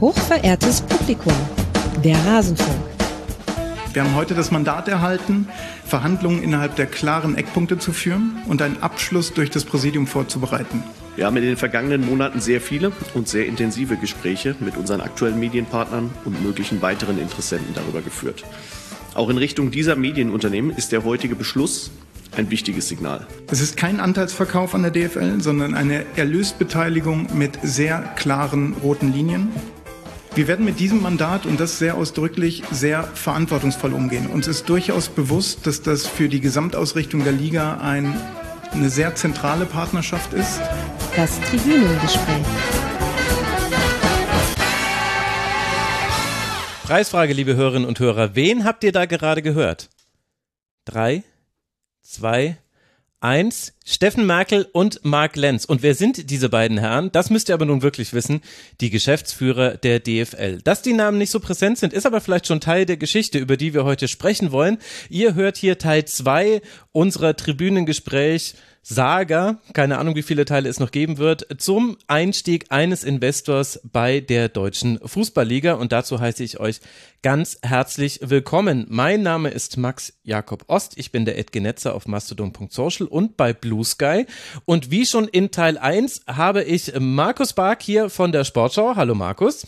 Hochverehrtes Publikum, der Rasenfunk. Wir haben heute das Mandat erhalten, Verhandlungen innerhalb der klaren Eckpunkte zu führen und einen Abschluss durch das Präsidium vorzubereiten. Wir haben in den vergangenen Monaten sehr viele und sehr intensive Gespräche mit unseren aktuellen Medienpartnern und möglichen weiteren Interessenten darüber geführt. Auch in Richtung dieser Medienunternehmen ist der heutige Beschluss ein wichtiges Signal. Es ist kein Anteilsverkauf an der DFL, sondern eine Erlösbeteiligung mit sehr klaren roten Linien. Wir werden mit diesem Mandat und das sehr ausdrücklich sehr verantwortungsvoll umgehen. Uns ist durchaus bewusst, dass das für die Gesamtausrichtung der Liga ein, eine sehr zentrale Partnerschaft ist. Das Tribünengespräch. Preisfrage, liebe Hörerinnen und Hörer. Wen habt ihr da gerade gehört? Drei, zwei, eins. Steffen Merkel und Mark Lenz. Und wer sind diese beiden Herren? Das müsst ihr aber nun wirklich wissen. Die Geschäftsführer der DFL. Dass die Namen nicht so präsent sind, ist aber vielleicht schon Teil der Geschichte, über die wir heute sprechen wollen. Ihr hört hier Teil zwei unserer Tribünengespräch Saga, keine Ahnung, wie viele Teile es noch geben wird, zum Einstieg eines Investors bei der Deutschen Fußballliga. Und dazu heiße ich euch ganz herzlich willkommen. Mein Name ist Max Jakob Ost. Ich bin der Ed Genetzer auf mastodon.social und bei Blue Sky. Und wie schon in Teil 1 habe ich Markus Bark hier von der Sportschau. Hallo Markus.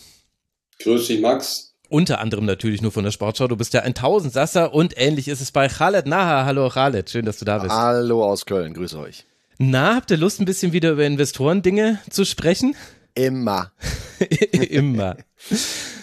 Grüß dich, Max. Unter anderem natürlich nur von der Sportschau. Du bist ja ein Tausendsasser und ähnlich ist es bei Khaled Naha. Hallo Khaled, schön, dass du da bist. Hallo aus Köln, grüße euch. Na, habt ihr Lust, ein bisschen wieder über Investorendinge zu sprechen? Immer. Immer.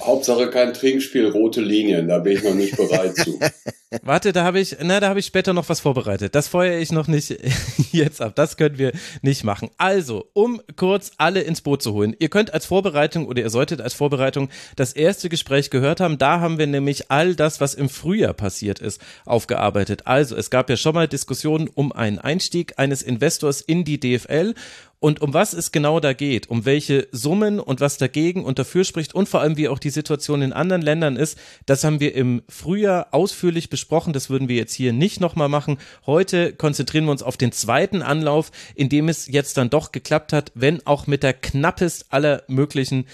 Hauptsache kein Trinkspiel, rote Linien, da bin ich noch nicht bereit zu. Warte, da habe ich, na, da habe ich später noch was vorbereitet. Das feuere ich noch nicht jetzt ab. Das können wir nicht machen. Also, um kurz alle ins Boot zu holen. Ihr könnt als Vorbereitung oder ihr solltet als Vorbereitung das erste Gespräch gehört haben. Da haben wir nämlich all das, was im Frühjahr passiert ist, aufgearbeitet. Also, es gab ja schon mal Diskussionen um einen Einstieg eines Investors in die DFL und um was es genau da geht, um welche Summen und was dagegen und dafür spricht und vor allem wie auch die Situation in anderen Ländern ist, das haben wir im Frühjahr ausführlich besprochen. Das würden wir jetzt hier nicht nochmal machen. Heute konzentrieren wir uns auf den zweiten Anlauf, in dem es jetzt dann doch geklappt hat, wenn auch mit der knappest aller möglichen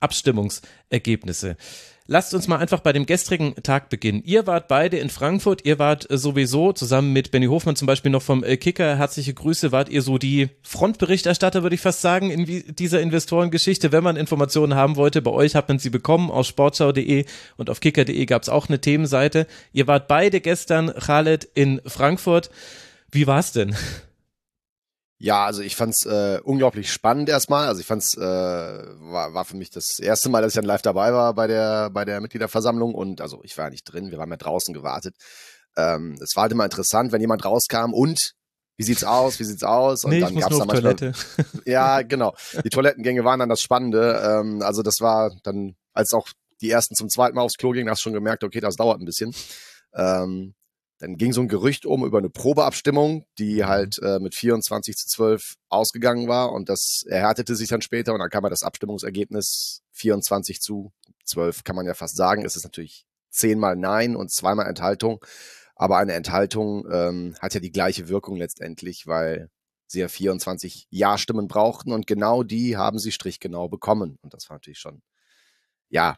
Abstimmungsergebnisse. Lasst uns mal einfach bei dem gestrigen Tag beginnen. Ihr wart beide in Frankfurt, ihr wart äh, sowieso zusammen mit Benny Hofmann zum Beispiel noch vom äh, Kicker. Herzliche Grüße. Wart ihr so die Frontberichterstatter, würde ich fast sagen, in dieser Investorengeschichte, wenn man Informationen haben wollte. Bei euch hat man sie bekommen aus sportschau.de und auf kicker.de gab es auch eine Themenseite. Ihr wart beide gestern, Khaled, in Frankfurt. Wie war's denn? Ja, also ich fand's äh, unglaublich spannend erstmal. Also ich fand's äh, war, war für mich das erste Mal, dass ich dann live dabei war bei der bei der Mitgliederversammlung und also ich war ja nicht drin, wir waren ja draußen gewartet. Ähm, es war halt immer interessant, wenn jemand rauskam und wie sieht's aus, wie sieht's aus? Und nee, dann gab's da manchmal, Toilette. Ja, genau. Die Toilettengänge waren dann das Spannende. Ähm, also das war dann, als auch die ersten zum zweiten Mal aufs Klo gingen, hast du schon gemerkt, okay, das dauert ein bisschen. Ähm, dann ging so ein Gerücht um über eine Probeabstimmung, die mhm. halt äh, mit 24 zu 12 ausgegangen war und das erhärtete sich dann später und dann kam ja das Abstimmungsergebnis 24 zu 12, kann man ja fast sagen. Es ist natürlich zehnmal Nein und zweimal Enthaltung, aber eine Enthaltung ähm, hat ja die gleiche Wirkung letztendlich, weil sie ja 24 Ja-Stimmen brauchten und genau die haben sie strichgenau bekommen und das war natürlich schon, ja,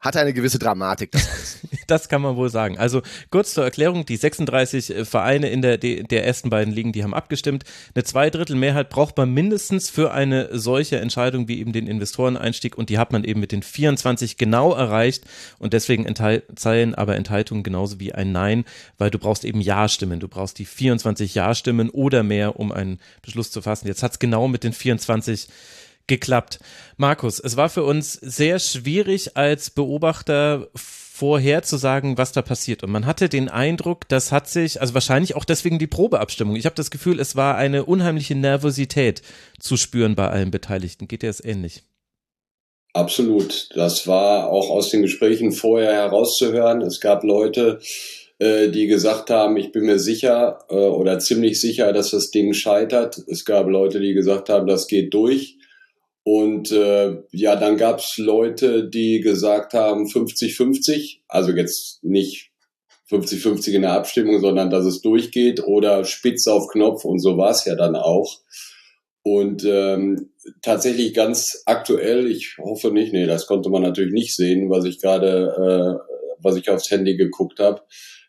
hat eine gewisse Dramatik, das das kann man wohl sagen. Also kurz zur Erklärung, die 36 äh, Vereine in der, der ersten beiden Ligen, die haben abgestimmt. Eine Zweidrittelmehrheit braucht man mindestens für eine solche Entscheidung wie eben den Investoreneinstieg und die hat man eben mit den 24 genau erreicht und deswegen zählen aber Enthaltungen genauso wie ein Nein, weil du brauchst eben Ja-Stimmen. Du brauchst die 24 Ja-Stimmen oder mehr, um einen Beschluss zu fassen. Jetzt hat es genau mit den 24 geklappt. Markus, es war für uns sehr schwierig als Beobachter vorherzusagen, was da passiert. Und man hatte den Eindruck, das hat sich, also wahrscheinlich auch deswegen die Probeabstimmung. Ich habe das Gefühl, es war eine unheimliche Nervosität zu spüren bei allen Beteiligten. Geht dir das ähnlich? Absolut. Das war auch aus den Gesprächen vorher herauszuhören. Es gab Leute, äh, die gesagt haben, ich bin mir sicher äh, oder ziemlich sicher, dass das Ding scheitert. Es gab Leute, die gesagt haben, das geht durch. Und äh, ja, dann gab es Leute, die gesagt haben 50-50, also jetzt nicht 50-50 in der Abstimmung, sondern dass es durchgeht oder spitz auf Knopf und so war es ja dann auch. Und ähm, tatsächlich ganz aktuell, ich hoffe nicht, nee, das konnte man natürlich nicht sehen, was ich gerade, äh, was ich aufs Handy geguckt habe.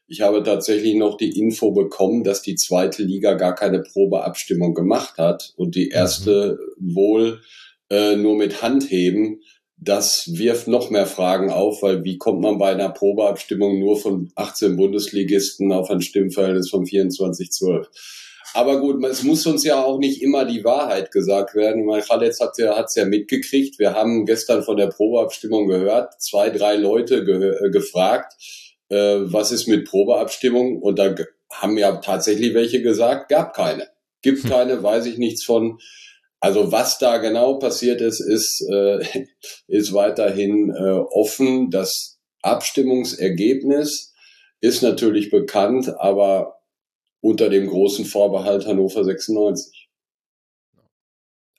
Ich habe tatsächlich noch die Info bekommen, dass die zweite Liga gar keine Probeabstimmung gemacht hat und die erste mhm. wohl äh, nur mit Handheben. Das wirft noch mehr Fragen auf, weil wie kommt man bei einer Probeabstimmung nur von 18 Bundesligisten auf ein Stimmverhältnis von 24-12? Aber gut, es muss uns ja auch nicht immer die Wahrheit gesagt werden. Mein Khaled hat ja, hat's ja mitgekriegt. Wir haben gestern von der Probeabstimmung gehört, zwei, drei Leute ge äh, gefragt, äh, was ist mit Probeabstimmung? Und da haben ja tatsächlich welche gesagt, gab keine. Gibt hm. keine, weiß ich nichts von. Also was da genau passiert ist, ist, äh, ist weiterhin äh, offen. Das Abstimmungsergebnis ist natürlich bekannt, aber unter dem großen Vorbehalt Hannover 96.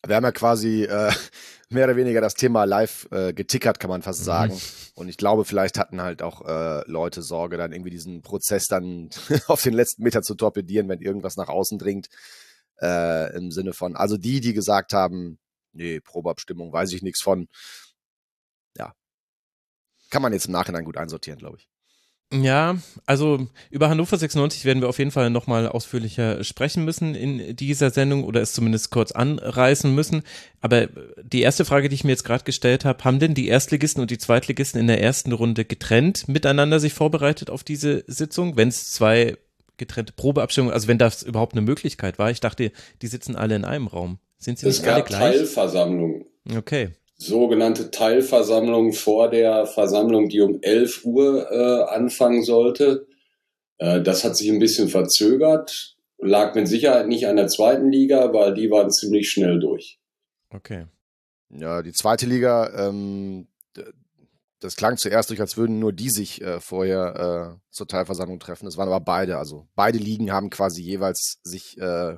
Wir haben ja quasi äh, mehr oder weniger das Thema live äh, getickert, kann man fast mhm. sagen. Mhm. Und ich glaube, vielleicht hatten halt auch äh, Leute Sorge, dann irgendwie diesen Prozess dann auf den letzten Meter zu torpedieren, wenn irgendwas nach außen dringt. Äh, Im Sinne von, also die, die gesagt haben, nee, Probeabstimmung, weiß ich nichts von. Ja. Kann man jetzt im Nachhinein gut einsortieren, glaube ich. Ja, also über Hannover 96 werden wir auf jeden Fall nochmal ausführlicher sprechen müssen in dieser Sendung oder es zumindest kurz anreißen müssen. Aber die erste Frage, die ich mir jetzt gerade gestellt habe, haben denn die Erstligisten und die Zweitligisten in der ersten Runde getrennt miteinander sich vorbereitet auf diese Sitzung, wenn es zwei getrennte Probeabstimmungen, also wenn das überhaupt eine Möglichkeit war? Ich dachte, die sitzen alle in einem Raum. Sind sie es nicht alle gleich? Teilversammlungen. Okay sogenannte Teilversammlung vor der Versammlung, die um 11 Uhr äh, anfangen sollte. Äh, das hat sich ein bisschen verzögert, lag mit Sicherheit nicht an der zweiten Liga, weil die waren ziemlich schnell durch. Okay. Ja, die zweite Liga, ähm, das klang zuerst durch, als würden nur die sich äh, vorher äh, zur Teilversammlung treffen. Es waren aber beide. Also beide Ligen haben quasi jeweils sich äh,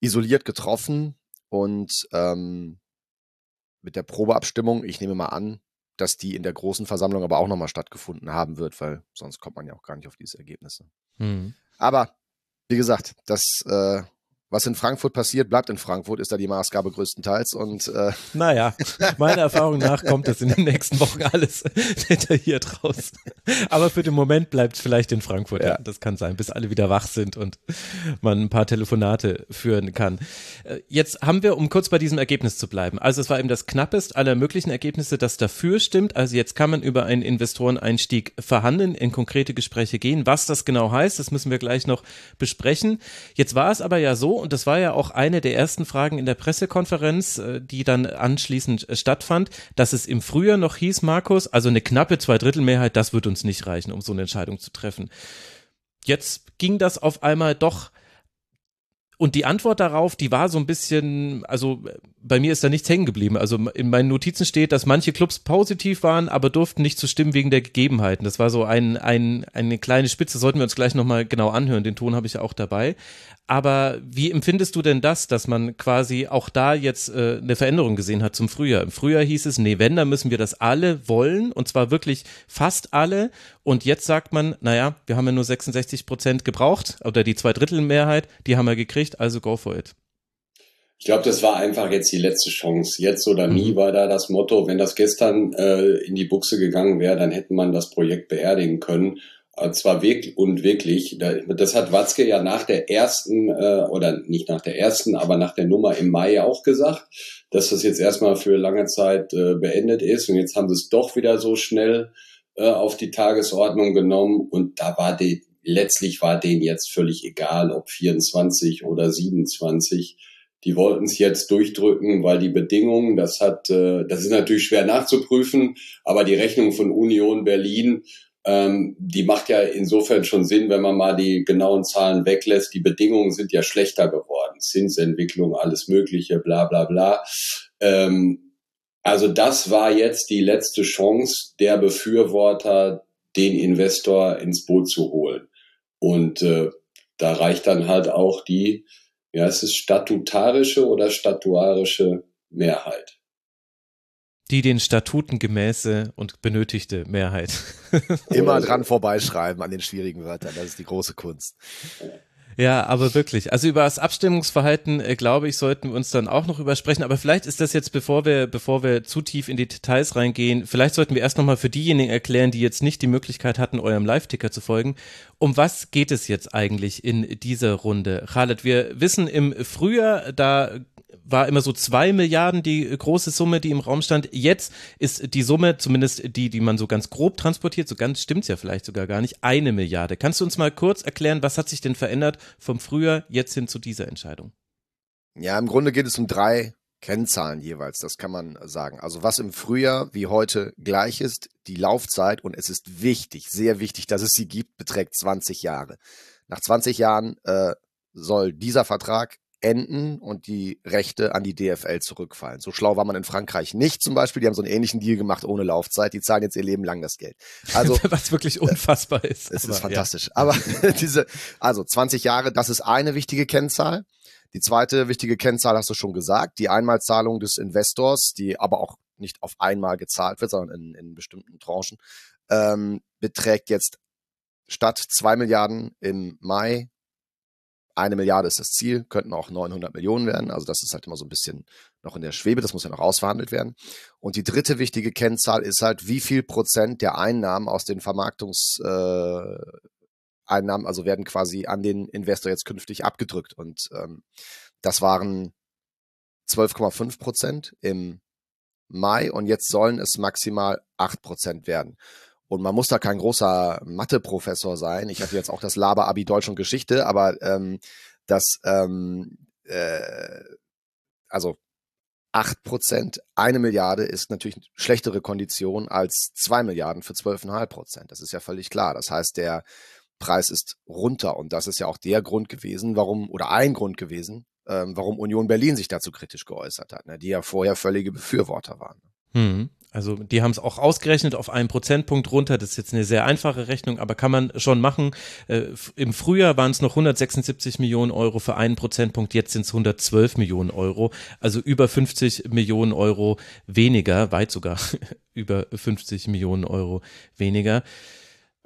isoliert getroffen und ähm, mit der Probeabstimmung, ich nehme mal an, dass die in der großen Versammlung aber auch nochmal stattgefunden haben wird, weil sonst kommt man ja auch gar nicht auf diese Ergebnisse. Mhm. Aber wie gesagt, das äh, was in Frankfurt passiert, bleibt in Frankfurt, ist da die Maßgabe größtenteils. Und äh naja, meiner Erfahrung nach kommt das in den nächsten Wochen alles detailliert raus. Aber für den Moment bleibt es vielleicht in Frankfurt. Ja. ja. das kann sein, bis alle wieder wach sind und man ein paar Telefonate führen kann. Äh, jetzt haben wir, um kurz bei diesem Ergebnis zu bleiben. Also es war eben das knappest aller möglichen Ergebnisse, das dafür stimmt. Also jetzt kann man über einen Investoreneinstieg verhandeln, in konkrete Gespräche gehen. Was das genau heißt, das müssen wir gleich noch besprechen. Jetzt war es aber ja so, und das war ja auch eine der ersten Fragen in der Pressekonferenz, äh, die dann anschließend äh, stattfand, dass es im Frühjahr noch hieß, Markus, also eine knappe Zweidrittelmehrheit, das wird uns nicht reichen, um so eine Entscheidung zu treffen. Jetzt ging das auf einmal doch und die Antwort darauf, die war so ein bisschen, also bei mir ist da nichts hängen geblieben. Also in meinen Notizen steht, dass manche Clubs positiv waren, aber durften nicht zu stimmen wegen der Gegebenheiten. Das war so ein, ein, eine kleine Spitze, sollten wir uns gleich nochmal genau anhören. Den Ton habe ich ja auch dabei. Aber wie empfindest du denn das, dass man quasi auch da jetzt äh, eine Veränderung gesehen hat zum Frühjahr? Im Frühjahr hieß es, nee, wenn, dann müssen wir das alle wollen und zwar wirklich fast alle. Und jetzt sagt man, naja, wir haben ja nur 66 Prozent gebraucht oder die Zweidrittelmehrheit, die haben wir gekriegt, also go for it. Ich glaube, das war einfach jetzt die letzte Chance. Jetzt oder nie mhm. war da das Motto. Wenn das gestern äh, in die Buchse gegangen wäre, dann hätte man das Projekt beerdigen können. Äh, zwar wirklich und wirklich, das hat Watzke ja nach der ersten, äh, oder nicht nach der ersten, aber nach der Nummer im Mai auch gesagt, dass das jetzt erstmal für lange Zeit äh, beendet ist. Und jetzt haben sie es doch wieder so schnell äh, auf die Tagesordnung genommen. Und da war die, letztlich war denen jetzt völlig egal, ob 24 oder 27. Die wollten es jetzt durchdrücken, weil die Bedingungen, das hat, äh, das ist natürlich schwer nachzuprüfen, aber die Rechnung von Union Berlin ähm, die macht ja insofern schon Sinn, wenn man mal die genauen Zahlen weglässt. Die Bedingungen sind ja schlechter geworden. Zinsentwicklung, alles Mögliche, bla bla bla. Ähm, also das war jetzt die letzte Chance der Befürworter, den Investor ins Boot zu holen. Und äh, da reicht dann halt auch die, ja, es ist statutarische oder statuarische Mehrheit die den Statuten gemäße und benötigte Mehrheit. Immer dran vorbeischreiben an den schwierigen Wörtern, das ist die große Kunst. Ja, aber wirklich. Also über das Abstimmungsverhalten, äh, glaube ich, sollten wir uns dann auch noch übersprechen. Aber vielleicht ist das jetzt, bevor wir, bevor wir zu tief in die Details reingehen, vielleicht sollten wir erst nochmal für diejenigen erklären, die jetzt nicht die Möglichkeit hatten, eurem Live-Ticker zu folgen. Um was geht es jetzt eigentlich in dieser Runde? Khaled, wir wissen im Frühjahr, da war immer so zwei Milliarden die große Summe, die im Raum stand. Jetzt ist die Summe, zumindest die, die man so ganz grob transportiert, so ganz stimmt's ja vielleicht sogar gar nicht, eine Milliarde. Kannst du uns mal kurz erklären, was hat sich denn verändert vom Frühjahr jetzt hin zu dieser Entscheidung? Ja, im Grunde geht es um drei Kennzahlen jeweils, das kann man sagen. Also was im Frühjahr wie heute gleich ist, die Laufzeit, und es ist wichtig, sehr wichtig, dass es sie gibt, beträgt 20 Jahre. Nach 20 Jahren äh, soll dieser Vertrag enden und die Rechte an die DFL zurückfallen. So schlau war man in Frankreich nicht zum Beispiel. Die haben so einen ähnlichen Deal gemacht ohne Laufzeit. Die zahlen jetzt ihr Leben lang das Geld. Also was wirklich unfassbar ist. Es ist fantastisch. Ja. Aber diese, also 20 Jahre, das ist eine wichtige Kennzahl. Die zweite wichtige Kennzahl hast du schon gesagt, die Einmalzahlung des Investors, die aber auch nicht auf einmal gezahlt wird, sondern in, in bestimmten Tranchen, ähm, beträgt jetzt statt zwei Milliarden im Mai eine Milliarde ist das Ziel, könnten auch 900 Millionen werden. Also das ist halt immer so ein bisschen noch in der Schwebe, das muss ja noch ausverhandelt werden. Und die dritte wichtige Kennzahl ist halt, wie viel Prozent der Einnahmen aus den Vermarktungseinnahmen, äh, also werden quasi an den Investor jetzt künftig abgedrückt. Und ähm, das waren 12,5 Prozent im Mai und jetzt sollen es maximal 8 Prozent werden. Und man muss da kein großer Mathe-Professor sein. Ich hatte jetzt auch das Laber-Abi Deutsch und Geschichte, aber ähm, das, ähm, äh, also acht Prozent, eine Milliarde ist natürlich schlechtere Kondition als zwei Milliarden für zwölfeinhalb Prozent. Das ist ja völlig klar. Das heißt, der Preis ist runter und das ist ja auch der Grund gewesen, warum, oder ein Grund gewesen, ähm, warum Union Berlin sich dazu kritisch geäußert hat, ne, die ja vorher völlige Befürworter waren. Hm. Also die haben es auch ausgerechnet auf einen Prozentpunkt runter. Das ist jetzt eine sehr einfache Rechnung, aber kann man schon machen. Äh, Im Frühjahr waren es noch 176 Millionen Euro für einen Prozentpunkt, jetzt sind es 112 Millionen Euro. Also über 50 Millionen Euro weniger, weit sogar über 50 Millionen Euro weniger.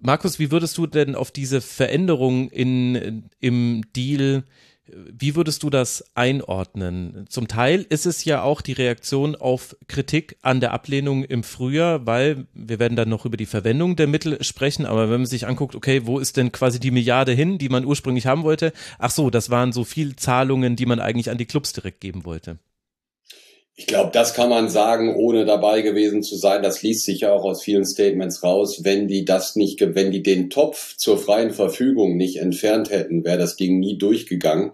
Markus, wie würdest du denn auf diese Veränderung in, im Deal wie würdest du das einordnen? Zum Teil ist es ja auch die Reaktion auf Kritik an der Ablehnung im Frühjahr, weil wir werden dann noch über die Verwendung der Mittel sprechen, aber wenn man sich anguckt, okay, wo ist denn quasi die Milliarde hin, die man ursprünglich haben wollte? Ach so, das waren so viel Zahlungen, die man eigentlich an die Clubs direkt geben wollte. Ich glaube, das kann man sagen, ohne dabei gewesen zu sein. Das liest sich ja auch aus vielen Statements raus. Wenn die das nicht, wenn die den Topf zur freien Verfügung nicht entfernt hätten, wäre das Ding nie durchgegangen.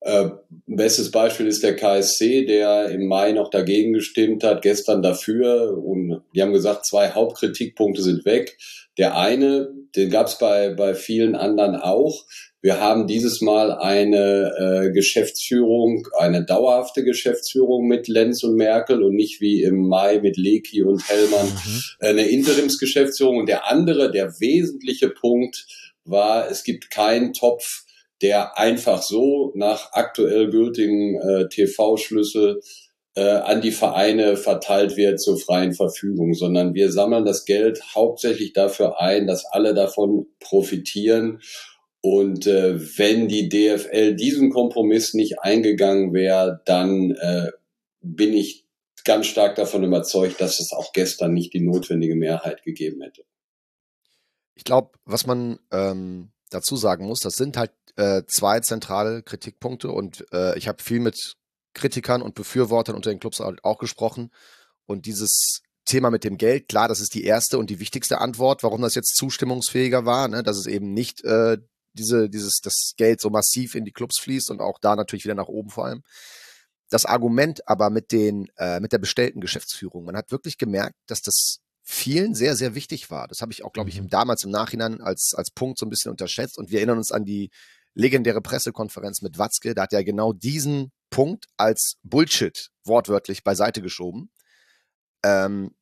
Äh, bestes Beispiel ist der KSC, der im Mai noch dagegen gestimmt hat, gestern dafür. Und die haben gesagt, zwei Hauptkritikpunkte sind weg. Der eine, den gab es bei, bei vielen anderen auch. Wir haben dieses Mal eine äh, Geschäftsführung, eine dauerhafte Geschäftsführung mit Lenz und Merkel und nicht wie im Mai mit Leki und Hellmann mhm. eine Interimsgeschäftsführung. Und der andere, der wesentliche Punkt war, es gibt keinen Topf, der einfach so nach aktuell gültigen äh, TV-Schlüssel äh, an die Vereine verteilt wird zur freien Verfügung, sondern wir sammeln das Geld hauptsächlich dafür ein, dass alle davon profitieren und äh, wenn die DFL diesen Kompromiss nicht eingegangen wäre, dann äh, bin ich ganz stark davon überzeugt, dass es auch gestern nicht die notwendige Mehrheit gegeben hätte. Ich glaube, was man ähm, dazu sagen muss, das sind halt äh, zwei zentrale Kritikpunkte und äh, ich habe viel mit Kritikern und Befürwortern unter den Clubs auch gesprochen und dieses Thema mit dem Geld, klar, das ist die erste und die wichtigste Antwort, warum das jetzt zustimmungsfähiger war, ne? dass es eben nicht äh, diese, dieses, das Geld so massiv in die Clubs fließt und auch da natürlich wieder nach oben vor allem. Das Argument aber mit den, äh, mit der bestellten Geschäftsführung, man hat wirklich gemerkt, dass das vielen sehr, sehr wichtig war. Das habe ich auch, glaube ich, mhm. damals im Nachhinein als, als Punkt so ein bisschen unterschätzt. Und wir erinnern uns an die legendäre Pressekonferenz mit Watzke. Da hat er genau diesen Punkt als Bullshit wortwörtlich beiseite geschoben. Ähm,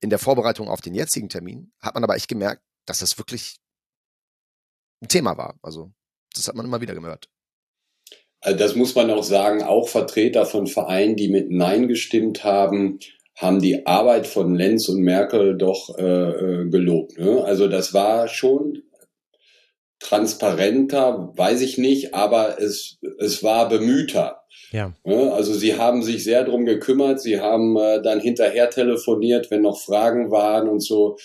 in der Vorbereitung auf den jetzigen Termin hat man aber echt gemerkt, dass das wirklich ein Thema war. Also das hat man immer wieder gehört. Also das muss man auch sagen, auch Vertreter von Vereinen, die mit Nein gestimmt haben, haben die Arbeit von Lenz und Merkel doch äh, äh gelobt. Ne? Also das war schon transparenter, weiß ich nicht, aber es, es war bemühter. Ja. Also sie haben sich sehr drum gekümmert, sie haben äh, dann hinterher telefoniert, wenn noch Fragen waren und so.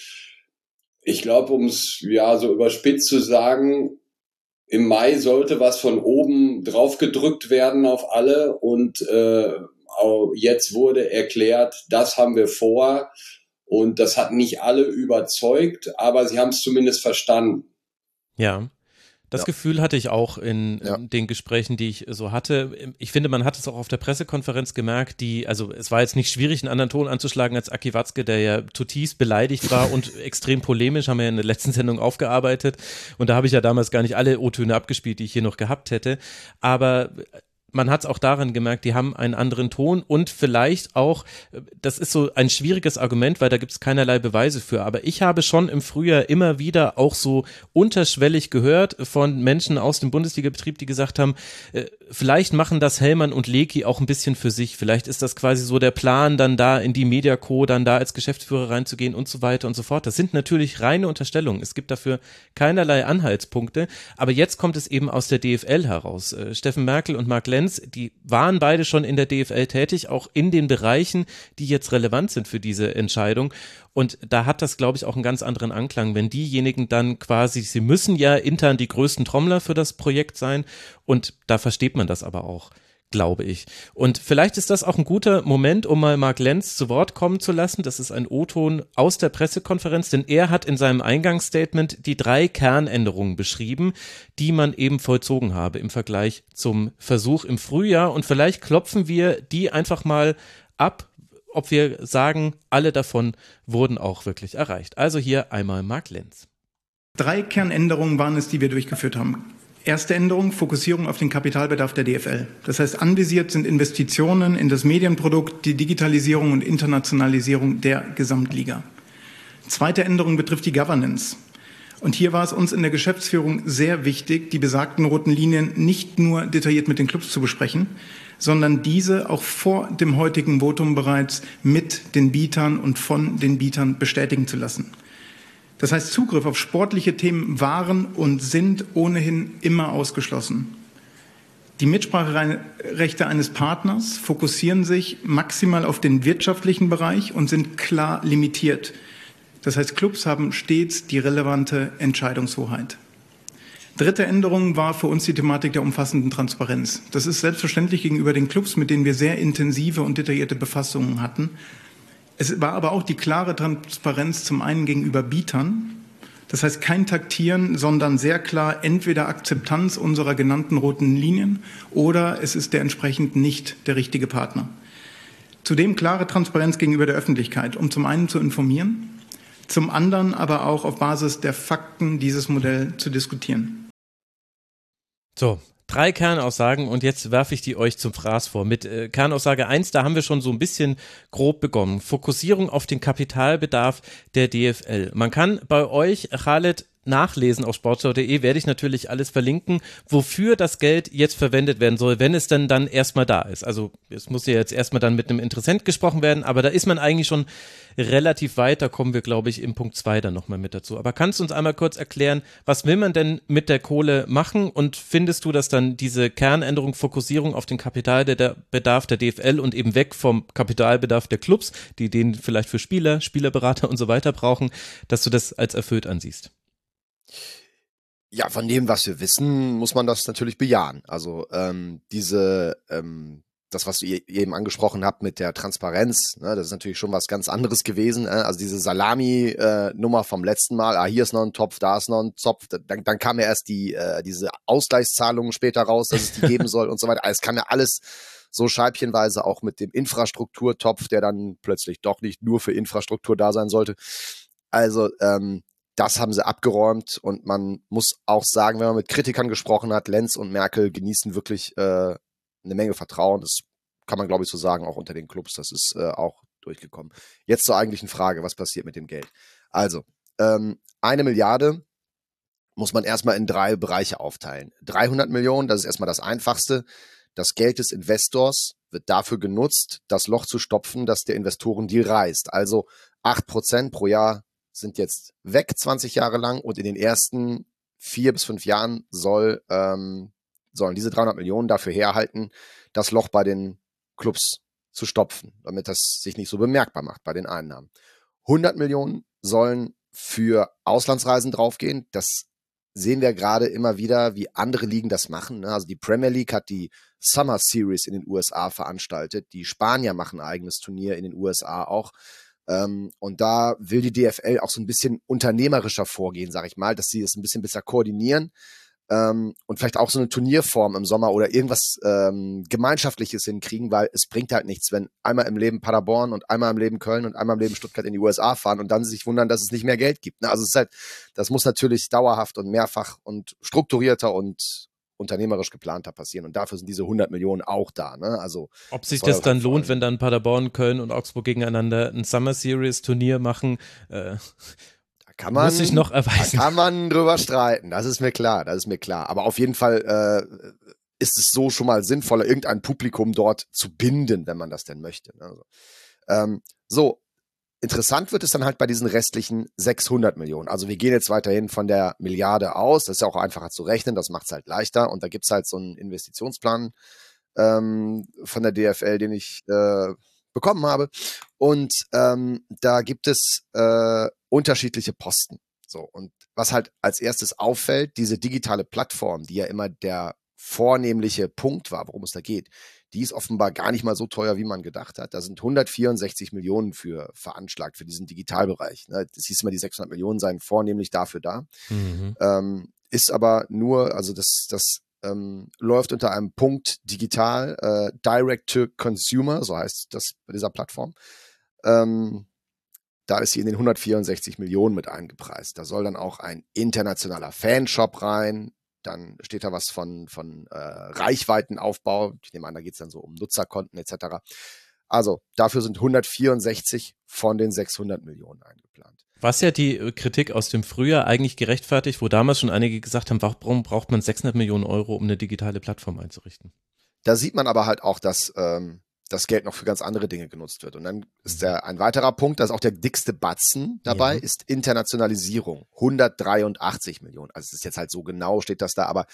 Ich glaube, um es ja so überspitzt zu sagen, im Mai sollte was von oben drauf gedrückt werden auf alle und äh, jetzt wurde erklärt, das haben wir vor und das hat nicht alle überzeugt, aber sie haben es zumindest verstanden. Ja. Das ja. Gefühl hatte ich auch in, ja. den Gesprächen, die ich so hatte. Ich finde, man hat es auch auf der Pressekonferenz gemerkt, die, also es war jetzt nicht schwierig, einen anderen Ton anzuschlagen als Aki Watzke, der ja zutiefst beleidigt war und extrem polemisch, haben wir ja in der letzten Sendung aufgearbeitet. Und da habe ich ja damals gar nicht alle O-Töne abgespielt, die ich hier noch gehabt hätte. Aber man hat es auch daran gemerkt, die haben einen anderen Ton und vielleicht auch, das ist so ein schwieriges Argument, weil da gibt es keinerlei Beweise für, aber ich habe schon im Frühjahr immer wieder auch so unterschwellig gehört von Menschen aus dem Bundesliga-Betrieb, die gesagt haben, äh, vielleicht machen das Hellmann und Leki auch ein bisschen für sich, vielleicht ist das quasi so der Plan, dann da in die Mediaco, dann da als Geschäftsführer reinzugehen und so weiter und so fort. Das sind natürlich reine Unterstellungen, es gibt dafür keinerlei Anhaltspunkte, aber jetzt kommt es eben aus der DFL heraus. Äh, Steffen Merkel und Mark Lenz Lenz, die waren beide schon in der DFL tätig, auch in den Bereichen, die jetzt relevant sind für diese Entscheidung. Und da hat das, glaube ich, auch einen ganz anderen Anklang, wenn diejenigen dann quasi, sie müssen ja intern die größten Trommler für das Projekt sein. Und da versteht man das aber auch glaube ich. Und vielleicht ist das auch ein guter Moment, um mal Mark Lenz zu Wort kommen zu lassen. Das ist ein O-Ton aus der Pressekonferenz, denn er hat in seinem Eingangsstatement die drei Kernänderungen beschrieben, die man eben vollzogen habe im Vergleich zum Versuch im Frühjahr. Und vielleicht klopfen wir die einfach mal ab, ob wir sagen, alle davon wurden auch wirklich erreicht. Also hier einmal Mark Lenz. Drei Kernänderungen waren es, die wir durchgeführt haben. Erste Änderung, Fokussierung auf den Kapitalbedarf der DFL. Das heißt, anvisiert sind Investitionen in das Medienprodukt, die Digitalisierung und Internationalisierung der Gesamtliga. Zweite Änderung betrifft die Governance. Und hier war es uns in der Geschäftsführung sehr wichtig, die besagten roten Linien nicht nur detailliert mit den Clubs zu besprechen, sondern diese auch vor dem heutigen Votum bereits mit den Bietern und von den Bietern bestätigen zu lassen. Das heißt, Zugriff auf sportliche Themen waren und sind ohnehin immer ausgeschlossen. Die Mitspracherechte eines Partners fokussieren sich maximal auf den wirtschaftlichen Bereich und sind klar limitiert. Das heißt, Clubs haben stets die relevante Entscheidungshoheit. Dritte Änderung war für uns die Thematik der umfassenden Transparenz. Das ist selbstverständlich gegenüber den Clubs, mit denen wir sehr intensive und detaillierte Befassungen hatten. Es war aber auch die klare Transparenz zum einen gegenüber Bietern. Das heißt kein Taktieren, sondern sehr klar entweder Akzeptanz unserer genannten roten Linien oder es ist der entsprechend nicht der richtige Partner. Zudem klare Transparenz gegenüber der Öffentlichkeit, um zum einen zu informieren, zum anderen aber auch auf Basis der Fakten dieses Modell zu diskutieren. So, drei Kernaussagen und jetzt werfe ich die euch zum Fraß vor. Mit äh, Kernaussage 1, da haben wir schon so ein bisschen grob begonnen. Fokussierung auf den Kapitalbedarf der DFL. Man kann bei euch, Khaled, nachlesen auf sportschau.de, werde ich natürlich alles verlinken, wofür das Geld jetzt verwendet werden soll, wenn es denn dann erstmal da ist. Also es muss ja jetzt erstmal dann mit einem Interessent gesprochen werden, aber da ist man eigentlich schon relativ weit, da kommen wir, glaube ich, im Punkt 2 dann nochmal mit dazu. Aber kannst du uns einmal kurz erklären, was will man denn mit der Kohle machen und findest du, dass dann diese Kernänderung, Fokussierung auf den Kapitalbedarf der DFL und eben weg vom Kapitalbedarf der Clubs, die den vielleicht für Spieler, Spielerberater und so weiter brauchen, dass du das als erfüllt ansiehst? Ja, von dem, was wir wissen, muss man das natürlich bejahen. Also ähm, diese, ähm, das, was ihr eben angesprochen habt mit der Transparenz, ne, das ist natürlich schon was ganz anderes gewesen. Äh? Also diese Salami-Nummer äh, vom letzten Mal, ah, hier ist noch ein Topf, da ist noch ein Topf, dann, dann kam ja erst die äh, diese Ausgleichszahlungen später raus, dass es die geben soll und so weiter. Also es kam ja alles so scheibchenweise auch mit dem Infrastrukturtopf, der dann plötzlich doch nicht nur für Infrastruktur da sein sollte. Also ähm, das haben sie abgeräumt und man muss auch sagen, wenn man mit Kritikern gesprochen hat, Lenz und Merkel genießen wirklich äh, eine Menge Vertrauen. Das kann man, glaube ich, so sagen, auch unter den Clubs. Das ist äh, auch durchgekommen. Jetzt zur eigentlichen Frage, was passiert mit dem Geld? Also, ähm, eine Milliarde muss man erstmal in drei Bereiche aufteilen. 300 Millionen, das ist erstmal das Einfachste. Das Geld des Investors wird dafür genutzt, das Loch zu stopfen, das der Investorendeal reißt. Also 8% pro Jahr sind jetzt weg 20 Jahre lang und in den ersten vier bis fünf Jahren soll, ähm, sollen diese 300 Millionen dafür herhalten, das Loch bei den Clubs zu stopfen, damit das sich nicht so bemerkbar macht bei den Einnahmen. 100 Millionen sollen für Auslandsreisen draufgehen. Das sehen wir gerade immer wieder, wie andere Ligen das machen. Ne? Also die Premier League hat die Summer Series in den USA veranstaltet. Die Spanier machen ein eigenes Turnier in den USA auch. Ähm, und da will die DFL auch so ein bisschen unternehmerischer vorgehen, sage ich mal, dass sie es ein bisschen besser koordinieren ähm, und vielleicht auch so eine Turnierform im Sommer oder irgendwas ähm, Gemeinschaftliches hinkriegen, weil es bringt halt nichts, wenn einmal im Leben Paderborn und einmal im Leben Köln und einmal im Leben Stuttgart in die USA fahren und dann sich wundern, dass es nicht mehr Geld gibt. Ne? Also es ist halt, das muss natürlich dauerhaft und mehrfach und strukturierter und unternehmerisch geplanter passieren. Und dafür sind diese 100 Millionen auch da. Ne? Also, Ob sich das dann lohnt, wenn dann Paderborn, Köln und Augsburg gegeneinander ein Summer Series Turnier machen, äh, kann man, Muss sich noch erweisen. Da kann man drüber streiten, das ist mir klar, das ist mir klar. Aber auf jeden Fall äh, ist es so schon mal sinnvoller, irgendein Publikum dort zu binden, wenn man das denn möchte. Ne? Also, ähm, so, interessant wird es dann halt bei diesen restlichen 600 Millionen. Also wir gehen jetzt weiterhin von der Milliarde aus. Das ist ja auch einfacher zu rechnen, das macht es halt leichter. Und da gibt es halt so einen Investitionsplan ähm, von der DFL, den ich äh, bekommen habe. Und ähm, da gibt es äh, unterschiedliche Posten. So, und was halt als erstes auffällt, diese digitale Plattform, die ja immer der vornehmliche Punkt war, worum es da geht, die ist offenbar gar nicht mal so teuer, wie man gedacht hat. Da sind 164 Millionen für veranschlagt, für diesen Digitalbereich. Ne? Das hieß immer, die 600 Millionen seien vornehmlich dafür da. Mhm. Ähm, ist aber nur, also das, das ähm, läuft unter einem Punkt digital, äh, Direct to Consumer, so heißt das bei dieser Plattform. Ähm, da ist sie in den 164 Millionen mit eingepreist. Da soll dann auch ein internationaler Fanshop rein. Dann steht da was von, von äh, Reichweitenaufbau. Ich nehme an, da geht es dann so um Nutzerkonten etc. Also dafür sind 164 von den 600 Millionen eingeplant. Was ja die äh, Kritik aus dem Frühjahr eigentlich gerechtfertigt, wo damals schon einige gesagt haben, warum braucht man 600 Millionen Euro, um eine digitale Plattform einzurichten? Da sieht man aber halt auch, dass ähm, das Geld noch für ganz andere Dinge genutzt wird. Und dann ist mhm. der ein weiterer Punkt, das ist auch der dickste Batzen dabei, ja. ist Internationalisierung. 183 Millionen. Also es ist jetzt halt so genau, steht das da, aber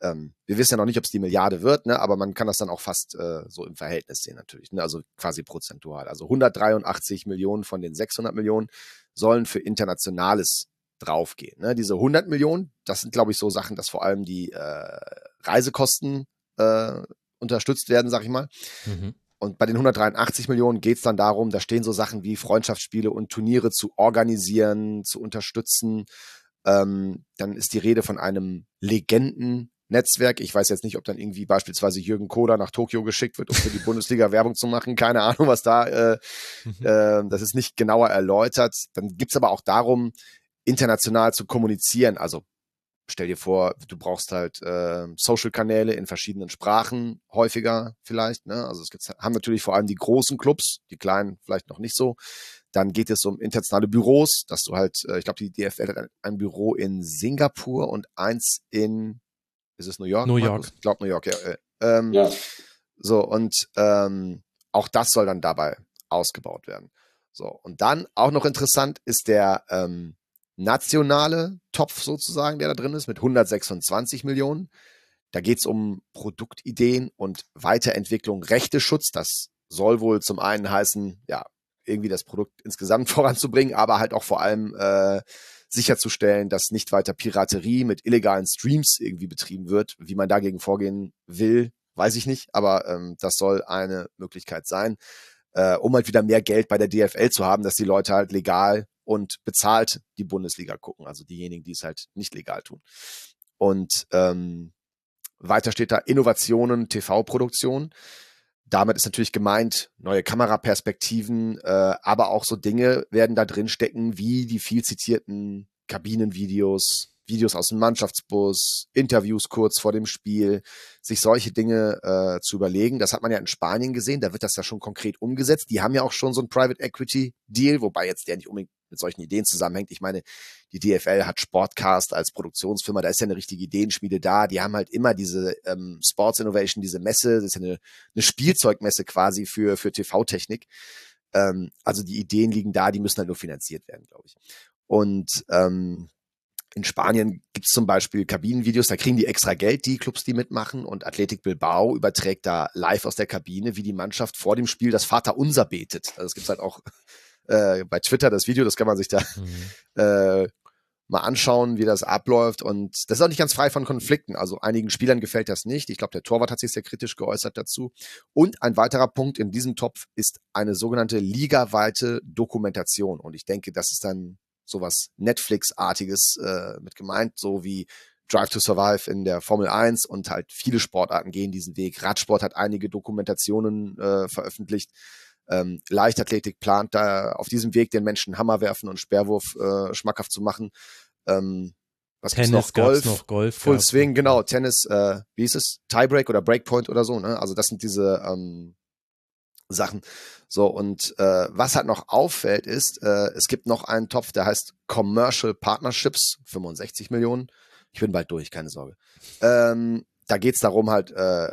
ähm, wir wissen ja noch nicht, ob es die Milliarde wird, ne? aber man kann das dann auch fast äh, so im Verhältnis sehen natürlich, ne? also quasi prozentual. Also 183 Millionen von den 600 Millionen sollen für Internationales draufgehen. Ne? Diese 100 Millionen, das sind, glaube ich, so Sachen, dass vor allem die äh, Reisekosten äh, unterstützt werden, sag ich mal. Mhm. Und bei den 183 Millionen geht es dann darum, da stehen so Sachen wie Freundschaftsspiele und Turniere zu organisieren, zu unterstützen. Ähm, dann ist die Rede von einem Legenden-Netzwerk. Ich weiß jetzt nicht, ob dann irgendwie beispielsweise Jürgen Kohler nach Tokio geschickt wird, um für die Bundesliga Werbung zu machen. Keine Ahnung, was da, äh, äh, das ist nicht genauer erläutert. Dann gibt's aber auch darum, international zu kommunizieren, also stell dir vor, du brauchst halt äh, Social-Kanäle in verschiedenen Sprachen häufiger vielleicht. Ne? Also es gibt, haben natürlich vor allem die großen Clubs, die kleinen vielleicht noch nicht so. Dann geht es um internationale Büros, dass du halt, äh, ich glaube, die DFL hat ein, ein, Büro in Singapur und eins in, ist es New York? New York. Ich glaube New York, ja. Äh, ähm, ja. So, und ähm, auch das soll dann dabei ausgebaut werden. So, und dann auch noch interessant ist der ähm, nationale Topf sozusagen, der da drin ist, mit 126 Millionen. Da geht es um Produktideen und Weiterentwicklung, Rechteschutz. Das soll wohl zum einen heißen, ja, irgendwie das Produkt insgesamt voranzubringen, aber halt auch vor allem äh, sicherzustellen, dass nicht weiter Piraterie mit illegalen Streams irgendwie betrieben wird. Wie man dagegen vorgehen will, weiß ich nicht, aber ähm, das soll eine Möglichkeit sein, äh, um halt wieder mehr Geld bei der DFL zu haben, dass die Leute halt legal und bezahlt die Bundesliga gucken, also diejenigen, die es halt nicht legal tun. Und ähm, weiter steht da Innovationen, TV-Produktion. Damit ist natürlich gemeint, neue Kameraperspektiven, äh, aber auch so Dinge werden da drin stecken, wie die viel zitierten Kabinenvideos, Videos aus dem Mannschaftsbus, Interviews kurz vor dem Spiel, sich solche Dinge äh, zu überlegen. Das hat man ja in Spanien gesehen, da wird das ja schon konkret umgesetzt. Die haben ja auch schon so ein Private Equity Deal, wobei jetzt der nicht unbedingt mit solchen Ideen zusammenhängt. Ich meine, die DFL hat Sportcast als Produktionsfirma, da ist ja eine richtige Ideenschmiede da. Die haben halt immer diese ähm, Sports Innovation, diese Messe, das ist ja eine, eine Spielzeugmesse quasi für, für TV-Technik. Ähm, also die Ideen liegen da, die müssen halt nur finanziert werden, glaube ich. Und ähm, in Spanien gibt es zum Beispiel Kabinenvideos, da kriegen die extra Geld, die Clubs, die mitmachen. Und Athletic Bilbao überträgt da live aus der Kabine, wie die Mannschaft vor dem Spiel das Vaterunser betet. Also es gibt halt auch äh, bei Twitter das Video, das kann man sich da mhm. äh, mal anschauen, wie das abläuft. Und das ist auch nicht ganz frei von Konflikten. Also einigen Spielern gefällt das nicht. Ich glaube, der Torwart hat sich sehr kritisch geäußert dazu. Und ein weiterer Punkt in diesem Topf ist eine sogenannte ligaweite Dokumentation. Und ich denke, das ist dann sowas Netflix-artiges äh, mit gemeint, so wie Drive to Survive in der Formel 1 und halt viele Sportarten gehen diesen Weg. Radsport hat einige Dokumentationen äh, veröffentlicht. Ähm, Leichtathletik plant da auf diesem Weg den Menschen Hammer werfen und Sperrwurf äh, schmackhaft zu machen. Ähm, was Tennis noch? Golf, noch Golf Full Swing, genau. Tennis, äh, wie ist es? Tiebreak oder Breakpoint oder so. Ne? Also das sind diese ähm, Sachen. So, und äh, was halt noch auffällt, ist, äh, es gibt noch einen Topf, der heißt Commercial Partnerships, 65 Millionen. Ich bin bald durch, keine Sorge. Ähm, da geht's darum, halt äh,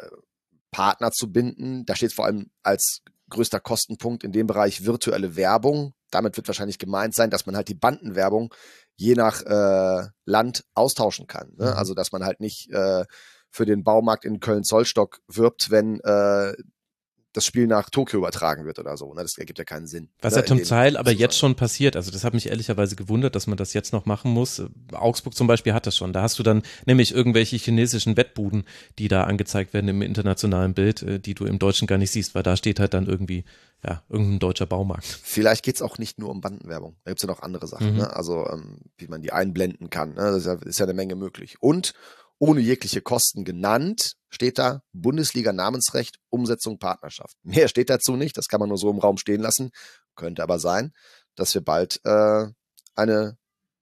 Partner zu binden. Da steht vor allem als größter Kostenpunkt in dem Bereich virtuelle Werbung. Damit wird wahrscheinlich gemeint sein, dass man halt die Bandenwerbung je nach äh, Land austauschen kann. Ne? Mhm. Also dass man halt nicht äh, für den Baumarkt in Köln-Zollstock wirbt, wenn äh, das Spiel nach Tokio übertragen wird oder so. Ne? Das ergibt ja keinen Sinn. Was ne? ja zum Teil aber jetzt schon passiert. Also das hat mich ehrlicherweise gewundert, dass man das jetzt noch machen muss. Augsburg zum Beispiel hat das schon. Da hast du dann nämlich irgendwelche chinesischen Wettbuden, die da angezeigt werden im internationalen Bild, äh, die du im Deutschen gar nicht siehst, weil da steht halt dann irgendwie ja, irgendein deutscher Baumarkt. Vielleicht geht's auch nicht nur um Bandenwerbung. Da gibt's ja noch andere Sachen, mhm. ne? Also ähm, wie man die einblenden kann. Ne? Das ist ja, ist ja eine Menge möglich. Und ohne jegliche Kosten genannt, steht da Bundesliga-Namensrecht, Umsetzung, Partnerschaft. Mehr steht dazu nicht, das kann man nur so im Raum stehen lassen. Könnte aber sein, dass wir bald äh, eine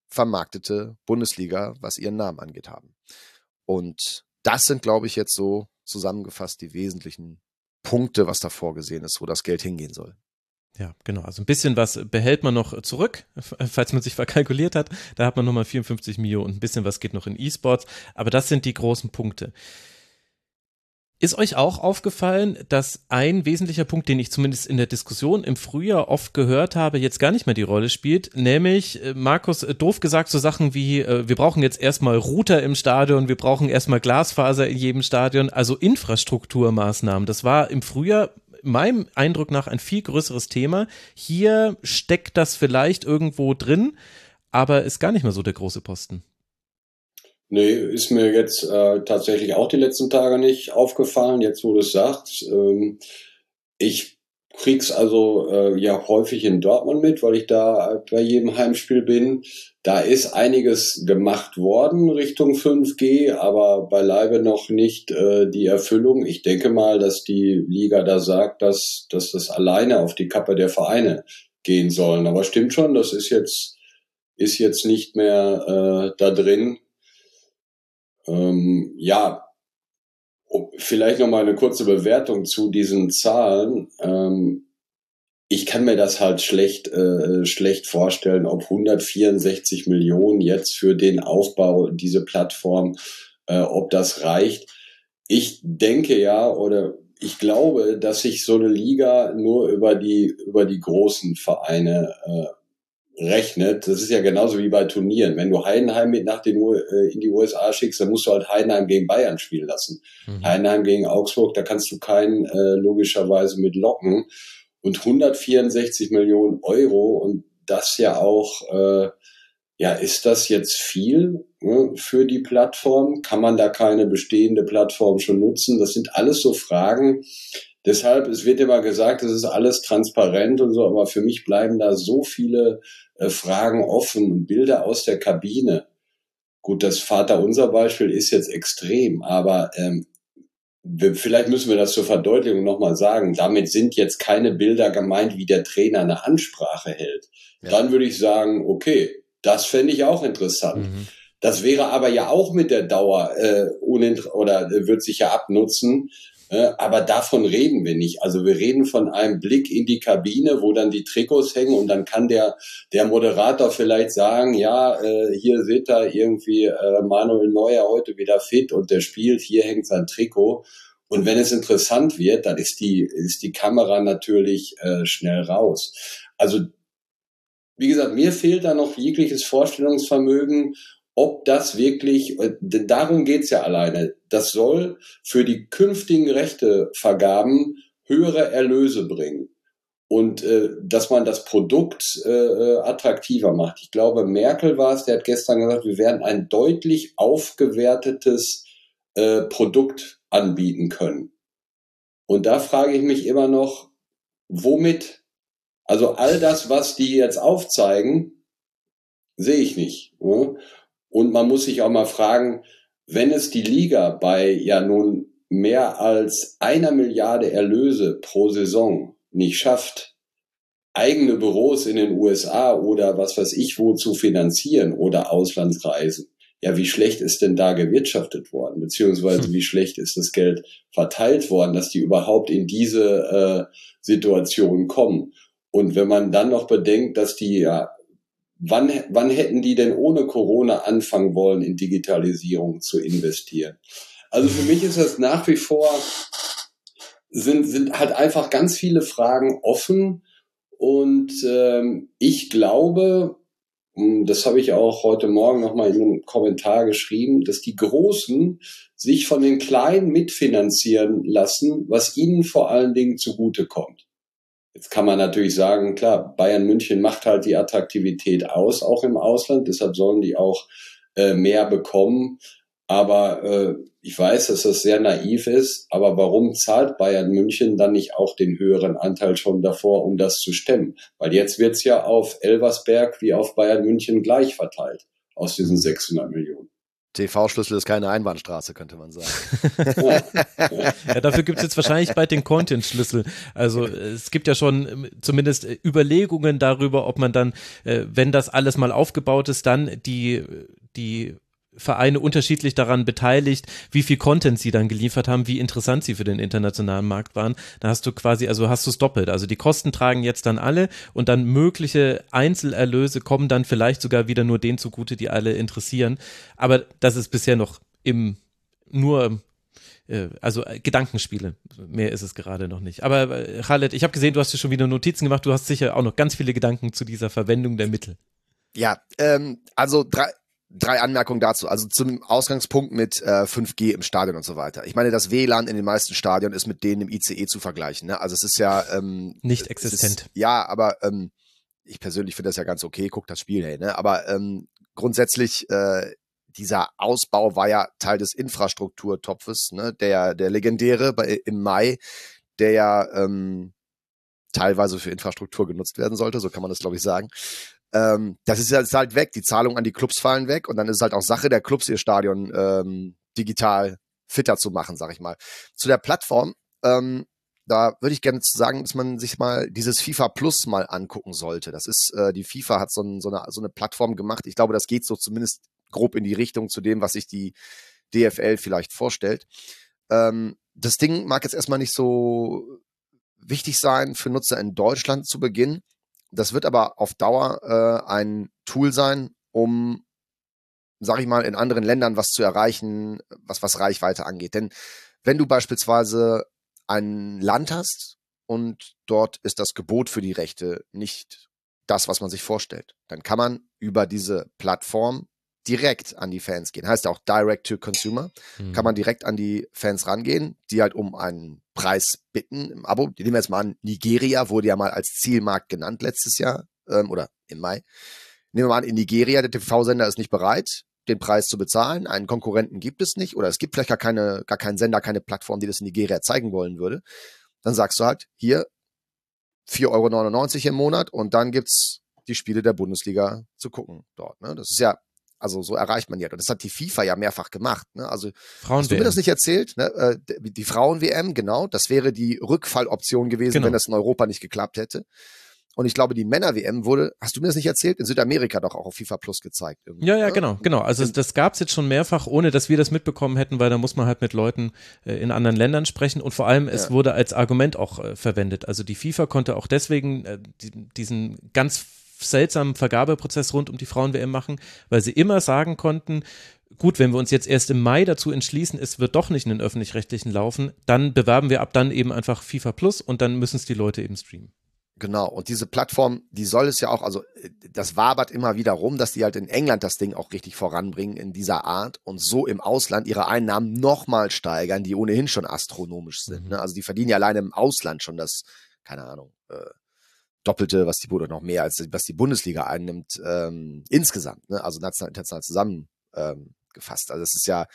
vermarktete Bundesliga, was ihren Namen angeht, haben. Und das sind, glaube ich, jetzt so zusammengefasst die wesentlichen Punkte, was da vorgesehen ist, wo das Geld hingehen soll. Ja, genau. Also ein bisschen was behält man noch zurück, falls man sich verkalkuliert hat. Da hat man nochmal 54 Millionen. Ein bisschen was geht noch in E-Sports. Aber das sind die großen Punkte. Ist euch auch aufgefallen, dass ein wesentlicher Punkt, den ich zumindest in der Diskussion im Frühjahr oft gehört habe, jetzt gar nicht mehr die Rolle spielt, nämlich äh, Markus äh, doof gesagt so Sachen wie äh, wir brauchen jetzt erstmal Router im Stadion, wir brauchen erstmal Glasfaser in jedem Stadion, also Infrastrukturmaßnahmen. Das war im Frühjahr meinem Eindruck nach ein viel größeres Thema. Hier steckt das vielleicht irgendwo drin, aber ist gar nicht mehr so der große Posten. Nee, ist mir jetzt äh, tatsächlich auch die letzten Tage nicht aufgefallen, jetzt wo du es sagst. Ähm, ich krieg's also äh, ja häufig in Dortmund mit, weil ich da bei jedem Heimspiel bin. Da ist einiges gemacht worden Richtung 5G, aber beileibe noch nicht äh, die Erfüllung. Ich denke mal, dass die Liga da sagt, dass, dass das alleine auf die Kappe der Vereine gehen sollen. Aber stimmt schon, das ist jetzt, ist jetzt nicht mehr äh, da drin. Ähm, ja, Vielleicht noch mal eine kurze Bewertung zu diesen Zahlen. Ähm, ich kann mir das halt schlecht, äh, schlecht vorstellen, ob 164 Millionen jetzt für den Aufbau dieser Plattform, äh, ob das reicht. Ich denke ja oder ich glaube, dass sich so eine Liga nur über die über die großen Vereine äh, rechnet, das ist ja genauso wie bei Turnieren. Wenn du Heidenheim mit nach den, äh, in die USA schickst, dann musst du halt Heidenheim gegen Bayern spielen lassen. Mhm. Heidenheim gegen Augsburg, da kannst du keinen äh, logischerweise mit locken. Und 164 Millionen Euro und das ja auch, äh, ja, ist das jetzt viel ne, für die Plattform? Kann man da keine bestehende Plattform schon nutzen? Das sind alles so Fragen, Deshalb, es wird immer gesagt, es ist alles transparent und so, aber für mich bleiben da so viele äh, Fragen offen und Bilder aus der Kabine. Gut, das Vaterunser Beispiel ist jetzt extrem, aber ähm, vielleicht müssen wir das zur Verdeutlichung nochmal sagen. Damit sind jetzt keine Bilder gemeint, wie der Trainer eine Ansprache hält. Ja. Dann würde ich sagen, okay, das fände ich auch interessant. Mhm. Das wäre aber ja auch mit der Dauer äh, oder äh, wird sich ja abnutzen, aber davon reden wir nicht. Also wir reden von einem Blick in die Kabine, wo dann die Trikots hängen und dann kann der, der Moderator vielleicht sagen, ja, äh, hier seht ihr irgendwie äh, Manuel Neuer heute wieder fit und der spielt, hier hängt sein Trikot. Und wenn es interessant wird, dann ist die, ist die Kamera natürlich äh, schnell raus. Also, wie gesagt, mir fehlt da noch jegliches Vorstellungsvermögen ob das wirklich, äh, darum geht's ja alleine, das soll für die künftigen Rechtevergaben höhere Erlöse bringen und äh, dass man das Produkt äh, äh, attraktiver macht. Ich glaube, Merkel war es, der hat gestern gesagt, wir werden ein deutlich aufgewertetes äh, Produkt anbieten können. Und da frage ich mich immer noch, womit? Also all das, was die jetzt aufzeigen, sehe ich nicht. Ne? Und man muss sich auch mal fragen, wenn es die Liga bei ja nun mehr als einer Milliarde Erlöse pro Saison nicht schafft, eigene Büros in den USA oder was weiß ich wo zu finanzieren oder Auslandsreisen, ja, wie schlecht ist denn da gewirtschaftet worden, beziehungsweise hm. wie schlecht ist das Geld verteilt worden, dass die überhaupt in diese äh, Situation kommen. Und wenn man dann noch bedenkt, dass die ja Wann, wann hätten die denn ohne Corona anfangen wollen, in Digitalisierung zu investieren? Also für mich ist das nach wie vor, sind, sind halt einfach ganz viele Fragen offen. Und ähm, ich glaube, das habe ich auch heute Morgen nochmal in einem Kommentar geschrieben, dass die Großen sich von den Kleinen mitfinanzieren lassen, was ihnen vor allen Dingen zugutekommt. Jetzt kann man natürlich sagen, klar, Bayern München macht halt die Attraktivität aus, auch im Ausland, deshalb sollen die auch äh, mehr bekommen. Aber äh, ich weiß, dass das sehr naiv ist, aber warum zahlt Bayern München dann nicht auch den höheren Anteil schon davor, um das zu stemmen? Weil jetzt wird's ja auf Elversberg wie auf Bayern München gleich verteilt aus diesen 600 Millionen. TV-Schlüssel ist keine Einbahnstraße, könnte man sagen. ja, dafür gibt es jetzt wahrscheinlich bald den Content-Schlüssel. Also es gibt ja schon ähm, zumindest äh, Überlegungen darüber, ob man dann, äh, wenn das alles mal aufgebaut ist, dann die, die Vereine unterschiedlich daran beteiligt, wie viel Content sie dann geliefert haben, wie interessant sie für den internationalen Markt waren. Da hast du quasi, also hast du es doppelt. Also die Kosten tragen jetzt dann alle und dann mögliche Einzelerlöse kommen dann vielleicht sogar wieder nur denen zugute, die alle interessieren. Aber das ist bisher noch im nur äh, also äh, Gedankenspiele. Mehr ist es gerade noch nicht. Aber äh, Khaled, ich habe gesehen, du hast dir schon wieder Notizen gemacht. Du hast sicher auch noch ganz viele Gedanken zu dieser Verwendung der Mittel. Ja, ähm, also drei, drei Anmerkungen dazu. Also zum Ausgangspunkt mit äh, 5G im Stadion und so weiter. Ich meine, das WLAN in den meisten Stadien ist mit denen im ICE zu vergleichen. Ne? Also es ist ja ähm, nicht existent. Ist, ja, aber ähm, ich persönlich finde das ja ganz okay. Guck das Spiel, hey. Ne? Aber ähm, grundsätzlich äh, dieser Ausbau war ja Teil des Infrastrukturtopfes, ne? der der legendäre bei, im Mai, der ja ähm, teilweise für Infrastruktur genutzt werden sollte. So kann man das glaube ich sagen ähm, das ist jetzt halt weg. Die Zahlungen an die Clubs fallen weg und dann ist es halt auch Sache der Clubs, ihr Stadion ähm, digital fitter zu machen, sag ich mal. Zu der Plattform, ähm, da würde ich gerne sagen, dass man sich mal dieses FIFA Plus mal angucken sollte. Das ist, äh, die FIFA hat so, ein, so, eine, so eine Plattform gemacht. Ich glaube, das geht so zumindest grob in die Richtung zu dem, was sich die DFL vielleicht vorstellt. Ähm, das Ding mag jetzt erstmal nicht so wichtig sein für Nutzer in Deutschland zu Beginn. Das wird aber auf Dauer äh, ein Tool sein, um, sag ich mal, in anderen Ländern was zu erreichen, was, was Reichweite angeht. Denn wenn du beispielsweise ein Land hast und dort ist das Gebot für die Rechte nicht das, was man sich vorstellt, dann kann man über diese Plattform direkt an die Fans gehen. Heißt auch Direct to Consumer. Mhm. Kann man direkt an die Fans rangehen, die halt um einen Preis bitten im Abo. Nehmen wir jetzt mal an, Nigeria wurde ja mal als Zielmarkt genannt letztes Jahr ähm, oder im Mai. Nehmen wir mal an, in Nigeria, der TV-Sender ist nicht bereit, den Preis zu bezahlen. Einen Konkurrenten gibt es nicht oder es gibt vielleicht gar, keine, gar keinen Sender, keine Plattform, die das in Nigeria zeigen wollen würde. Dann sagst du halt, hier 4,99 Euro im Monat und dann gibt's die Spiele der Bundesliga zu gucken dort. Ne? Das ist ja also so erreicht man ja. Und das hat die FIFA ja mehrfach gemacht. Ne? Also Frauen hast du mir das nicht erzählt? Ne? Äh, die Frauen-WM, genau, das wäre die Rückfalloption gewesen, genau. wenn das in Europa nicht geklappt hätte. Und ich glaube, die Männer-WM wurde, hast du mir das nicht erzählt, in Südamerika doch auch auf FIFA Plus gezeigt. Irgendwie. Ja, ja, ne? genau, genau. Also das gab es jetzt schon mehrfach, ohne dass wir das mitbekommen hätten, weil da muss man halt mit Leuten äh, in anderen Ländern sprechen und vor allem, es ja. wurde als Argument auch äh, verwendet. Also die FIFA konnte auch deswegen äh, die, diesen ganz seltsamen Vergabeprozess rund um die Frauen-WM machen, weil sie immer sagen konnten, gut, wenn wir uns jetzt erst im Mai dazu entschließen, es wird doch nicht in den öffentlich-rechtlichen laufen, dann bewerben wir ab dann eben einfach FIFA Plus und dann müssen es die Leute eben streamen. Genau, und diese Plattform, die soll es ja auch, also das wabert immer wieder rum, dass die halt in England das Ding auch richtig voranbringen in dieser Art und so im Ausland ihre Einnahmen nochmal steigern, die ohnehin schon astronomisch sind. Mhm. Ne? Also die verdienen ja alleine im Ausland schon das, keine Ahnung, äh, Doppelte, was die oder noch mehr als was die Bundesliga einnimmt, ähm, insgesamt, ne? also national, international zusammengefasst. Ähm, also es ist ja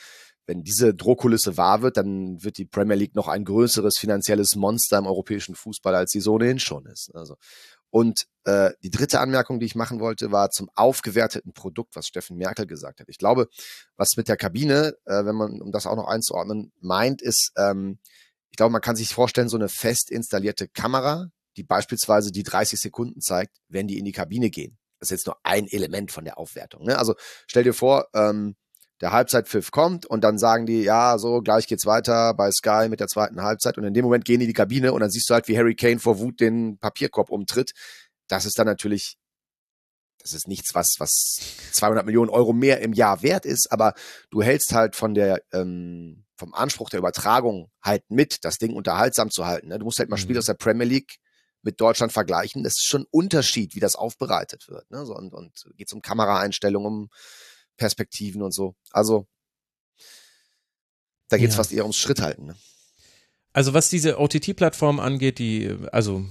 wenn diese Drohkulisse wahr wird, dann wird die Premier League noch ein größeres finanzielles Monster im europäischen Fußball, als sie so ohnehin schon ist. Also. Und äh, die dritte Anmerkung, die ich machen wollte, war zum aufgewerteten Produkt, was Steffen Merkel gesagt hat. Ich glaube, was mit der Kabine, äh, wenn man, um das auch noch einzuordnen, meint, ist, ähm, ich glaube, man kann sich vorstellen, so eine fest installierte Kamera, die beispielsweise die 30 Sekunden zeigt, wenn die in die Kabine gehen. Das ist jetzt nur ein Element von der Aufwertung. Ne? Also stell dir vor, ähm, der Halbzeitpfiff kommt und dann sagen die, ja, so, gleich geht's weiter bei Sky mit der zweiten Halbzeit und in dem Moment gehen die in die Kabine und dann siehst du halt, wie Harry Kane vor Wut den Papierkorb umtritt. Das ist dann natürlich, das ist nichts, was, was 200 Millionen Euro mehr im Jahr wert ist, aber du hältst halt von der, ähm, vom Anspruch der Übertragung halt mit, das Ding unterhaltsam zu halten. Ne? Du musst halt mal mhm. Spiele aus der Premier League mit Deutschland vergleichen. Das ist schon ein Unterschied, wie das aufbereitet wird. Ne? So, und, und geht es um Kameraeinstellungen, um Perspektiven und so. Also da geht es ja. fast eher ums Schritthalten. Ne? Also was diese OTT-Plattform angeht, die, also,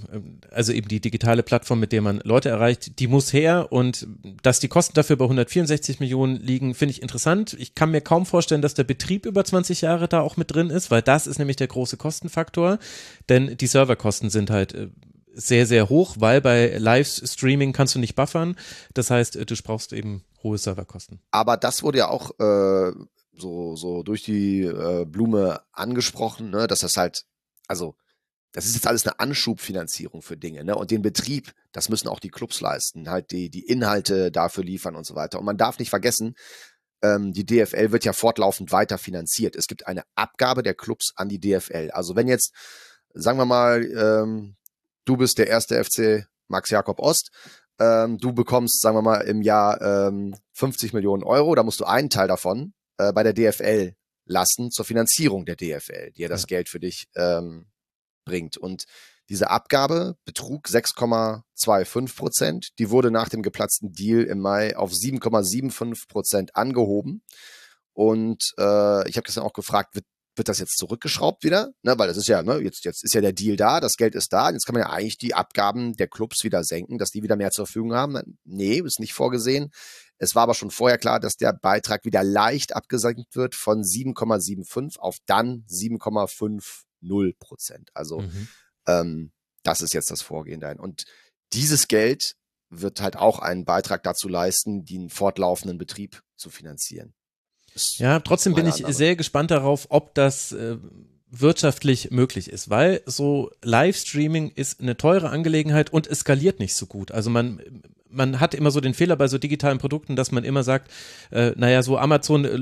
also eben die digitale Plattform, mit der man Leute erreicht, die muss her und dass die Kosten dafür bei 164 Millionen liegen, finde ich interessant. Ich kann mir kaum vorstellen, dass der Betrieb über 20 Jahre da auch mit drin ist, weil das ist nämlich der große Kostenfaktor, denn die Serverkosten sind halt äh, sehr, sehr hoch, weil bei Livestreaming kannst du nicht buffern. Das heißt, du brauchst eben hohe Serverkosten. Aber das wurde ja auch äh, so, so durch die äh, Blume angesprochen, ne, dass das halt, also das ist jetzt alles eine Anschubfinanzierung für Dinge, ne? Und den Betrieb, das müssen auch die Clubs leisten, halt die, die Inhalte dafür liefern und so weiter. Und man darf nicht vergessen, ähm, die DFL wird ja fortlaufend weiter finanziert. Es gibt eine Abgabe der Clubs an die DFL. Also wenn jetzt, sagen wir mal, ähm, du bist der erste FC Max Jakob Ost, ähm, du bekommst, sagen wir mal, im Jahr ähm, 50 Millionen Euro, da musst du einen Teil davon äh, bei der DFL lassen zur Finanzierung der DFL, die ja das ja. Geld für dich ähm, bringt. Und diese Abgabe betrug 6,25 Prozent. Die wurde nach dem geplatzten Deal im Mai auf 7,75 Prozent angehoben. Und äh, ich habe gestern auch gefragt, wird wird das jetzt zurückgeschraubt wieder, ne, weil das ist ja, ne, jetzt, jetzt ist ja der Deal da, das Geld ist da, jetzt kann man ja eigentlich die Abgaben der Clubs wieder senken, dass die wieder mehr zur Verfügung haben. Nee, ist nicht vorgesehen. Es war aber schon vorher klar, dass der Beitrag wieder leicht abgesenkt wird von 7,75 auf dann 7,50 Prozent. Also mhm. ähm, das ist jetzt das Vorgehen dahin. Und dieses Geld wird halt auch einen Beitrag dazu leisten, den fortlaufenden Betrieb zu finanzieren. Ja, trotzdem bin ich andere. sehr gespannt darauf, ob das äh, wirtschaftlich möglich ist, weil so Livestreaming ist eine teure Angelegenheit und es skaliert nicht so gut. Also man man hat immer so den Fehler bei so digitalen Produkten, dass man immer sagt, äh, naja, so Amazon äh,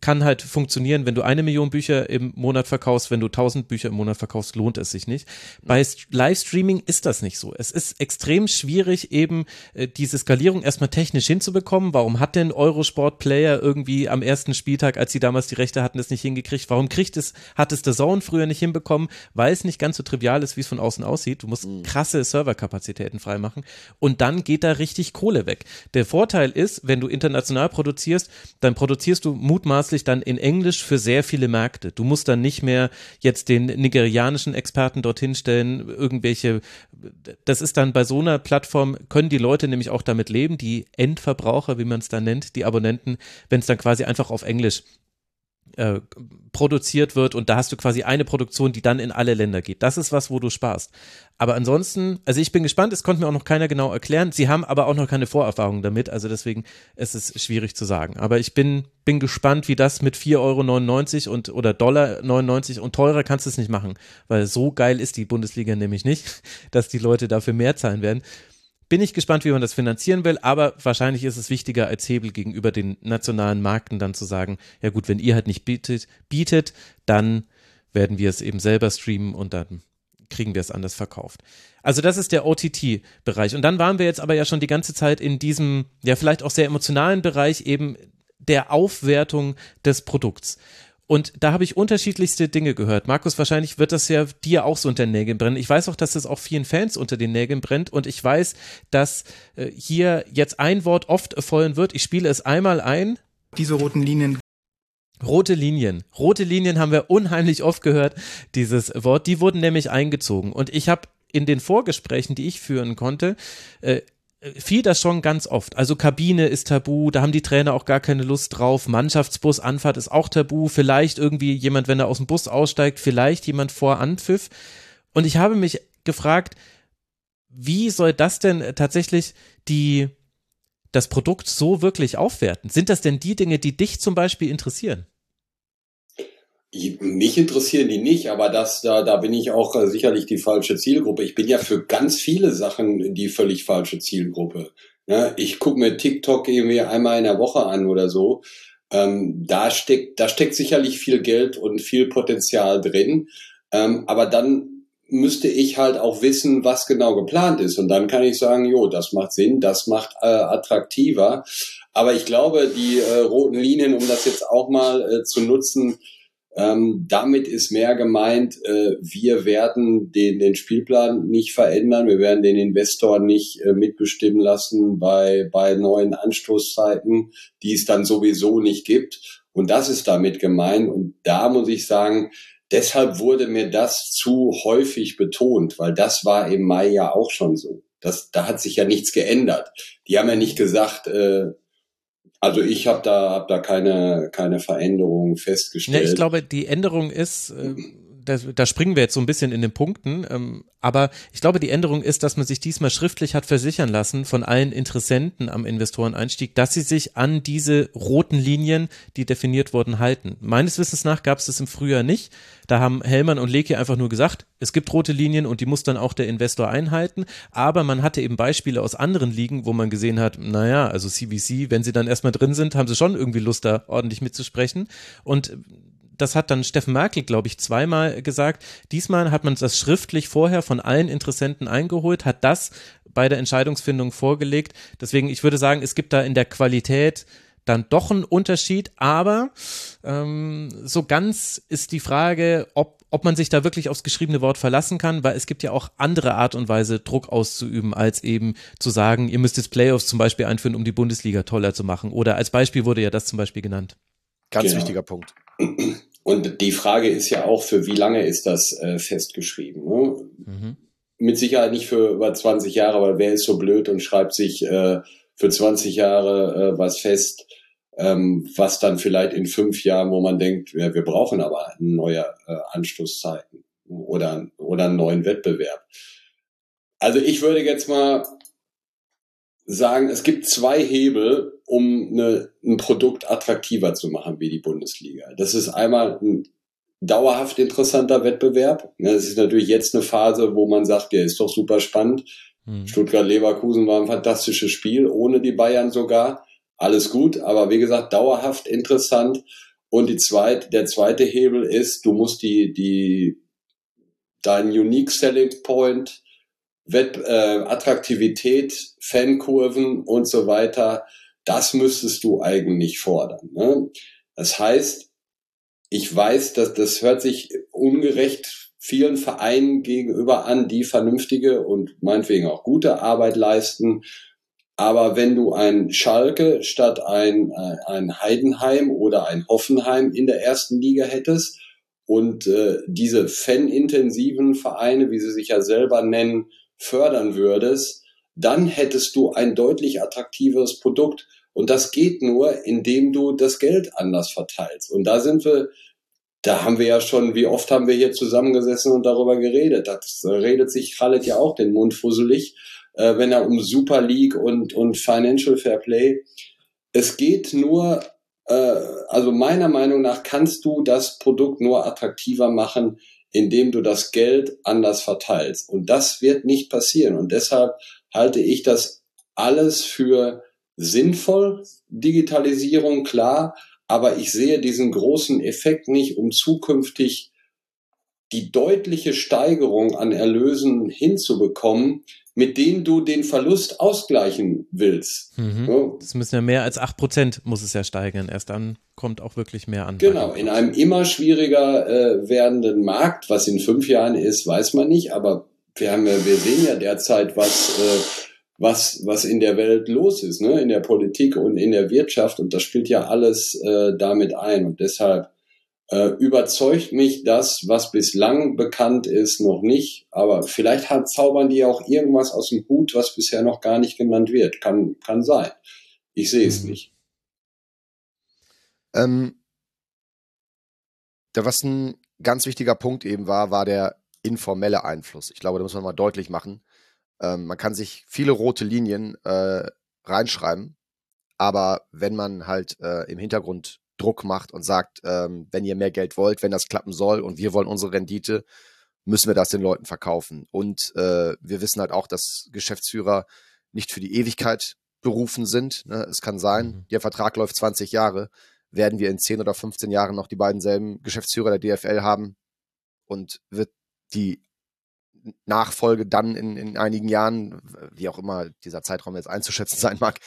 kann halt funktionieren, wenn du eine Million Bücher im Monat verkaufst, wenn du tausend Bücher im Monat verkaufst, lohnt es sich nicht. Bei Livestreaming ist das nicht so. Es ist extrem schwierig, eben äh, diese Skalierung erstmal technisch hinzubekommen. Warum hat denn Eurosport Player irgendwie am ersten Spieltag, als sie damals die Rechte hatten, es nicht hingekriegt? Warum kriegt es, hat es der Zone früher nicht hinbekommen? Weil es nicht ganz so trivial ist, wie es von außen aussieht. Du musst mhm. krasse Serverkapazitäten freimachen und dann geht da richtig richtig Kohle weg. Der Vorteil ist, wenn du international produzierst, dann produzierst du mutmaßlich dann in Englisch für sehr viele Märkte. Du musst dann nicht mehr jetzt den nigerianischen Experten dorthin stellen, irgendwelche, das ist dann bei so einer Plattform, können die Leute nämlich auch damit leben, die Endverbraucher, wie man es dann nennt, die Abonnenten, wenn es dann quasi einfach auf Englisch äh, produziert wird und da hast du quasi eine Produktion, die dann in alle Länder geht. Das ist was, wo du sparst. Aber ansonsten, also ich bin gespannt, es konnte mir auch noch keiner genau erklären. Sie haben aber auch noch keine Vorerfahrung damit, also deswegen ist es schwierig zu sagen. Aber ich bin, bin gespannt, wie das mit 4,99 Euro und oder Dollar 99 und teurer kannst du es nicht machen, weil so geil ist die Bundesliga nämlich nicht, dass die Leute dafür mehr zahlen werden. Bin ich gespannt, wie man das finanzieren will, aber wahrscheinlich ist es wichtiger als Hebel gegenüber den nationalen Markten dann zu sagen, ja gut, wenn ihr halt nicht bietet, bietet, dann werden wir es eben selber streamen und dann kriegen wir es anders verkauft. Also das ist der OTT-Bereich. Und dann waren wir jetzt aber ja schon die ganze Zeit in diesem, ja vielleicht auch sehr emotionalen Bereich eben der Aufwertung des Produkts. Und da habe ich unterschiedlichste Dinge gehört. Markus, wahrscheinlich wird das ja dir auch so unter den Nägeln brennen. Ich weiß auch, dass es auch vielen Fans unter den Nägeln brennt. Und ich weiß, dass äh, hier jetzt ein Wort oft erfolgen wird. Ich spiele es einmal ein. Diese roten Linien Rote Linien. Rote Linien haben wir unheimlich oft gehört, dieses Wort. Die wurden nämlich eingezogen. Und ich habe in den Vorgesprächen, die ich führen konnte, äh, fiel das schon ganz oft. Also Kabine ist tabu, da haben die Trainer auch gar keine Lust drauf. Mannschaftsbus, Anfahrt ist auch tabu. Vielleicht irgendwie jemand, wenn er aus dem Bus aussteigt, vielleicht jemand vor Anpfiff. Und ich habe mich gefragt, wie soll das denn tatsächlich die, das Produkt so wirklich aufwerten? Sind das denn die Dinge, die dich zum Beispiel interessieren? Mich interessieren die nicht, aber das, da, da bin ich auch äh, sicherlich die falsche Zielgruppe. Ich bin ja für ganz viele Sachen die völlig falsche Zielgruppe. Ja, ich gucke mir TikTok irgendwie einmal in der Woche an oder so. Ähm, da steckt, da steckt sicherlich viel Geld und viel Potenzial drin. Ähm, aber dann müsste ich halt auch wissen, was genau geplant ist. Und dann kann ich sagen, jo, das macht Sinn, das macht äh, attraktiver. Aber ich glaube, die äh, roten Linien, um das jetzt auch mal äh, zu nutzen, ähm, damit ist mehr gemeint, äh, wir werden den, den Spielplan nicht verändern, wir werden den Investor nicht äh, mitbestimmen lassen bei, bei neuen Anstoßzeiten, die es dann sowieso nicht gibt. Und das ist damit gemeint. Und da muss ich sagen, deshalb wurde mir das zu häufig betont, weil das war im Mai ja auch schon so. Das, da hat sich ja nichts geändert. Die haben ja nicht gesagt, äh, also ich habe da, hab da keine, keine Veränderung festgestellt. Ja, ich glaube, die Änderung ist, äh, da, da springen wir jetzt so ein bisschen in den Punkten, ähm, aber ich glaube, die Änderung ist, dass man sich diesmal schriftlich hat versichern lassen von allen Interessenten am Investoreneinstieg, dass sie sich an diese roten Linien, die definiert wurden, halten. Meines Wissens nach gab es das im Frühjahr nicht. Da haben Hellmann und Leke einfach nur gesagt, es gibt rote Linien und die muss dann auch der Investor einhalten. Aber man hatte eben Beispiele aus anderen Ligen, wo man gesehen hat, naja, also CVC, wenn sie dann erstmal drin sind, haben sie schon irgendwie Lust, da ordentlich mitzusprechen. Und das hat dann Steffen Merkel, glaube ich, zweimal gesagt. Diesmal hat man das schriftlich vorher von allen Interessenten eingeholt, hat das bei der Entscheidungsfindung vorgelegt. Deswegen, ich würde sagen, es gibt da in der Qualität dann doch einen Unterschied, aber ähm, so ganz ist die Frage, ob, ob man sich da wirklich aufs geschriebene Wort verlassen kann, weil es gibt ja auch andere Art und Weise, Druck auszuüben, als eben zu sagen, ihr müsst jetzt Playoffs zum Beispiel einführen, um die Bundesliga toller zu machen. Oder als Beispiel wurde ja das zum Beispiel genannt. Ganz genau. wichtiger Punkt. Und die Frage ist ja auch, für wie lange ist das äh, festgeschrieben? Ne? Mhm. Mit Sicherheit nicht für über 20 Jahre, weil wer ist so blöd und schreibt sich äh, für 20 Jahre äh, was fest, ähm, was dann vielleicht in fünf Jahren, wo man denkt, ja, wir brauchen aber neue äh, Anschlusszeiten oder, oder einen neuen Wettbewerb. Also ich würde jetzt mal sagen, es gibt zwei Hebel, um eine, ein Produkt attraktiver zu machen wie die Bundesliga. Das ist einmal ein dauerhaft interessanter Wettbewerb. Das ist natürlich jetzt eine Phase, wo man sagt, ja, ist doch super spannend. Mhm. Stuttgart-Leverkusen war ein fantastisches Spiel, ohne die Bayern sogar. Alles gut, aber wie gesagt, dauerhaft interessant. Und die zweit, der zweite Hebel ist, du musst die, die, deinen Unique Selling Point Wett, äh, Attraktivität, Fankurven und so weiter, das müsstest du eigentlich fordern. Ne? Das heißt, ich weiß, dass das hört sich ungerecht vielen Vereinen gegenüber an, die vernünftige und meinetwegen auch gute Arbeit leisten. Aber wenn du ein Schalke statt ein, äh, ein Heidenheim oder ein Hoffenheim in der ersten Liga hättest und äh, diese fanintensiven Vereine, wie sie sich ja selber nennen, fördern würdest, dann hättest du ein deutlich attraktiveres Produkt. Und das geht nur, indem du das Geld anders verteilst. Und da sind wir, da haben wir ja schon, wie oft haben wir hier zusammengesessen und darüber geredet. Das redet sich Khaled ja auch den Mund fusselig, äh, wenn er um Super League und, und Financial Fair Play. Es geht nur, äh, also meiner Meinung nach kannst du das Produkt nur attraktiver machen, indem du das Geld anders verteilst. Und das wird nicht passieren. Und deshalb halte ich das alles für sinnvoll, Digitalisierung, klar, aber ich sehe diesen großen Effekt nicht, um zukünftig die deutliche Steigerung an Erlösen hinzubekommen, mit denen du den Verlust ausgleichen willst. Mhm. Das müssen ja mehr als 8% muss es ja steigern. Erst dann kommt auch wirklich mehr an. Genau, in einem immer schwieriger äh, werdenden Markt, was in fünf Jahren ist, weiß man nicht, aber wir haben ja, wir sehen ja derzeit, was, äh, was, was in der Welt los ist, ne? in der Politik und in der Wirtschaft und das spielt ja alles äh, damit ein und deshalb überzeugt mich das, was bislang bekannt ist, noch nicht. Aber vielleicht hat, zaubern die auch irgendwas aus dem Hut, was bisher noch gar nicht genannt wird. Kann, kann sein. Ich sehe es Mhm. nicht. Ähm, da was ein ganz wichtiger Punkt eben war, war der informelle Einfluss. Ich glaube, da muss man mal deutlich machen. Ähm, man kann sich viele rote Linien äh, reinschreiben, aber wenn man halt äh, im Hintergrund Druck macht und sagt, ähm, wenn ihr mehr Geld wollt, wenn das klappen soll und wir wollen unsere Rendite, müssen wir das den Leuten verkaufen. Und äh, wir wissen halt auch, dass Geschäftsführer nicht für die Ewigkeit berufen sind. Ne? Es kann sein, Mhm. der Vertrag läuft 20 Jahre, werden wir in 10 oder 15 Jahren noch die beiden selben Geschäftsführer der DFL haben und wird die Nachfolge dann in, in einigen Jahren, wie auch immer dieser Zeitraum jetzt einzuschätzen sein mag,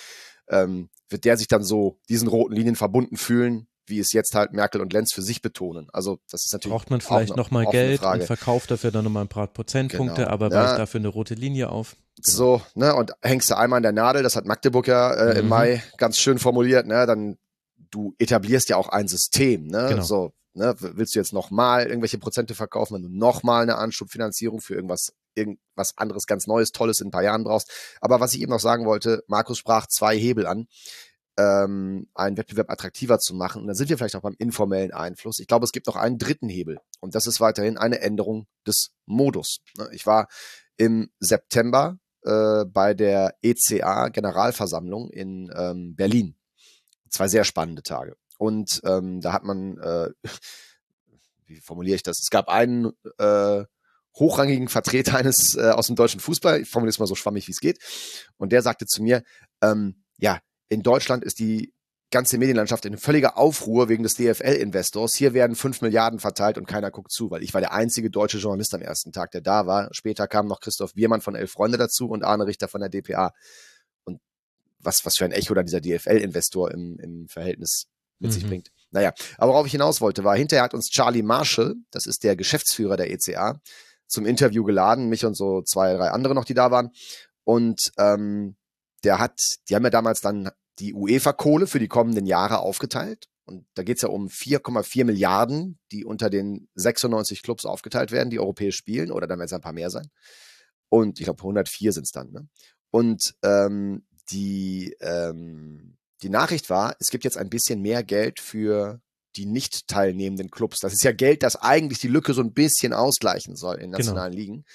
ähm, wird der sich dann so diesen roten Linien verbunden fühlen, wie es jetzt halt Merkel und Lenz für sich betonen. Also das ist natürlich Braucht man vielleicht offene Geld Frage. und verkauft dafür dann nochmal ein paar Prozentpunkte, Genau. aber Ja. weicht dafür eine rote Linie auf. So, ne, und hängst du einmal an der Nadel, das hat Magdeburg ja äh, im Mhm. Mai ganz schön formuliert, ne, dann du etablierst ja auch ein System, ne, Genau. so, ne, willst du jetzt nochmal irgendwelche Prozente verkaufen, wenn du nochmal eine Anschubfinanzierung für irgendwas, irgendwas anderes ganz Neues, Tolles in ein paar Jahren brauchst. Aber was ich eben noch sagen wollte, Markus sprach zwei Hebel an, ähm, einen Wettbewerb attraktiver zu machen. Und dann sind wir vielleicht auch beim informellen Einfluss. Ich glaube, es gibt noch einen dritten Hebel. Und das ist weiterhin eine Änderung des Modus. Ne, Ich war im September äh, bei der ECA Generalversammlung in ähm, Berlin. Zwei sehr spannende Tage. Und ähm, da hat man, äh, wie formuliere ich das? Es gab einen äh, hochrangigen Vertreter eines äh, aus dem deutschen Fußball, ich formuliere es mal so schwammig, wie es geht. Und der sagte zu mir, ähm, ja, in Deutschland ist die ganze Medienlandschaft in völliger Aufruhr wegen des DFL-Investors. Hier werden fünf Milliarden verteilt und keiner guckt zu, weil ich war der einzige deutsche Journalist am ersten Tag, der da war. Später kamen noch Christoph Biermann von Elf Freunde dazu und Arne Richter von der DPA. Und was, was für ein Echo dann dieser DFL-Investor im, im Verhältnis mit sich Mhm. bringt. Naja, aber worauf ich hinaus wollte, war, hinterher hat uns Charlie Marshall, das ist der Geschäftsführer der ECA, zum Interview geladen, mich und so zwei, drei andere noch, die da waren. Und ähm, der hat, die haben ja damals dann die UEFA-Kohle für die kommenden Jahre aufgeteilt. Und da geht's ja um 4,4 Milliarden, die unter den 96 Clubs aufgeteilt werden, die europäisch spielen, oder dann werden es ein paar mehr sein. Und ich glaube, 104 sind's dann. Ne? Und ähm, die, ähm, die Nachricht war, es gibt jetzt ein bisschen mehr Geld für die nicht teilnehmenden Clubs. Das ist ja Geld, das eigentlich die Lücke so ein bisschen ausgleichen soll in nationalen Ligen.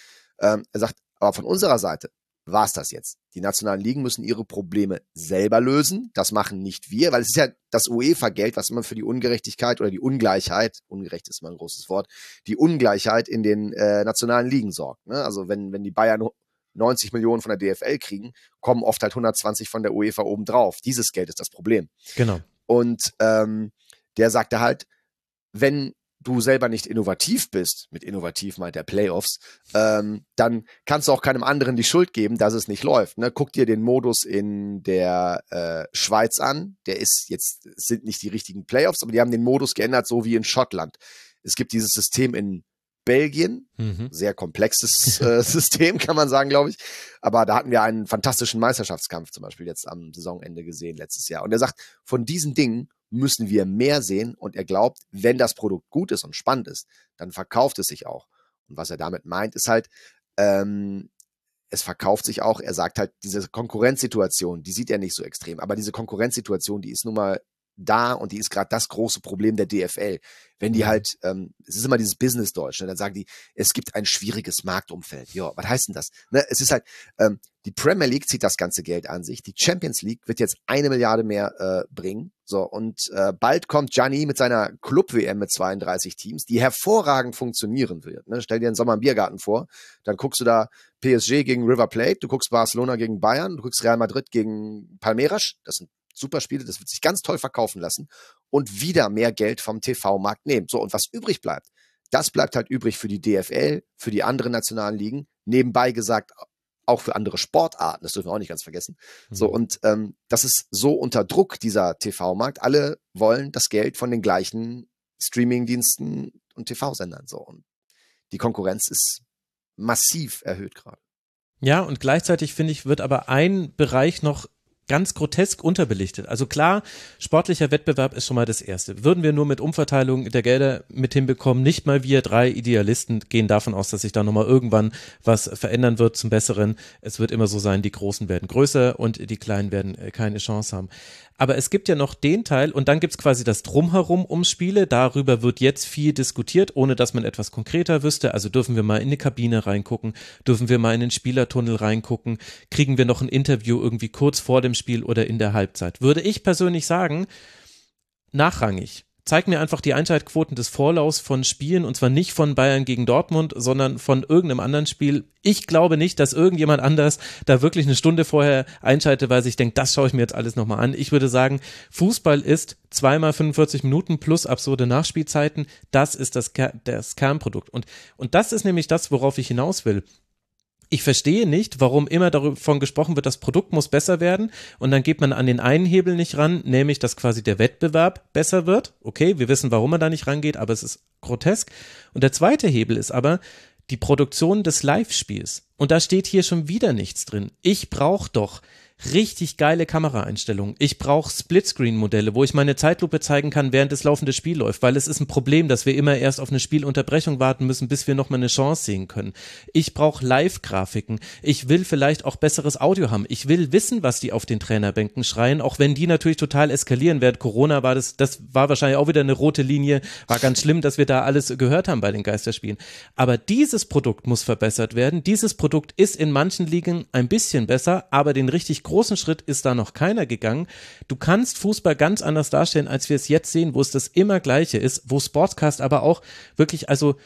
Ähm, er sagt, aber von unserer Seite war es das jetzt. Die nationalen Ligen müssen ihre Probleme selber lösen. Das machen nicht wir, weil es ist ja das UEFA-Geld, was immer für die Ungerechtigkeit oder die Ungleichheit, ungerecht ist mal ein großes Wort, die Ungleichheit in den äh, nationalen Ligen sorgt. Ne? Also wenn, wenn die Bayern 90 Millionen von der DFL kriegen, kommen oft halt 120 von der UEFA obendrauf. Dieses Geld ist das Problem. Genau. Und ähm, der sagte halt, wenn du selber nicht innovativ bist, mit innovativ meint er Playoffs, ähm, dann kannst du auch keinem anderen die Schuld geben, dass es nicht läuft. Ne? Guck dir den Modus in der äh, Schweiz an. Der ist jetzt, sind nicht die richtigen Playoffs, aber die haben den Modus geändert, so wie in Schottland. Es gibt dieses System in Belgien, Mhm. sehr komplexes äh, System, kann man sagen, glaube ich. Aber da hatten wir einen fantastischen Meisterschaftskampf zum Beispiel jetzt am Saisonende gesehen letztes Jahr. Und er sagt, von diesen Dingen müssen wir mehr sehen. Und er glaubt, wenn das Produkt gut ist und spannend ist, dann verkauft es sich auch. Und was er damit meint, ist halt, ähm, es verkauft sich auch. Er sagt halt, diese Konkurrenzsituation, die sieht er nicht so extrem. Aber diese Konkurrenzsituation, die ist nun mal da und die ist gerade das große Problem der DFL. Wenn die halt, ähm, es ist immer dieses Business-Deutsch, ne? dann sagen die, es gibt ein schwieriges Marktumfeld. Ja, was heißt denn das? Ne? Es ist halt, ähm, die Premier League zieht das ganze Geld an sich. Die Champions League wird jetzt eine Milliarde mehr äh, bringen. So, und äh, bald kommt Gianni mit seiner Club-WM mit 32 Teams, die hervorragend funktionieren wird. Ne? Stell dir einen Sommer im Biergarten vor, dann guckst du da PSG gegen River Plate, du guckst Barcelona gegen Bayern, du guckst Real Madrid gegen Palmeiras, das sind super Spiele, das wird sich ganz toll verkaufen lassen und wieder mehr Geld vom TV-Markt nehmen. So, und was übrig bleibt, Das bleibt halt übrig für die DFL, für die anderen nationalen Ligen. Nebenbei gesagt, auch für andere Sportarten, das dürfen wir auch nicht ganz vergessen. Mhm. So, und ähm, das ist so unter Druck, dieser TV-Markt. Alle wollen das Geld von den gleichen Streaming-Diensten und TV-Sendern. So. Und die Konkurrenz ist massiv erhöht gerade. Ja, und gleichzeitig finde ich, wird aber ein Bereich noch ganz grotesk unterbelichtet. Also klar, sportlicher Wettbewerb ist schon mal das Erste. Würden wir nur mit Umverteilung der Gelder mit hinbekommen, nicht mal wir drei Idealisten gehen davon aus, dass sich da nochmal irgendwann was verändern wird zum Besseren. Es wird immer so sein, die Großen werden größer und die Kleinen werden äh, keine Chance haben. Aber es gibt ja noch den Teil und dann gibt's quasi das Drumherum um Spiele. Darüber wird jetzt viel diskutiert, ohne dass man etwas konkreter wüsste. Also dürfen wir mal in eine Kabine reingucken, dürfen wir mal in den Spielertunnel reingucken, kriegen wir noch ein Interview irgendwie kurz vor dem Spiel oder in der Halbzeit. Würde ich persönlich sagen, nachrangig zeig mir einfach die Einschaltquoten des Vorlaufs von Spielen und zwar nicht von Bayern gegen Dortmund, sondern von irgendeinem anderen Spiel. Ich glaube nicht, dass irgendjemand anders da wirklich eine Stunde vorher einschaltet, weil sich denkt, das schaue ich mir jetzt alles nochmal an. Ich würde sagen, Fußball ist zweimal 45 Minuten plus absurde Nachspielzeiten. Das ist das, das Kernprodukt. Und, und das ist nämlich das, worauf ich hinaus will ich verstehe nicht, warum immer davon gesprochen wird, das Produkt muss besser werden und dann geht man an den einen Hebel nicht ran, nämlich dass quasi der Wettbewerb besser wird. Okay, wir wissen, warum man da nicht rangeht, aber es ist grotesk. Und der zweite Hebel ist aber die Produktion des Live-Spiels. Und da steht hier schon wieder nichts drin. Ich brauche doch richtig geile Kameraeinstellungen. Ich brauche Splitscreen-Modelle, wo ich meine Zeitlupe zeigen kann, während das laufende Spiel läuft, weil es ist ein Problem, dass wir immer erst auf eine Spielunterbrechung warten müssen, bis wir nochmal eine Chance sehen können. Ich brauche Live-Grafiken. Ich will vielleicht auch besseres Audio haben. Ich will wissen, was die auf den Trainerbänken schreien, auch wenn die natürlich total eskalieren. Während Corona war das, das war wahrscheinlich auch wieder eine rote Linie. War ganz schlimm, dass wir da alles gehört haben bei den Geisterspielen. Aber dieses Produkt muss verbessert werden. Dieses Produkt ist in manchen Ligen ein bisschen besser, aber den richtig großen Schritt ist da noch keiner gegangen. Du kannst Fußball ganz anders darstellen, als wir es jetzt sehen, wo es das immer gleiche ist, wo Sportscast aber auch wirklich, also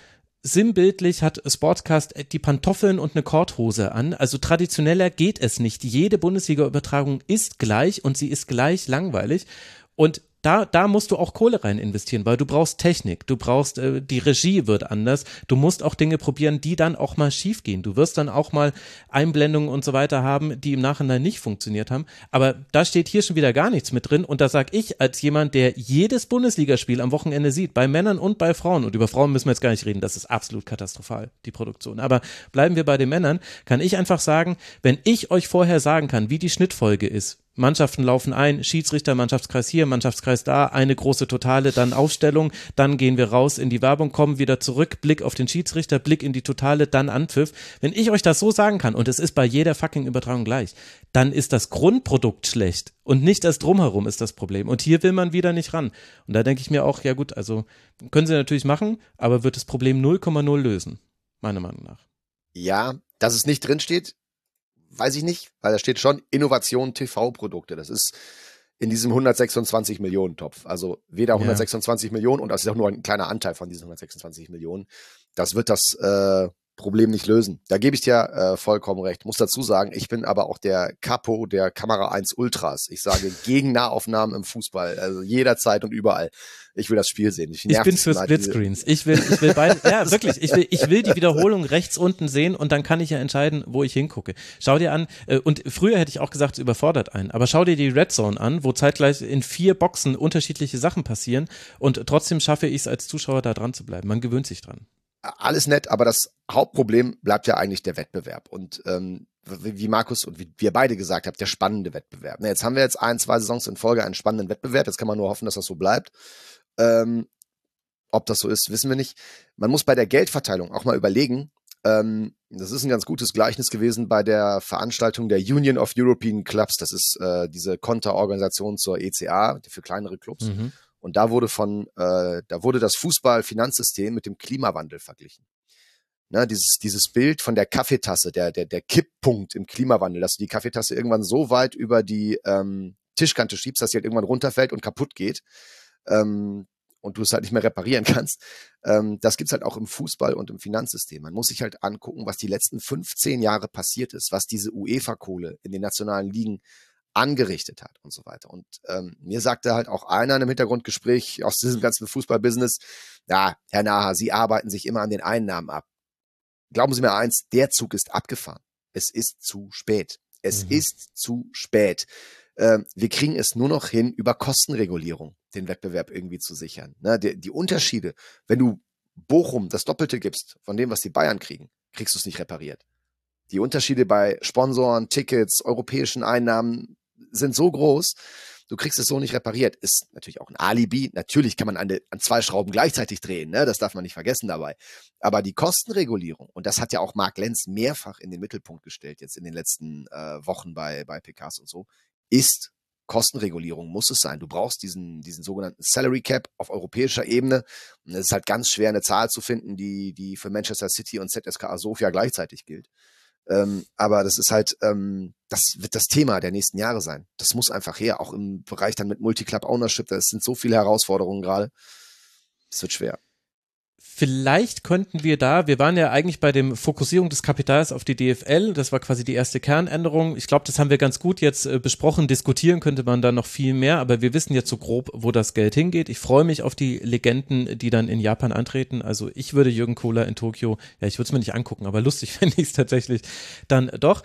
Sinnbildlich hat Sportscast die Pantoffeln und eine Korthose an. Also traditioneller geht es nicht. Jede Bundesliga-Übertragung ist gleich und sie ist gleich langweilig. Und da, da musst du auch Kohle rein investieren, weil du brauchst Technik, du brauchst, äh, die Regie wird anders, du musst auch Dinge probieren, die dann auch mal schief gehen. Du wirst dann auch mal Einblendungen und so weiter haben, die im Nachhinein nicht funktioniert haben. Aber da steht hier schon wieder gar nichts mit drin und da sag ich als jemand, der jedes Bundesligaspiel am Wochenende sieht, bei Männern und bei Frauen, und über Frauen müssen wir jetzt gar nicht reden, das ist absolut katastrophal, die Produktion. Aber bleiben wir bei den Männern, kann ich einfach sagen, wenn ich euch vorher sagen kann, wie die Schnittfolge ist, Mannschaften laufen ein, Schiedsrichter, Mannschaftskreis hier, Mannschaftskreis da, eine große Totale, dann Aufstellung, dann gehen wir raus in die Werbung, kommen wieder zurück, Blick auf den Schiedsrichter, Blick in die Totale, dann Anpfiff. Wenn ich euch das so sagen kann, und es ist bei jeder fucking Übertragung gleich, dann ist das Grundprodukt schlecht und nicht das Drumherum ist das Problem. Und hier will man wieder nicht ran. Und da denke ich mir auch, ja gut, also können sie natürlich machen, aber wird das Problem 0,0 lösen, meiner Meinung nach. Ja, dass es nicht drinsteht, weiß ich nicht, weil da steht schon Innovation TV-Produkte. Das ist in diesem 126 Millionen Topf. Also weder 126 ja. Millionen und das ist auch nur ein kleiner Anteil von diesen 126 Millionen. Das wird das äh, Problem nicht lösen. Da gebe ich dir äh, vollkommen recht. Muss dazu sagen, ich bin aber auch der Capo der Kamera 1 Ultras. Ich sage gegen Nahaufnahmen im Fußball, also jederzeit und überall. Ich will das Spiel sehen. Ich, ich bin für Splitscreens. Ich will, ich will beide, ja, wirklich. Ich will, ich will die Wiederholung rechts unten sehen und dann kann ich ja entscheiden, wo ich hingucke. Schau dir an, äh, und früher hätte ich auch gesagt, es überfordert einen, aber schau dir die Red Zone an, wo zeitgleich in vier Boxen unterschiedliche Sachen passieren und trotzdem schaffe ich es als Zuschauer da dran zu bleiben. Man gewöhnt sich dran alles nett, aber das Hauptproblem bleibt ja eigentlich der Wettbewerb. Und ähm, wie Markus und wie wir beide gesagt haben, der spannende Wettbewerb. Na, jetzt haben wir jetzt ein, zwei Saisons in Folge einen spannenden Wettbewerb. Jetzt kann man nur hoffen, dass das so bleibt. Ähm, ob das so ist, wissen wir nicht. Man muss bei der Geldverteilung auch mal überlegen. Ähm, das ist ein ganz gutes Gleichnis gewesen bei der Veranstaltung der Union of European Clubs. Das ist äh, diese Konterorganisation zur ECA für kleinere Clubs. Mhm. Und da wurde von, äh, da wurde das Fußballfinanzsystem mit dem Klimawandel verglichen. Ne, dieses, dieses Bild von der Kaffeetasse, der, der, der Kipppunkt im Klimawandel, dass du die Kaffeetasse irgendwann so weit über die ähm, Tischkante schiebst, dass sie halt irgendwann runterfällt und kaputt geht. Ähm, und du es halt nicht mehr reparieren kannst. Ähm, das gibt's halt auch im Fußball und im Finanzsystem. Man muss sich halt angucken, was die letzten 15 Jahre passiert ist, was diese UEFA-Kohle in den nationalen Ligen angerichtet hat und so weiter. Und ähm, mir sagte halt auch einer in einem Hintergrundgespräch aus diesem ganzen Fußballbusiness, ja, Herr Naha, Sie arbeiten sich immer an den Einnahmen ab. Glauben Sie mir eins, der Zug ist abgefahren. Es ist zu spät. Es mhm. ist zu spät. Ähm, wir kriegen es nur noch hin, über Kostenregulierung den Wettbewerb irgendwie zu sichern. Ne, die, die Unterschiede, wenn du Bochum das Doppelte gibst von dem, was die Bayern kriegen, kriegst du es nicht repariert. Die Unterschiede bei Sponsoren, Tickets, europäischen Einnahmen sind so groß, du kriegst es so nicht repariert. Ist natürlich auch ein Alibi. Natürlich kann man an, de, an zwei Schrauben gleichzeitig drehen, ne? das darf man nicht vergessen dabei. Aber die Kostenregulierung, und das hat ja auch Mark Lenz mehrfach in den Mittelpunkt gestellt, jetzt in den letzten äh, Wochen bei, bei PKs und so, ist Kostenregulierung muss es sein. Du brauchst diesen, diesen sogenannten Salary Cap auf europäischer Ebene. Und es ist halt ganz schwer, eine Zahl zu finden, die, die für Manchester City und ZSKA Sofia gleichzeitig gilt. Ähm, aber das ist halt, ähm, das wird das Thema der nächsten Jahre sein. Das muss einfach her, auch im Bereich dann mit Multiclub Ownership. Das sind so viele Herausforderungen gerade. Es wird schwer. Vielleicht könnten wir da, wir waren ja eigentlich bei dem Fokussierung des Kapitals auf die DFL, das war quasi die erste Kernänderung. Ich glaube, das haben wir ganz gut jetzt äh, besprochen. Diskutieren könnte man da noch viel mehr, aber wir wissen jetzt so grob, wo das Geld hingeht. Ich freue mich auf die Legenden, die dann in Japan antreten. Also ich würde Jürgen Kohler in Tokio, ja, ich würde es mir nicht angucken, aber lustig fände ich es tatsächlich dann doch.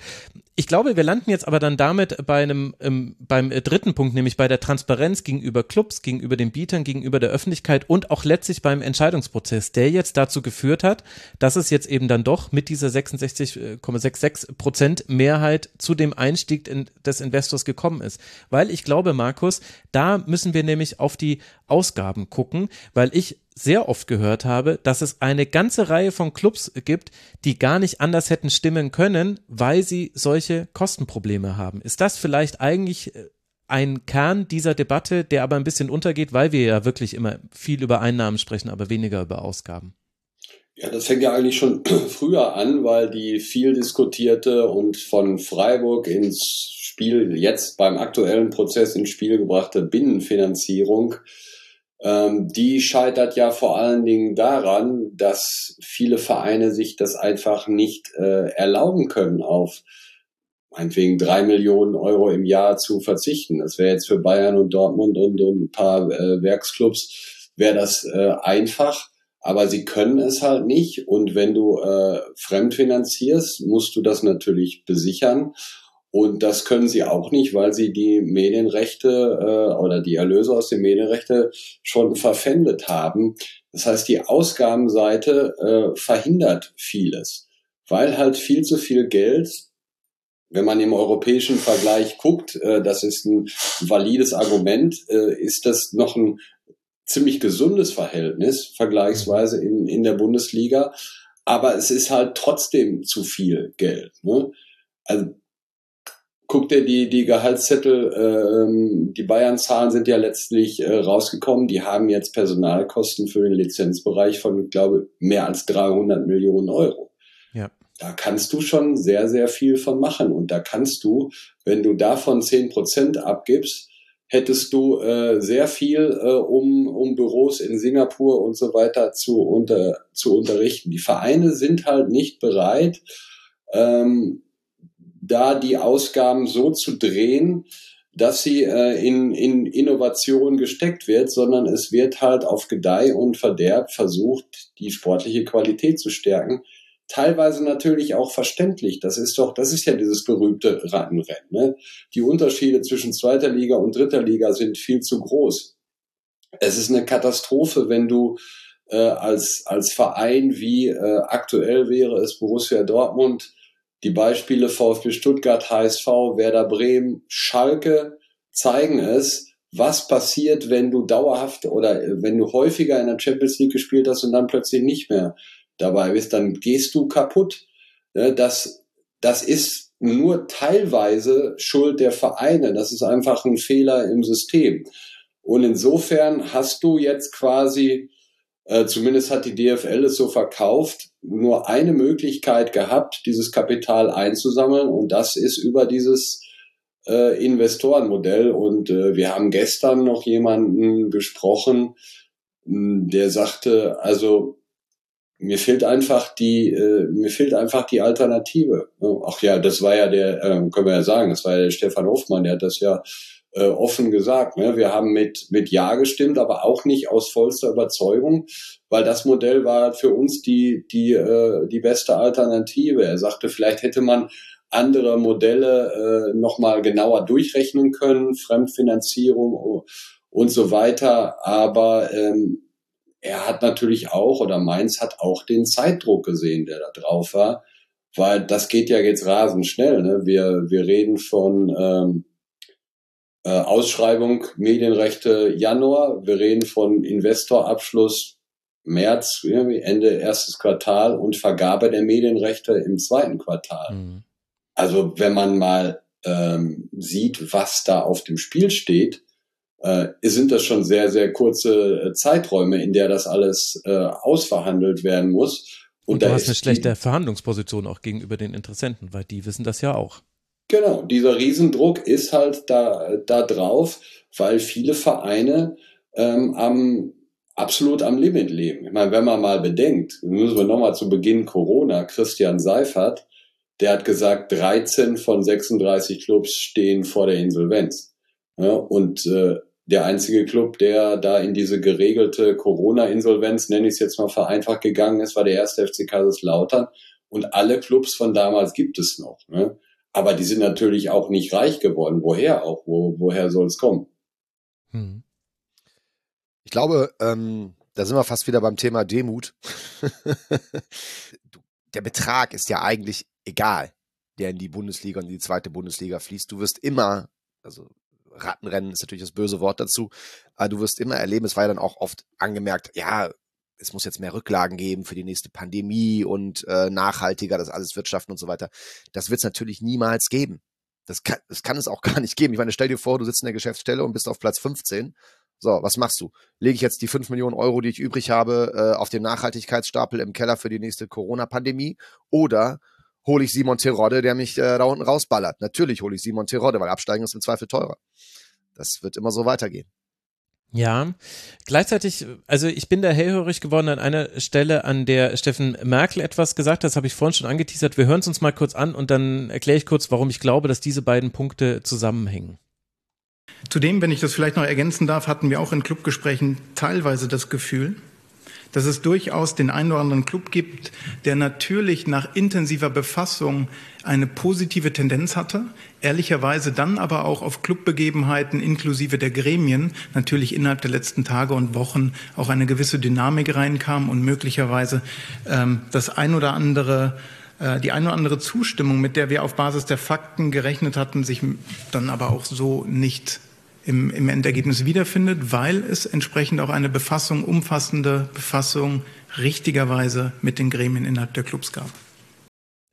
Ich glaube, wir landen jetzt aber dann damit bei einem, ähm, beim dritten Punkt, nämlich bei der Transparenz gegenüber Clubs, gegenüber den Bietern, gegenüber der Öffentlichkeit und auch letztlich Entscheidungsprozess, der jetzt dazu geführt hat, dass es jetzt eben dann doch mit dieser 66,66 Prozent Mehrheit zu dem Einstieg in, des Investors gekommen ist. Weil ich glaube, Markus, da müssen wir nämlich auf die Ausgaben gucken, weil ich sehr oft gehört habe, dass es eine ganze Reihe von Clubs gibt, die gar nicht anders hätten stimmen können, weil sie solche Kostenprobleme haben. Ist das vielleicht eigentlich äh, ein Kern dieser Debatte, der aber ein bisschen untergeht, weil wir ja wirklich immer viel über Einnahmen sprechen, aber weniger über Ausgaben. Ja, das fängt ja eigentlich schon früher an, weil die viel diskutierte und von Freiburg ins Spiel, jetzt beim aktuellen Prozess ins Spiel gebrachte Binnenfinanzierung, ähm, die scheitert ja vor allen Dingen daran, dass viele Vereine sich das einfach nicht äh, erlauben können auf meinetwegen drei Millionen Euro im Jahr zu verzichten. Das wäre jetzt für Bayern und Dortmund und, und ein paar äh, Werksclubs, wäre das äh, einfach. Aber sie können es halt nicht. Und wenn du äh, fremdfinanzierst, musst du das natürlich besichern. Und das können sie auch nicht, weil sie die Medienrechte äh, oder die Erlöse aus den Medienrechte schon verpfändet haben. Das heißt, die Ausgabenseite äh, verhindert vieles, weil halt viel zu viel Geld wenn man im europäischen Vergleich guckt, äh, das ist ein valides Argument, äh, ist das noch ein ziemlich gesundes Verhältnis vergleichsweise in, in der Bundesliga. Aber es ist halt trotzdem zu viel Geld. Ne? Also guck dir die, die Gehaltszettel, ähm, die Bayern-Zahlen sind ja letztlich äh, rausgekommen. Die haben jetzt Personalkosten für den Lizenzbereich von, glaube mehr als 300 Millionen Euro. Ja da kannst du schon sehr, sehr viel von machen. Und da kannst du, wenn du davon zehn Prozent abgibst, hättest du äh, sehr viel, äh, um, um Büros in Singapur und so weiter zu, unter, zu unterrichten. Die Vereine sind halt nicht bereit, ähm, da die Ausgaben so zu drehen, dass sie äh, in, in Innovation gesteckt wird, sondern es wird halt auf Gedeih und Verderb versucht, die sportliche Qualität zu stärken teilweise natürlich auch verständlich. Das ist doch, das ist ja dieses berühmte Rattenrennen. Ne? Die Unterschiede zwischen zweiter Liga und dritter Liga sind viel zu groß. Es ist eine Katastrophe, wenn du äh, als, als Verein wie äh, aktuell wäre es Borussia Dortmund, die Beispiele VfB Stuttgart, HSV, Werder Bremen, Schalke zeigen es, was passiert, wenn du dauerhaft oder äh, wenn du häufiger in der Champions League gespielt hast und dann plötzlich nicht mehr dabei bist, dann gehst du kaputt. Das, das ist nur teilweise Schuld der Vereine. Das ist einfach ein Fehler im System. Und insofern hast du jetzt quasi, äh, zumindest hat die DFL es so verkauft, nur eine Möglichkeit gehabt, dieses Kapital einzusammeln. Und das ist über dieses äh, Investorenmodell. Und äh, wir haben gestern noch jemanden gesprochen, der sagte, also mir fehlt einfach die, äh, mir fehlt einfach die Alternative. Ach ja, das war ja der, äh, können wir ja sagen, das war ja der Stefan Hofmann, der hat das ja äh, offen gesagt. Ne? Wir haben mit, mit Ja gestimmt, aber auch nicht aus vollster Überzeugung, weil das Modell war für uns die, die, äh, die beste Alternative. Er sagte, vielleicht hätte man andere Modelle äh, nochmal genauer durchrechnen können, Fremdfinanzierung und so weiter. Aber ähm, er hat natürlich auch, oder Mainz hat auch den Zeitdruck gesehen, der da drauf war, weil das geht ja jetzt rasend schnell. Ne? Wir, wir reden von ähm, äh, Ausschreibung Medienrechte Januar, wir reden von Investorabschluss März, Ende erstes Quartal und Vergabe der Medienrechte im zweiten Quartal. Mhm. Also wenn man mal ähm, sieht, was da auf dem Spiel steht, äh, sind das schon sehr, sehr kurze äh, Zeiträume, in der das alles äh, ausverhandelt werden muss. Und, und du hast eine schlechte Verhandlungsposition auch gegenüber den Interessenten, weil die wissen das ja auch. Genau, dieser Riesendruck ist halt da, da drauf, weil viele Vereine ähm, am absolut am Limit leben. Ich meine, wenn man mal bedenkt, müssen wir nochmal zu Beginn Corona, Christian Seifert, der hat gesagt, 13 von 36 Clubs stehen vor der Insolvenz. Ja, und äh, der einzige Club, der da in diese geregelte Corona-Insolvenz, nenne ich es jetzt mal vereinfacht, gegangen ist, war der erste FC Kaiserslautern. Und alle Clubs von damals gibt es noch. Ne? Aber die sind natürlich auch nicht reich geworden. Woher auch? Wo, woher soll es kommen? Hm. Ich glaube, ähm, da sind wir fast wieder beim Thema Demut. der Betrag ist ja eigentlich egal, der in die Bundesliga und in die zweite Bundesliga fließt. Du wirst immer, also Rattenrennen ist natürlich das böse Wort dazu, aber du wirst immer erleben, es war ja dann auch oft angemerkt, ja, es muss jetzt mehr Rücklagen geben für die nächste Pandemie und äh, nachhaltiger, das alles wirtschaften und so weiter. Das wird es natürlich niemals geben. Das kann, das kann es auch gar nicht geben. Ich meine, stell dir vor, du sitzt in der Geschäftsstelle und bist auf Platz 15. So, was machst du? Lege ich jetzt die 5 Millionen Euro, die ich übrig habe, äh, auf den Nachhaltigkeitsstapel im Keller für die nächste Corona-Pandemie? Oder hole ich Simon Terodde, der mich äh, da unten rausballert. Natürlich hole ich Simon Terodde, weil Absteigen ist im Zweifel teurer. Das wird immer so weitergehen. Ja, gleichzeitig, also ich bin da hellhörig geworden an einer Stelle, an der Steffen Merkel etwas gesagt hat, das habe ich vorhin schon angeteasert. Wir hören es uns mal kurz an und dann erkläre ich kurz, warum ich glaube, dass diese beiden Punkte zusammenhängen. Zudem, wenn ich das vielleicht noch ergänzen darf, hatten wir auch in Clubgesprächen teilweise das Gefühl, dass es durchaus den einen oder anderen Club gibt, der natürlich nach intensiver Befassung eine positive Tendenz hatte, ehrlicherweise dann aber auch auf Clubbegebenheiten inklusive der Gremien natürlich innerhalb der letzten Tage und Wochen auch eine gewisse Dynamik reinkam und möglicherweise ähm, das ein oder andere äh, die eine oder andere Zustimmung, mit der wir auf Basis der Fakten gerechnet hatten, sich dann aber auch so nicht im, im Endergebnis wiederfindet, weil es entsprechend auch eine Befassung, umfassende Befassung richtigerweise mit den Gremien innerhalb der Clubs gab.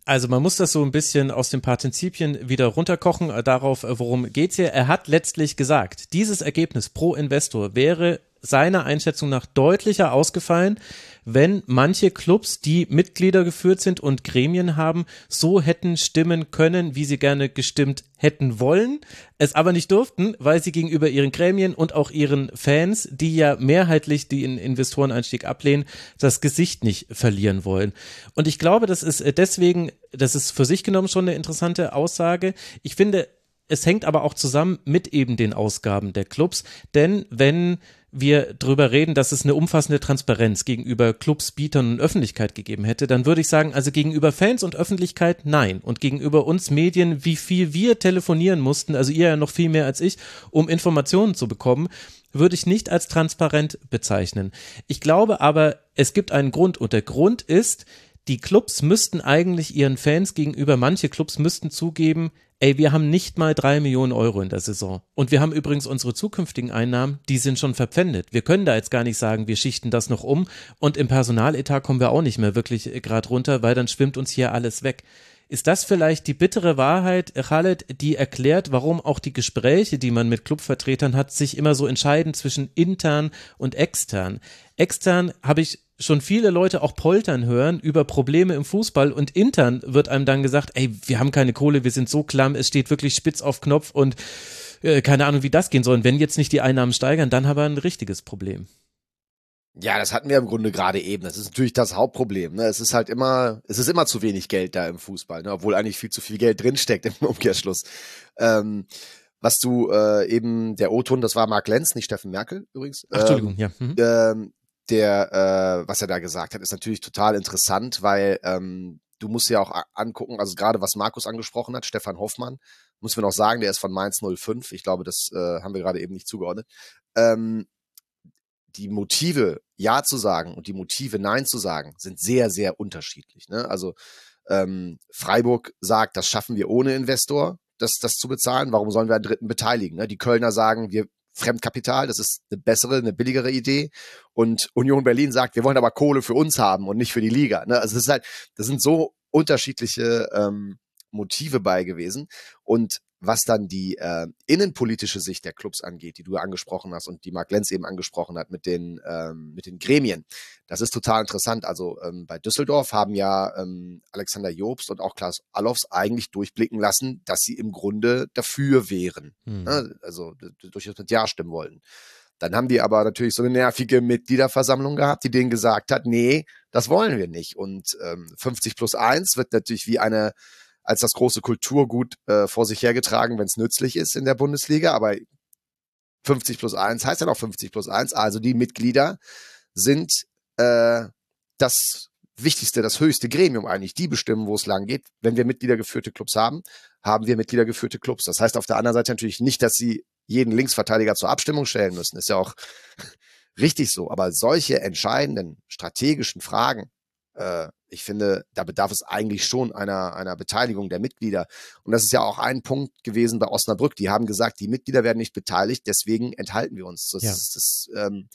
Also man muss das so ein bisschen aus den Partizipien wieder runterkochen, äh, darauf, äh, worum geht's hier. Er hat letztlich gesagt, dieses Ergebnis pro Investor wäre seiner Einschätzung nach deutlicher ausgefallen, wenn manche Clubs, die Mitglieder geführt sind und Gremien haben, so hätten stimmen können, wie sie gerne gestimmt hätten wollen, es aber nicht durften, weil sie gegenüber ihren Gremien und auch ihren Fans, die ja mehrheitlich den Investoreneinstieg ablehnen, das Gesicht nicht verlieren wollen. Und ich glaube, das ist deswegen, das ist für sich genommen schon eine interessante Aussage. Ich finde, es hängt aber auch zusammen mit eben den Ausgaben der Clubs, denn wenn wir darüber reden, dass es eine umfassende Transparenz gegenüber Clubs, Bietern und Öffentlichkeit gegeben hätte, dann würde ich sagen, also gegenüber Fans und Öffentlichkeit nein. Und gegenüber uns Medien, wie viel wir telefonieren mussten, also ihr ja noch viel mehr als ich, um Informationen zu bekommen, würde ich nicht als transparent bezeichnen. Ich glaube aber, es gibt einen Grund und der Grund ist, die Clubs müssten eigentlich ihren Fans gegenüber, manche Clubs müssten zugeben, ey, wir haben nicht mal drei Millionen Euro in der Saison. Und wir haben übrigens unsere zukünftigen Einnahmen, die sind schon verpfändet. Wir können da jetzt gar nicht sagen, wir schichten das noch um. Und im Personaletat kommen wir auch nicht mehr wirklich gerade runter, weil dann schwimmt uns hier alles weg. Ist das vielleicht die bittere Wahrheit, Khaled, die erklärt, warum auch die Gespräche, die man mit Clubvertretern hat, sich immer so entscheiden zwischen intern und extern? Extern habe ich schon viele Leute auch poltern hören über Probleme im Fußball und intern wird einem dann gesagt, ey, wir haben keine Kohle, wir sind so klamm, es steht wirklich spitz auf Knopf und äh, keine Ahnung, wie das gehen soll. Und wenn jetzt nicht die Einnahmen steigern, dann haben wir ein richtiges Problem. Ja, das hatten wir im Grunde gerade eben. Das ist natürlich das Hauptproblem. Ne? Es ist halt immer, es ist immer zu wenig Geld da im Fußball, ne? obwohl eigentlich viel zu viel Geld drinsteckt im Umkehrschluss. Ähm, was du äh, eben, der O-Ton, das war Mark Lenz, nicht Steffen Merkel übrigens. Ach, Entschuldigung, ja. Mhm. Ähm, der, äh, was er da gesagt hat, ist natürlich total interessant, weil ähm, du musst ja auch angucken, also gerade was Markus angesprochen hat, Stefan Hoffmann, muss wir noch sagen, der ist von Mainz 05. Ich glaube, das äh, haben wir gerade eben nicht zugeordnet. Ähm, die Motive Ja zu sagen und die Motive Nein zu sagen sind sehr, sehr unterschiedlich. Ne? Also ähm, Freiburg sagt, das schaffen wir ohne Investor, das, das zu bezahlen. Warum sollen wir einen Dritten beteiligen? Ne? Die Kölner sagen, wir Fremdkapital, das ist eine bessere, eine billigere Idee. Und Union Berlin sagt, wir wollen aber Kohle für uns haben und nicht für die Liga. Ne? Also das ist halt, das sind so unterschiedliche ähm, Motive bei gewesen. Und was dann die äh, innenpolitische Sicht der Clubs angeht, die du angesprochen hast und die Mark Lenz eben angesprochen hat mit den, ähm, mit den Gremien. Das ist total interessant. Also ähm, bei Düsseldorf haben ja ähm, Alexander Jobst und auch Klaas Allofs eigentlich durchblicken lassen, dass sie im Grunde dafür wären. Hm. Ne? Also durchaus mit Ja stimmen wollten. Dann haben die aber natürlich so eine nervige Mitgliederversammlung gehabt, die denen gesagt hat, nee, das wollen wir nicht. Und ähm, 50 plus 1 wird natürlich wie eine als das große Kulturgut äh, vor sich hergetragen, wenn es nützlich ist in der Bundesliga. Aber 50 plus 1 heißt ja noch 50 plus 1. Also die Mitglieder sind äh, das wichtigste, das höchste Gremium eigentlich. Die bestimmen, wo es lang geht. Wenn wir mitgliedergeführte Clubs haben, haben wir mitgliedergeführte Clubs. Das heißt auf der anderen Seite natürlich nicht, dass sie jeden Linksverteidiger zur Abstimmung stellen müssen. Ist ja auch richtig so. Aber solche entscheidenden strategischen Fragen, äh, ich finde, da bedarf es eigentlich schon einer, einer Beteiligung der Mitglieder. Und das ist ja auch ein Punkt gewesen bei Osnabrück. Die haben gesagt, die Mitglieder werden nicht beteiligt, deswegen enthalten wir uns. Das, ja. das ähm,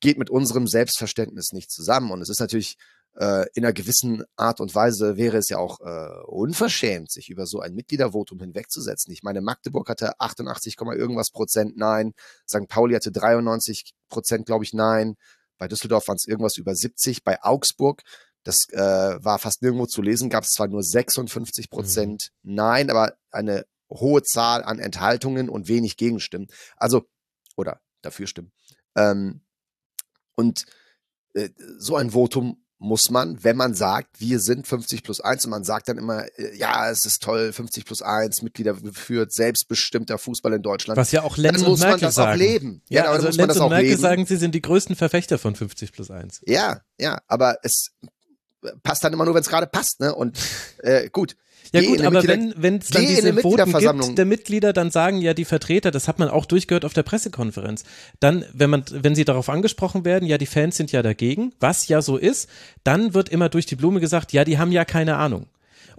geht mit unserem Selbstverständnis nicht zusammen. Und es ist natürlich äh, in einer gewissen Art und Weise wäre es ja auch äh, unverschämt, sich über so ein Mitgliedervotum hinwegzusetzen. Ich meine, Magdeburg hatte 88, irgendwas Prozent Nein, St. Pauli hatte 93 Prozent, glaube ich, Nein. Bei Düsseldorf waren es irgendwas über 70. Bei Augsburg das äh, war fast nirgendwo zu lesen, gab es zwar nur 56 mhm. Prozent mhm. Nein, aber eine hohe Zahl an Enthaltungen und wenig Gegenstimmen. Also, oder dafür stimmen. Ähm, und äh, so ein Votum muss man, wenn man sagt, wir sind 50 plus 1 und man sagt dann immer, äh, ja, es ist toll, 50 plus 1, Mitglieder geführt, selbstbestimmter Fußball in Deutschland. Was ja auch Lenz und Merkel das sagen. Auch leben. Ja, ja also Lenz und Merkel leben. sagen, sie sind die größten Verfechter von 50 plus 1. Ja, ja, aber es passt dann immer nur, wenn es gerade passt, ne? Und äh, gut. Ja gut, aber wenn wenn es dann diese Voten gibt der Mitglieder, dann sagen ja die Vertreter, das hat man auch durchgehört auf der Pressekonferenz, dann, wenn man, wenn sie darauf angesprochen werden, ja, die Fans sind ja dagegen, was ja so ist, dann wird immer durch die Blume gesagt, ja, die haben ja keine Ahnung.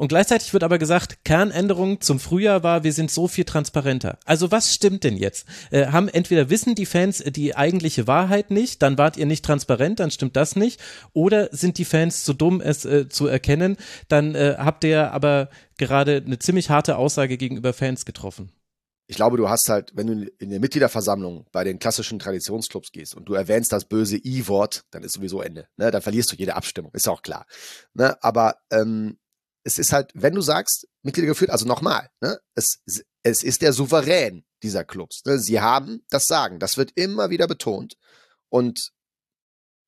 Und gleichzeitig wird aber gesagt, Kernänderung zum Frühjahr war, wir sind so viel transparenter. Also was stimmt denn jetzt? Äh, haben entweder wissen die Fans die eigentliche Wahrheit nicht, dann wart ihr nicht transparent, dann stimmt das nicht, oder sind die Fans zu dumm, es äh, zu erkennen, dann äh, habt ihr aber gerade eine ziemlich harte Aussage gegenüber Fans getroffen. Ich glaube, du hast halt, wenn du in der Mitgliederversammlung bei den klassischen Traditionsclubs gehst und du erwähnst das böse I-Wort, dann ist sowieso Ende. Ne? Dann verlierst du jede Abstimmung, ist auch klar. Ne? Aber ähm, es ist halt, wenn du sagst, Mitglieder geführt, also nochmal, ne, es, es ist der Souverän dieser Clubs. Ne? Sie haben das Sagen. Das wird immer wieder betont. Und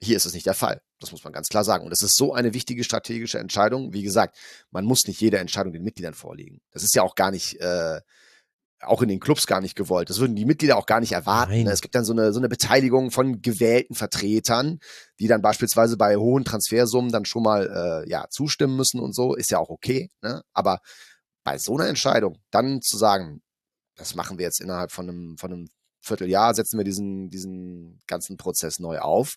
hier ist es nicht der Fall. Das muss man ganz klar sagen. Und das ist so eine wichtige strategische Entscheidung. Wie gesagt, man muss nicht jede Entscheidung den Mitgliedern vorlegen. Das ist ja auch gar nicht äh, auch in den Clubs gar nicht gewollt. Das würden die Mitglieder auch gar nicht erwarten. Nein. Es gibt dann so eine, so eine Beteiligung von gewählten Vertretern, die dann beispielsweise bei hohen Transfersummen dann schon mal äh, ja, zustimmen müssen und so. Ist ja auch okay. Ne? Aber bei so einer Entscheidung dann zu sagen, das machen wir jetzt innerhalb von einem, von einem Vierteljahr, setzen wir diesen, diesen ganzen Prozess neu auf.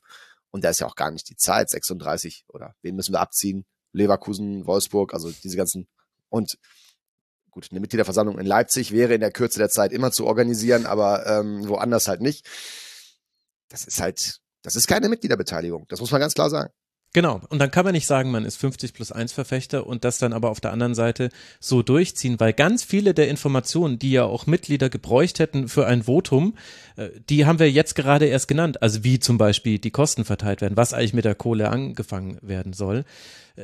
Und da ist ja auch gar nicht die Zeit, 36 oder wen müssen wir abziehen? Leverkusen, Wolfsburg, also diese ganzen. Und gut, eine Mitgliederversammlung in Leipzig wäre in der Kürze der Zeit immer zu organisieren, aber ähm, woanders halt nicht. Das ist halt, das ist keine Mitgliederbeteiligung. Das muss man ganz klar sagen. Genau. Und dann kann man nicht sagen, man ist 50 plus 1 Verfechter und das dann aber auf der anderen Seite so durchziehen, weil ganz viele der Informationen, die ja auch Mitglieder gebräucht hätten für ein Votum, äh, die haben wir jetzt gerade erst genannt. Also wie zum Beispiel die Kosten verteilt werden, was eigentlich mit der Kohle angefangen werden soll.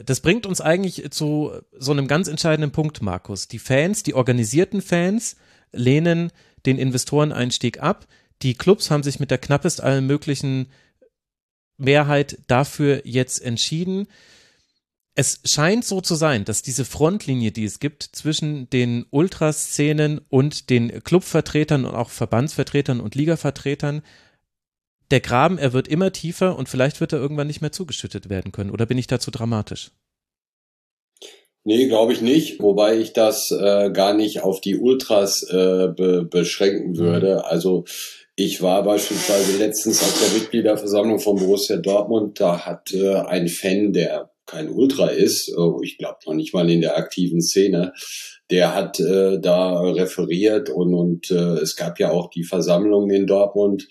Das bringt uns eigentlich zu so einem ganz entscheidenden Punkt, Markus. Die Fans, die organisierten Fans lehnen den Investoreneinstieg ab. Die Clubs haben sich mit der knappest allen möglichen Mehrheit dafür jetzt entschieden. Es scheint so zu sein, dass diese Frontlinie, die es gibt zwischen den Ultraszenen und den Clubvertretern und auch Verbandsvertretern und Ligavertretern, der Graben, er wird immer tiefer und vielleicht wird er irgendwann nicht mehr zugeschüttet werden können. Oder bin ich dazu dramatisch? Nee, glaube ich nicht, wobei ich das äh, gar nicht auf die Ultras äh, be beschränken würde. Also ich war beispielsweise letztens auf der Mitgliederversammlung von Borussia Dortmund, da hat äh, ein Fan, der kein Ultra ist, äh, ich glaube noch nicht mal in der aktiven Szene, der hat äh, da referiert und, und es gab ja auch die Versammlung in Dortmund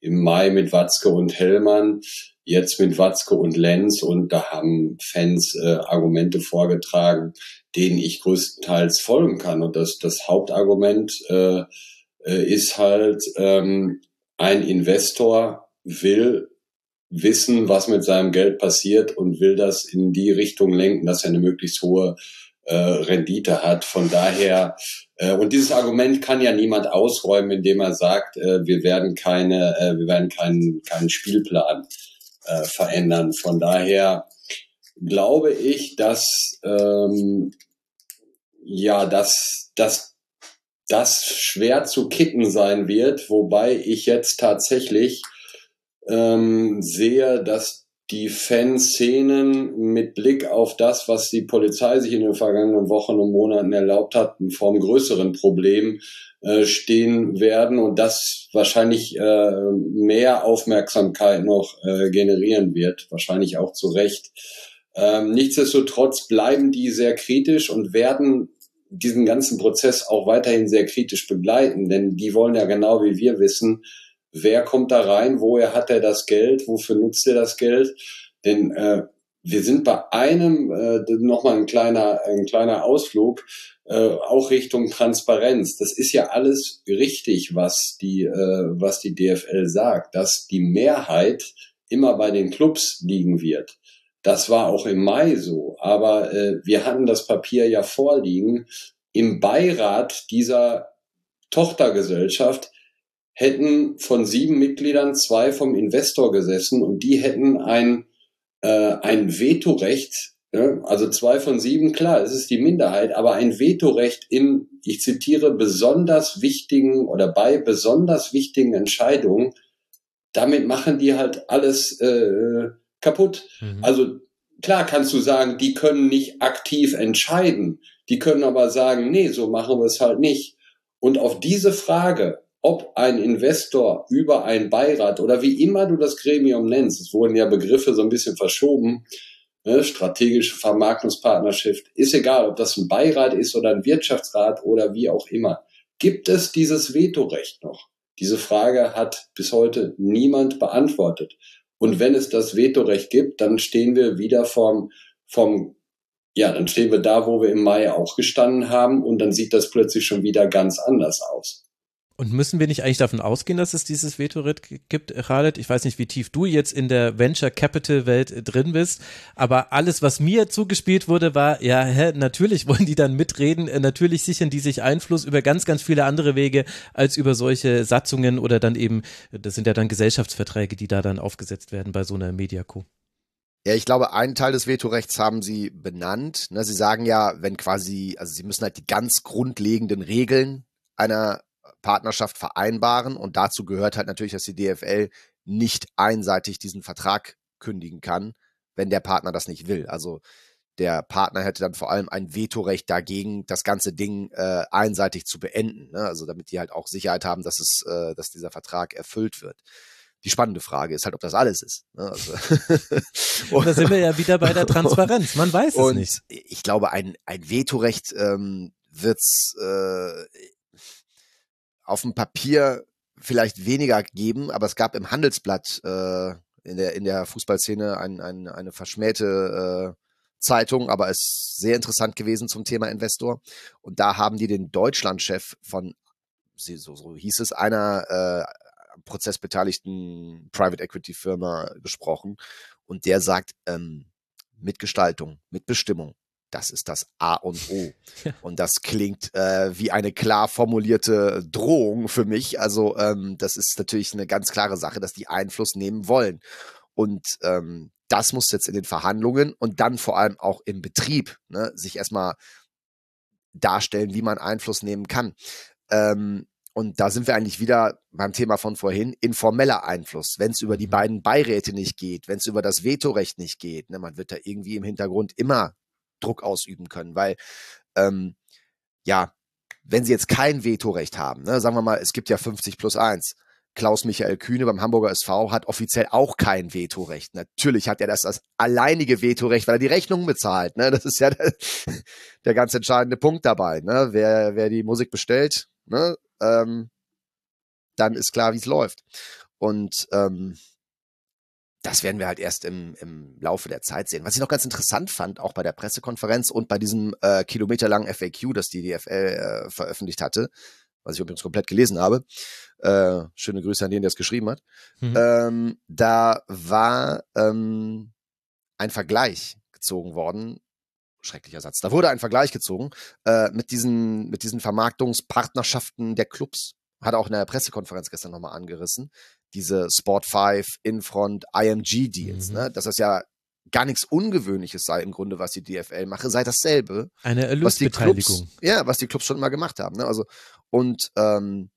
im Mai mit Watzke und Hellmann, jetzt mit Watzke und Lenz und da haben Fans Argumente vorgetragen, denen ich größtenteils folgen kann. Und das, das Hauptargument äh, äh, ist halt, ähm, ein Investor will wissen, was mit seinem Geld passiert und will das in die Richtung lenken, dass er eine möglichst hohe äh, Rendite hat. Von daher, äh, und dieses Argument kann ja niemand ausräumen, indem er sagt, äh, wir werden keine, äh, wir werden keinen, keinen Spielplan äh, verändern. Von daher glaube ich, dass ähm, ja, dass, dass das schwer zu kitten sein wird, wobei ich jetzt tatsächlich ähm, sehe, dass die Fanszenen mit Blick auf das, was die Polizei sich in den vergangenen Wochen und Monaten erlaubt hat, vor einem größeren Problem äh, stehen werden und das wahrscheinlich äh, mehr Aufmerksamkeit noch äh, generieren wird, wahrscheinlich auch zu Recht. Ähm, nichtsdestotrotz bleiben die sehr kritisch und werden diesen ganzen Prozess auch weiterhin sehr kritisch begleiten, denn die wollen ja genau wie wir wissen, wer kommt da rein, woher hat er das Geld, wofür nutzt er das Geld, denn äh, wir sind bei einem äh, nochmal ein kleiner ein kleiner Ausflug äh, auch Richtung Transparenz. Das ist ja alles richtig, was die äh, was die DFL sagt, dass die Mehrheit immer bei den Clubs liegen wird. Das war auch im Mai so. Aber äh, wir hatten das Papier ja vorliegen. Im Beirat dieser Tochtergesellschaft hätten von sieben Mitgliedern zwei vom Investor gesessen und die hätten ein, äh, ein Vetorecht, ja, also zwei von sieben, klar, es ist die Minderheit, aber ein Vetorecht in, ich zitiere, besonders wichtigen oder bei besonders wichtigen Entscheidungen. Damit machen die halt alles äh, kaputt. Mhm. Also klar kannst du sagen, die können nicht aktiv entscheiden. Die können aber sagen, nee, so machen wir es halt nicht. Und auf diese Frage, ob ein Investor über einen Beirat oder wie immer du das Gremium nennst, es wurden ja Begriffe so ein bisschen verschoben, ne, strategische Vermarktungspartnerschaft, ist egal, ob das ein Beirat ist oder ein Wirtschaftsrat oder wie auch immer. Gibt es dieses Vetorecht noch? Diese Frage hat bis heute niemand beantwortet. Und wenn es das Vetorecht gibt, dann stehen wir wieder vom, vom, ja, dann stehen wir da, wo wir im Mai auch gestanden haben und dann sieht das plötzlich schon wieder ganz anders aus. Und müssen wir nicht eigentlich davon ausgehen, dass es dieses Vetorecht gibt, Khaled? Ich weiß nicht, wie tief du jetzt in der Venture Capital Welt drin bist, aber alles, was mir zugespielt wurde, war, ja, hä, natürlich wollen die dann mitreden, äh, natürlich sichern die sich Einfluss über ganz, ganz viele andere Wege als über solche Satzungen oder dann eben, das sind ja dann Gesellschaftsverträge, die da dann aufgesetzt werden bei so einer Mediaco. Ja, ich glaube, einen Teil des Vetorechts haben sie benannt. Ne, sie sagen ja, wenn quasi, also sie müssen halt die ganz grundlegenden Regeln einer Partnerschaft vereinbaren. Und dazu gehört halt natürlich, dass die DFL nicht einseitig diesen Vertrag kündigen kann, wenn der Partner das nicht will. Also der Partner hätte dann vor allem ein Vetorecht dagegen, das ganze Ding äh, einseitig zu beenden. Ne? Also damit die halt auch Sicherheit haben, dass es, äh, dass dieser Vertrag erfüllt wird. Die spannende Frage ist halt, ob das alles ist. Ne? Also und da sind wir ja wieder bei der Transparenz. Man weiß es nicht. Ich glaube, ein, ein Vetorecht ähm, wird's äh, auf dem Papier vielleicht weniger geben, aber es gab im Handelsblatt äh, in der in der Fußballszene ein, ein, eine verschmähte äh, Zeitung, aber es ist sehr interessant gewesen zum Thema Investor. Und da haben die den Deutschlandchef von, so, so hieß es, einer äh, prozessbeteiligten Private Equity Firma gesprochen. Und der sagt, ähm, mit Gestaltung, mit Bestimmung, das ist das A und O. Und das klingt äh, wie eine klar formulierte Drohung für mich. Also ähm, das ist natürlich eine ganz klare Sache, dass die Einfluss nehmen wollen. Und ähm, das muss jetzt in den Verhandlungen und dann vor allem auch im Betrieb ne, sich erstmal darstellen, wie man Einfluss nehmen kann. Ähm, und da sind wir eigentlich wieder beim Thema von vorhin, informeller Einfluss. Wenn es über die mhm. beiden Beiräte nicht geht, wenn es über das Vetorecht nicht geht, ne, man wird da irgendwie im Hintergrund immer Druck ausüben können, weil ähm, ja, wenn sie jetzt kein Vetorecht haben, ne, sagen wir mal, es gibt ja 50 plus 1, Klaus-Michael Kühne beim Hamburger SV hat offiziell auch kein Vetorecht. Natürlich hat er das als alleinige Vetorecht, weil er die Rechnung bezahlt. Ne? Das ist ja der, der ganz entscheidende Punkt dabei. Ne? Wer, wer die Musik bestellt, ne? ähm, dann ist klar, wie es läuft. Und ähm, das werden wir halt erst im, im Laufe der Zeit sehen. Was ich noch ganz interessant fand, auch bei der Pressekonferenz und bei diesem äh, kilometerlangen FAQ, das die DFL äh, veröffentlicht hatte, was ich übrigens komplett gelesen habe, äh, schöne Grüße an den, der es geschrieben hat, mhm. ähm, da war ähm, ein Vergleich gezogen worden, schrecklicher Satz, da wurde ein Vergleich gezogen äh, mit, diesen, mit diesen Vermarktungspartnerschaften der Clubs. Hat auch in der Pressekonferenz gestern nochmal angerissen diese Sport 5, Infront, IMG-Deals, mhm. ne? dass das ja gar nichts Ungewöhnliches sei im Grunde, was die DFL mache, sei dasselbe. Eine Erlösbeteiligung. ja, was die Clubs schon immer gemacht haben. Ne? Also, und ähm,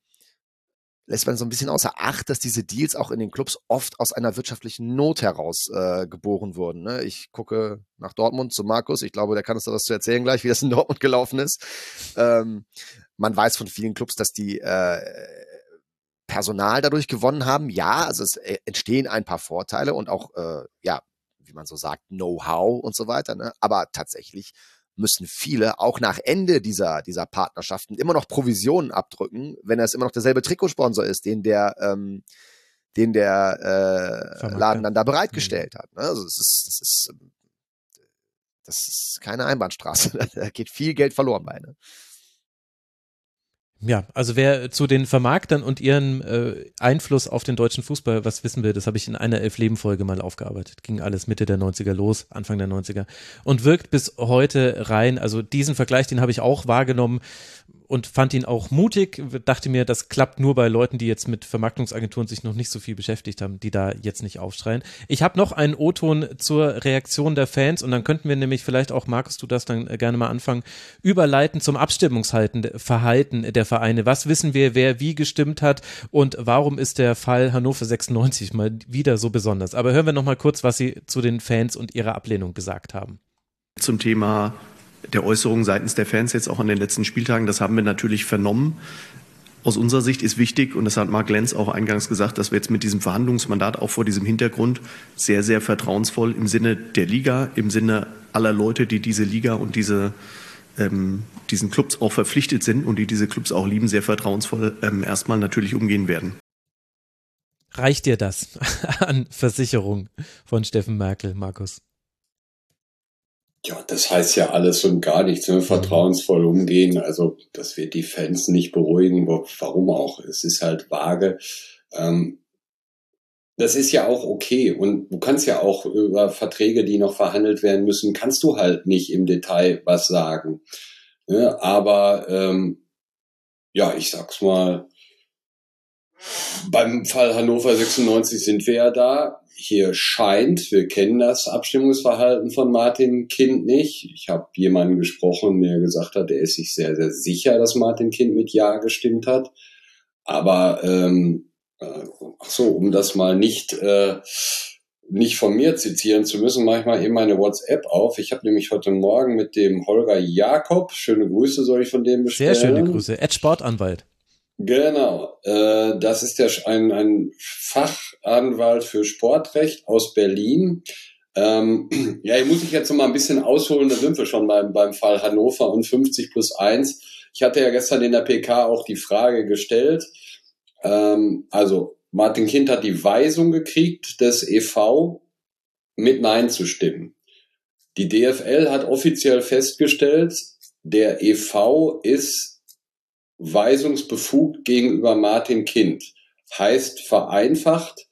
lässt man so ein bisschen außer Acht, dass diese Deals auch in den Clubs oft aus einer wirtschaftlichen Not heraus äh, geboren wurden. Ne? Ich gucke nach Dortmund zu Markus. Ich glaube, der kann uns da was zu erzählen gleich, wie das in Dortmund gelaufen ist. Ähm, man weiß von vielen Clubs, dass die äh, Personal dadurch gewonnen haben. Ja, also es äh, entstehen ein paar Vorteile und auch, äh, ja, wie man so sagt, Know-how und so weiter. Ne? Aber tatsächlich müssen viele auch nach Ende dieser, dieser Partnerschaften immer noch Provisionen abdrücken, wenn es immer noch derselbe Trikotsponsor ist, den der, ähm, den der äh, Laden dann da bereitgestellt mhm. hat. Ne? Also es ist, das ist, ähm, das ist keine Einbahnstraße. da geht viel Geld verloren bei. Ne? Ja, also wer zu den Vermarktern und ihren äh, Einfluss auf den deutschen Fußball was wissen will, das habe ich in einer Elf-Leben-Folge mal aufgearbeitet. Ging alles Mitte der 90er los, Anfang der 90er und wirkt bis heute rein. Also diesen Vergleich, den habe ich auch wahrgenommen und fand ihn auch mutig. Dachte mir, das klappt nur bei Leuten, die jetzt mit Vermarktungsagenturen sich noch nicht so viel beschäftigt haben, die da jetzt nicht aufschreien. Ich habe noch einen O-Ton zur Reaktion der Fans und dann könnten wir nämlich vielleicht auch, Markus, du das dann gerne mal anfangen, überleiten zum Abstimmungsverhalten der Vereine. Was wissen wir, wer wie gestimmt hat und warum ist der Fall Hannover 96 mal wieder so besonders? Aber hören wir noch mal kurz, was sie zu den Fans und ihrer Ablehnung gesagt haben. Zum Thema der Äußerungen seitens der Fans jetzt auch an den letzten Spieltagen. Das haben wir natürlich vernommen. Aus unserer Sicht ist wichtig, und das hat Mark Lenz auch eingangs gesagt, dass wir jetzt mit diesem Verhandlungsmandat auch vor diesem Hintergrund sehr, sehr vertrauensvoll im Sinne der Liga, im Sinne aller Leute, die diese Liga und diese, ähm, diesen Clubs auch verpflichtet sind und die diese Clubs auch lieben, sehr vertrauensvoll ähm, erstmal natürlich umgehen werden. Reicht dir das an Versicherung von Steffen Merkel, Markus? Ja, das heißt ja alles und gar nichts, ne? vertrauensvoll umgehen. Also, das wird die Fans nicht beruhigen. Warum auch? Es ist halt vage. Ähm, das ist ja auch okay. Und du kannst ja auch über Verträge, die noch verhandelt werden müssen, kannst du halt nicht im Detail was sagen. Ne? Aber ähm, ja, ich sag's mal, beim Fall Hannover 96 sind wir ja da hier scheint, wir kennen das Abstimmungsverhalten von Martin Kind nicht. Ich habe jemanden gesprochen, der gesagt hat, er ist sich sehr, sehr sicher, dass Martin Kind mit Ja gestimmt hat. Aber ähm, äh, so, um das mal nicht äh, nicht von mir zitieren zu müssen, mache ich mal eben meine WhatsApp auf. Ich habe nämlich heute Morgen mit dem Holger Jakob, schöne Grüße soll ich von dem bestellen. Sehr schöne Grüße, Ed Sportanwalt. Genau, äh, das ist der, ein, ein Fachanwalt für Sportrecht aus Berlin. Ähm, ja, hier muss ich jetzt noch mal ein bisschen ausholen, da sind wir schon beim, beim Fall Hannover und 50 plus 1. Ich hatte ja gestern in der PK auch die Frage gestellt, ähm, also Martin Kind hat die Weisung gekriegt, des EV mit Nein zu stimmen. Die DFL hat offiziell festgestellt, der EV ist weisungsbefugt gegenüber Martin Kind. Heißt vereinfacht,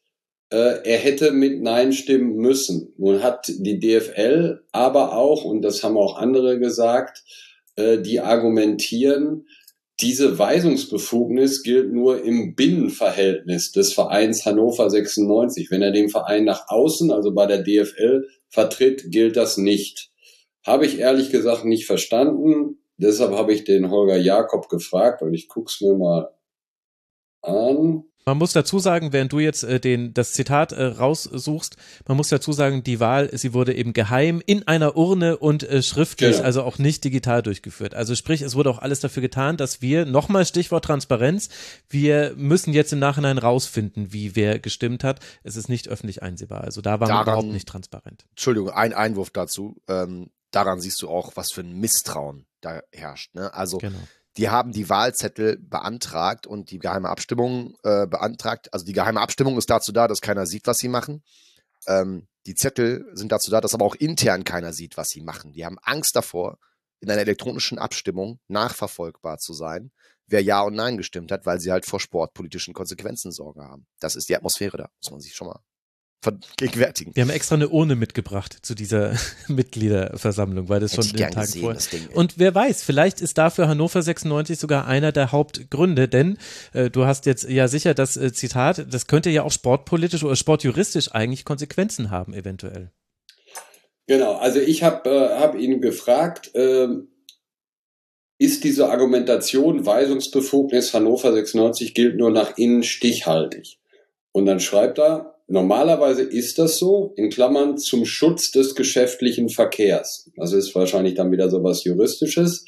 äh, er hätte mit Nein stimmen müssen. Nun hat die DFL aber auch, und das haben auch andere gesagt, äh, die argumentieren, diese Weisungsbefugnis gilt nur im Binnenverhältnis des Vereins Hannover 96. Wenn er den Verein nach außen, also bei der DFL, vertritt, gilt das nicht. Habe ich ehrlich gesagt nicht verstanden. Deshalb habe ich den Holger Jakob gefragt und ich guck's mir mal an. Man muss dazu sagen, während du jetzt äh, den, das Zitat äh, raussuchst, man muss dazu sagen, die Wahl, sie wurde eben geheim in einer Urne und äh, schriftlich, Genau. also auch nicht digital durchgeführt. Also sprich, es wurde auch alles dafür getan, dass wir, nochmal Stichwort Transparenz, wir müssen jetzt im Nachhinein rausfinden, wie wer gestimmt hat. Es ist nicht öffentlich einsehbar. Also da war man Daran- überhaupt nicht transparent. Entschuldigung, ein Einwurf dazu. Ähm, daran siehst du auch, was für ein Misstrauen da herrscht. Ne? Also Genau. die haben die Wahlzettel beantragt und die geheime Abstimmung äh, beantragt. Also die geheime Abstimmung ist dazu da, dass keiner sieht, was sie machen. Ähm, die Zettel sind dazu da, dass aber auch intern keiner sieht, was sie machen. Die haben Angst davor, in einer elektronischen Abstimmung nachverfolgbar zu sein, wer Ja und Nein gestimmt hat, weil sie halt vor sportpolitischen Konsequenzen Sorge haben. Das ist die Atmosphäre da, muss man sich schon mal vergegenwärtigen. Wir haben extra eine Urne mitgebracht zu dieser Mitgliederversammlung, weil das Hätte schon den gern Tag gesehen, vorher. Und wer weiß, vielleicht ist dafür Hannover 96 sogar einer der Hauptgründe, denn äh, du hast jetzt ja sicher das äh, Zitat, das könnte ja auch sportpolitisch oder sportjuristisch eigentlich Konsequenzen haben, eventuell. Genau, also ich habe äh, hab ihn gefragt, ähm, ist diese Argumentation Weisungsbefugnis Hannover 96 gilt nur nach innen stichhaltig? Und dann schreibt er, normalerweise ist das so, in Klammern zum Schutz des geschäftlichen Verkehrs. Das ist wahrscheinlich dann wieder so was Juristisches.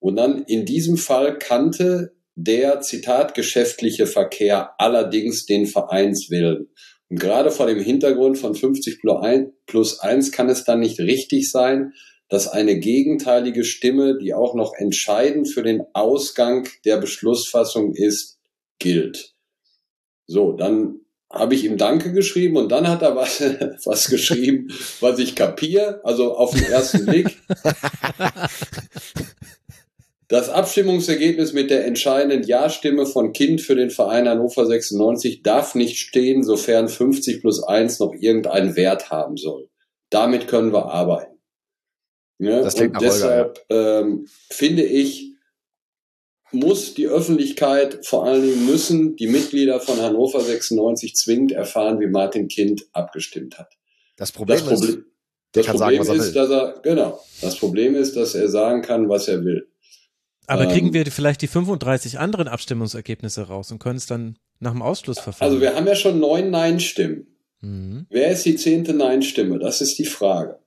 Und dann in diesem Fall kannte der, Zitat, geschäftliche Verkehr allerdings den Vereinswillen. Und gerade vor dem Hintergrund von 50 plus 1 kann es dann nicht richtig sein, dass eine gegenteilige Stimme, die auch noch entscheidend für den Ausgang der Beschlussfassung ist, gilt. So, dann habe ich ihm Danke geschrieben und dann hat er was, was geschrieben, was ich kapiere, also auf den ersten Blick. Das Abstimmungsergebnis mit der entscheidenden Ja-Stimme von Kind für den Verein Hannover 96 darf nicht stehen, sofern 50 plus 1 noch irgendeinen Wert haben soll. Damit können wir arbeiten. Ja, Das klingt und nach Holger, deshalb ähm, finde ich, muss die Öffentlichkeit, vor allen Dingen müssen die Mitglieder von Hannover 96 zwingend erfahren, wie Martin Kind abgestimmt hat. Das Problem, Das Problem, ist, der das kann sagen, Problem was er ist, will. dass er, genau, das Problem ist, dass er sagen kann, was er will. Aber Ähm, kriegen wir vielleicht die 35 anderen Abstimmungsergebnisse raus und können es dann nach dem Ausschlussverfahren? Also wir haben ja schon neun Nein-Stimmen. mhm. Wer ist die zehnte Nein-Stimme? Das ist die Frage.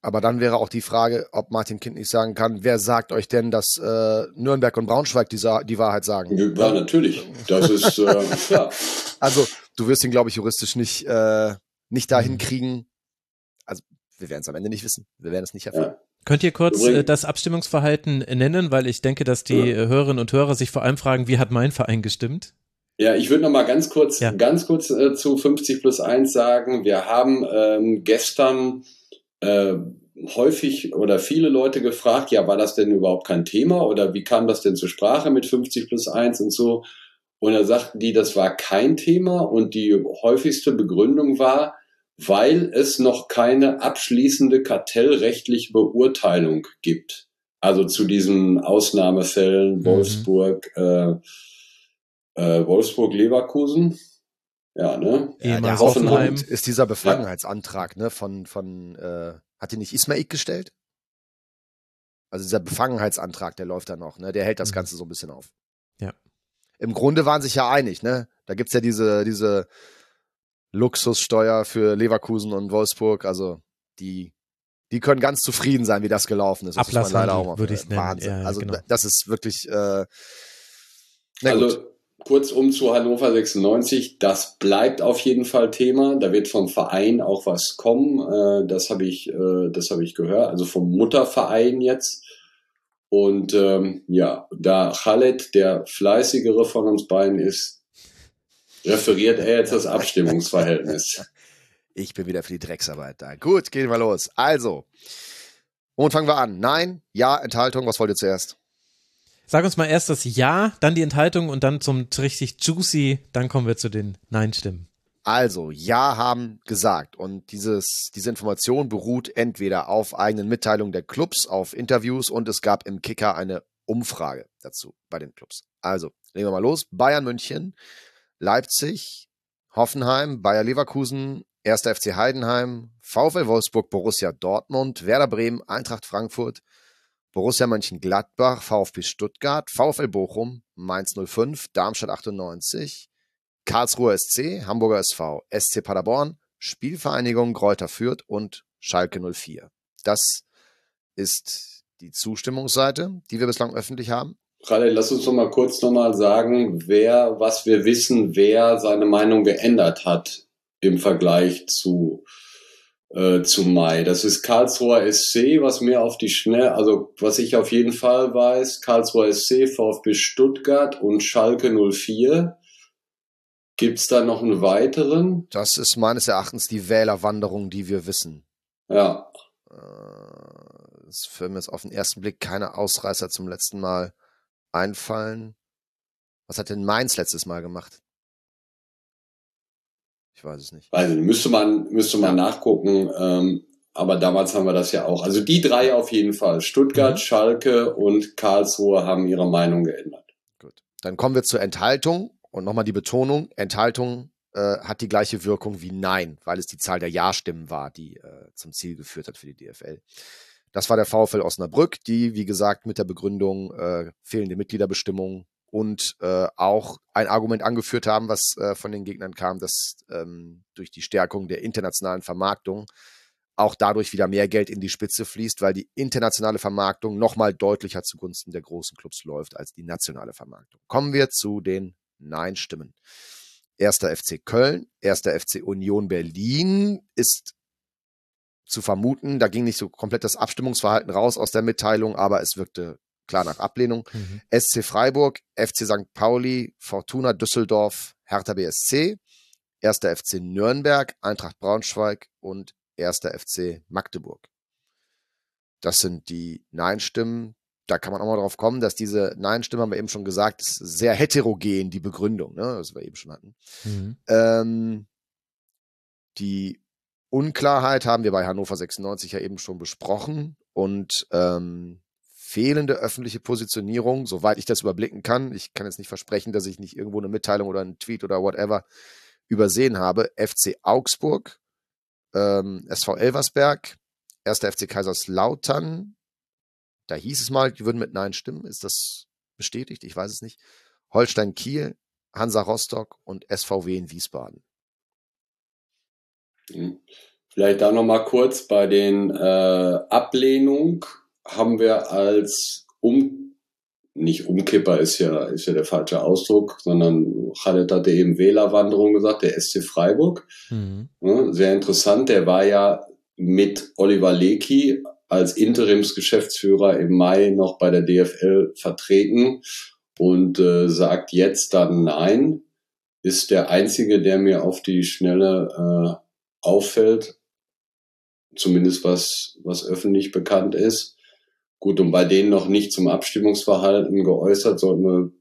Aber dann wäre auch die Frage, ob Martin Kind nicht sagen kann, wer sagt euch denn, dass äh, Nürnberg und Braunschweig die, die Wahrheit sagen? Ja, natürlich. Das ist äh, klar. Also, du wirst ihn, glaube ich, juristisch nicht, äh, nicht dahin Mhm. kriegen. Also, wir werden es am Ende nicht wissen. Wir werden es nicht erfahren. Ja. Könnt ihr kurz äh, das Abstimmungsverhalten nennen, weil ich denke, dass die Ja. äh, Hörerinnen und Hörer sich vor allem fragen, wie hat mein Verein gestimmt? Ja, ich würde noch mal ganz kurz, Ja. ganz kurz äh, zu 50 plus 1 sagen. Wir haben ähm, gestern äh, häufig oder viele Leute gefragt, ja, war das denn überhaupt kein Thema oder wie kam das denn zur Sprache mit 50 plus 1 und so? Und da sagten die, das war kein Thema und die häufigste Begründung war, weil es noch keine abschließende kartellrechtliche Beurteilung gibt. Also zu diesen Ausnahmefällen Mhm. Wolfsburg, äh, äh, Wolfsburg-Leverkusen. Ja, ne? Ja, der Hoffenheim ist dieser Befangenheitsantrag, ne, von, von, äh, hat den nicht Ismail gestellt? Also dieser Befangenheitsantrag, der läuft da noch, ne, der hält das Mhm. Ganze so ein bisschen auf. Ja. Im Grunde waren sich ja einig, ne? Da gibt's ja diese, diese Luxussteuer für Leverkusen und Wolfsburg, also die, die können ganz zufrieden sein, wie das gelaufen ist. Das muss man Ablasshandel, leider auch mal würde ich's nennen. Wahnsinn. Ja, ja, also genau. das ist wirklich, äh, na also gut. Kurzum zu Hannover 96, das bleibt auf jeden Fall Thema. Da wird vom Verein auch was kommen. Äh, das habe ich, äh, das habe ich gehört. Also vom Mutterverein jetzt. Und ähm, ja, da Khaled der fleißigere von uns beiden ist, referiert er jetzt das Abstimmungsverhältnis. Ich bin wieder für die Drecksarbeit da. Gut, gehen wir los. Also, womit fangen wir an? Nein, ja, Enthaltung, was wollt ihr zuerst? Sag uns mal erst das Ja, dann die Enthaltung und dann zum richtig juicy, dann kommen wir zu den Nein-Stimmen. Also, ja haben gesagt. Und dieses, diese Information beruht entweder auf eigenen Mitteilungen der Clubs, auf Interviews und es gab im Kicker eine Umfrage dazu bei den Clubs. Also, legen wir mal los. Bayern München, Leipzig, Hoffenheim, Bayer Leverkusen, 1. FC Heidenheim, VfL Wolfsburg, Borussia Dortmund, Werder Bremen, Eintracht Frankfurt, Borussia Mönchengladbach, VfB Stuttgart, VfL Bochum, Mainz 05, Darmstadt 98, Karlsruher SC, Hamburger SV, SC Paderborn, Spielvereinigung Kräuter Fürth und Schalke 04. Das ist die Zustimmungsseite, die wir bislang öffentlich haben. Ralle, lass uns doch mal kurz nochmal sagen, wer, was wir wissen, wer seine Meinung geändert hat im Vergleich zu, äh, zu Mai. Das ist Karlsruher SC, was mir auf die Schnell, also was ich auf jeden Fall weiß, Karlsruher SC, VfB Stuttgart und Schalke 04. Gibt's da noch einen weiteren? Das ist meines Erachtens die Wählerwanderung, die wir wissen. Ja. Äh, Es für mir jetzt auf den ersten Blick keine Ausreißer zum letzten Mal einfallen. Was hat denn Mainz letztes Mal gemacht? Ich weiß es nicht. Nicht, müsste man, müsste man nachgucken. Ähm, aber damals haben wir das ja auch. Also die drei auf jeden Fall. Stuttgart, Mhm. Schalke und Karlsruhe haben ihre Meinung geändert. Gut. Dann kommen wir zur Enthaltung und nochmal die Betonung. Enthaltung äh, hat die gleiche Wirkung wie Nein, weil es die Zahl der Ja-Stimmen war, die äh, zum Ziel geführt hat für die DFL. Das war der VfL Osnabrück, die, wie gesagt, mit der Begründung äh, fehlende Mitgliederbestimmung und äh, auch ein Argument angeführt haben, was äh, von den Gegnern kam, dass ähm, durch die Stärkung der internationalen Vermarktung auch dadurch wieder mehr Geld in die Spitze fließt, weil die internationale Vermarktung nochmal deutlicher zugunsten der großen Clubs läuft als die nationale Vermarktung. Kommen wir zu den Nein-Stimmen. Erster FC Köln, erster FC Union Berlin ist zu vermuten. Da ging nicht so komplett das Abstimmungsverhalten raus aus der Mitteilung, aber es wirkte klar nach Ablehnung. Mhm. SC Freiburg, FC St. Pauli, Fortuna Düsseldorf, Hertha BSC, erster FC Nürnberg, Eintracht Braunschweig und erster FC Magdeburg. Das sind die Nein-Stimmen. Da kann man auch mal drauf kommen, dass diese Nein-Stimmen, haben wir eben schon gesagt, ist sehr heterogen, die Begründung, ne, was wir eben schon hatten. Mhm. Ähm, die Unklarheit haben wir bei Hannover 96 ja eben schon besprochen und ähm, fehlende öffentliche Positionierung, soweit ich das überblicken kann. Ich kann jetzt nicht versprechen, dass ich nicht irgendwo eine Mitteilung oder einen Tweet oder whatever übersehen habe. FC Augsburg, ähm, SV Elversberg, erster FC Kaiserslautern. Da hieß es mal, die würden mit Nein stimmen. Ist das bestätigt? Ich weiß es nicht. Holstein Kiel, Hansa Rostock und SVW in Wiesbaden. Mhm. Vielleicht da nochmal kurz bei den äh, Ablehnung haben wir als um nicht Umkipper ist ja ist ja der falsche Ausdruck, sondern Khaled hatte eben Wählerwanderung gesagt, der SC Freiburg. Mhm. Sehr interessant, der war ja mit Oliver Lecky als Interimsgeschäftsführer im Mai noch bei der DFL vertreten und äh, sagt jetzt dann nein, ist der einzige, der mir auf die Schnelle äh, auffällt, zumindest was, was öffentlich bekannt ist. Gut, und bei denen noch nicht zum Abstimmungsverhalten geäußert, sollten wir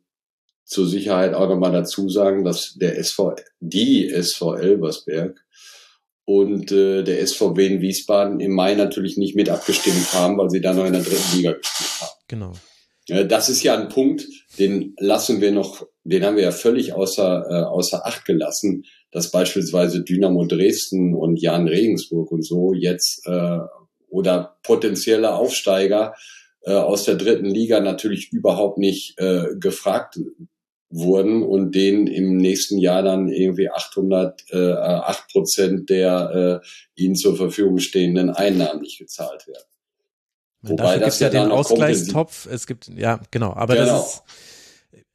zur Sicherheit auch nochmal dazu sagen, dass der SV, die SV Elversberg und äh, der SVW in Wiesbaden im Mai natürlich nicht mit abgestimmt haben, weil sie da noch in der dritten Liga gespielt haben. Genau. Das ist ja ein Punkt, den lassen wir noch, den haben wir ja völlig außer, äh, außer Acht gelassen, dass beispielsweise Dynamo Dresden und Jan Regensburg und so jetzt äh, oder potenzielle Aufsteiger äh, aus der dritten Liga natürlich überhaupt nicht äh, gefragt wurden und denen im nächsten Jahr dann irgendwie 800, äh, 8 Prozent der äh, ihnen zur Verfügung stehenden Einnahmen nicht gezahlt werden. Und Wobei dafür gibt es ja, ja den Ausgleichstopf. Es gibt, ja, genau. Aber Genau. das ist.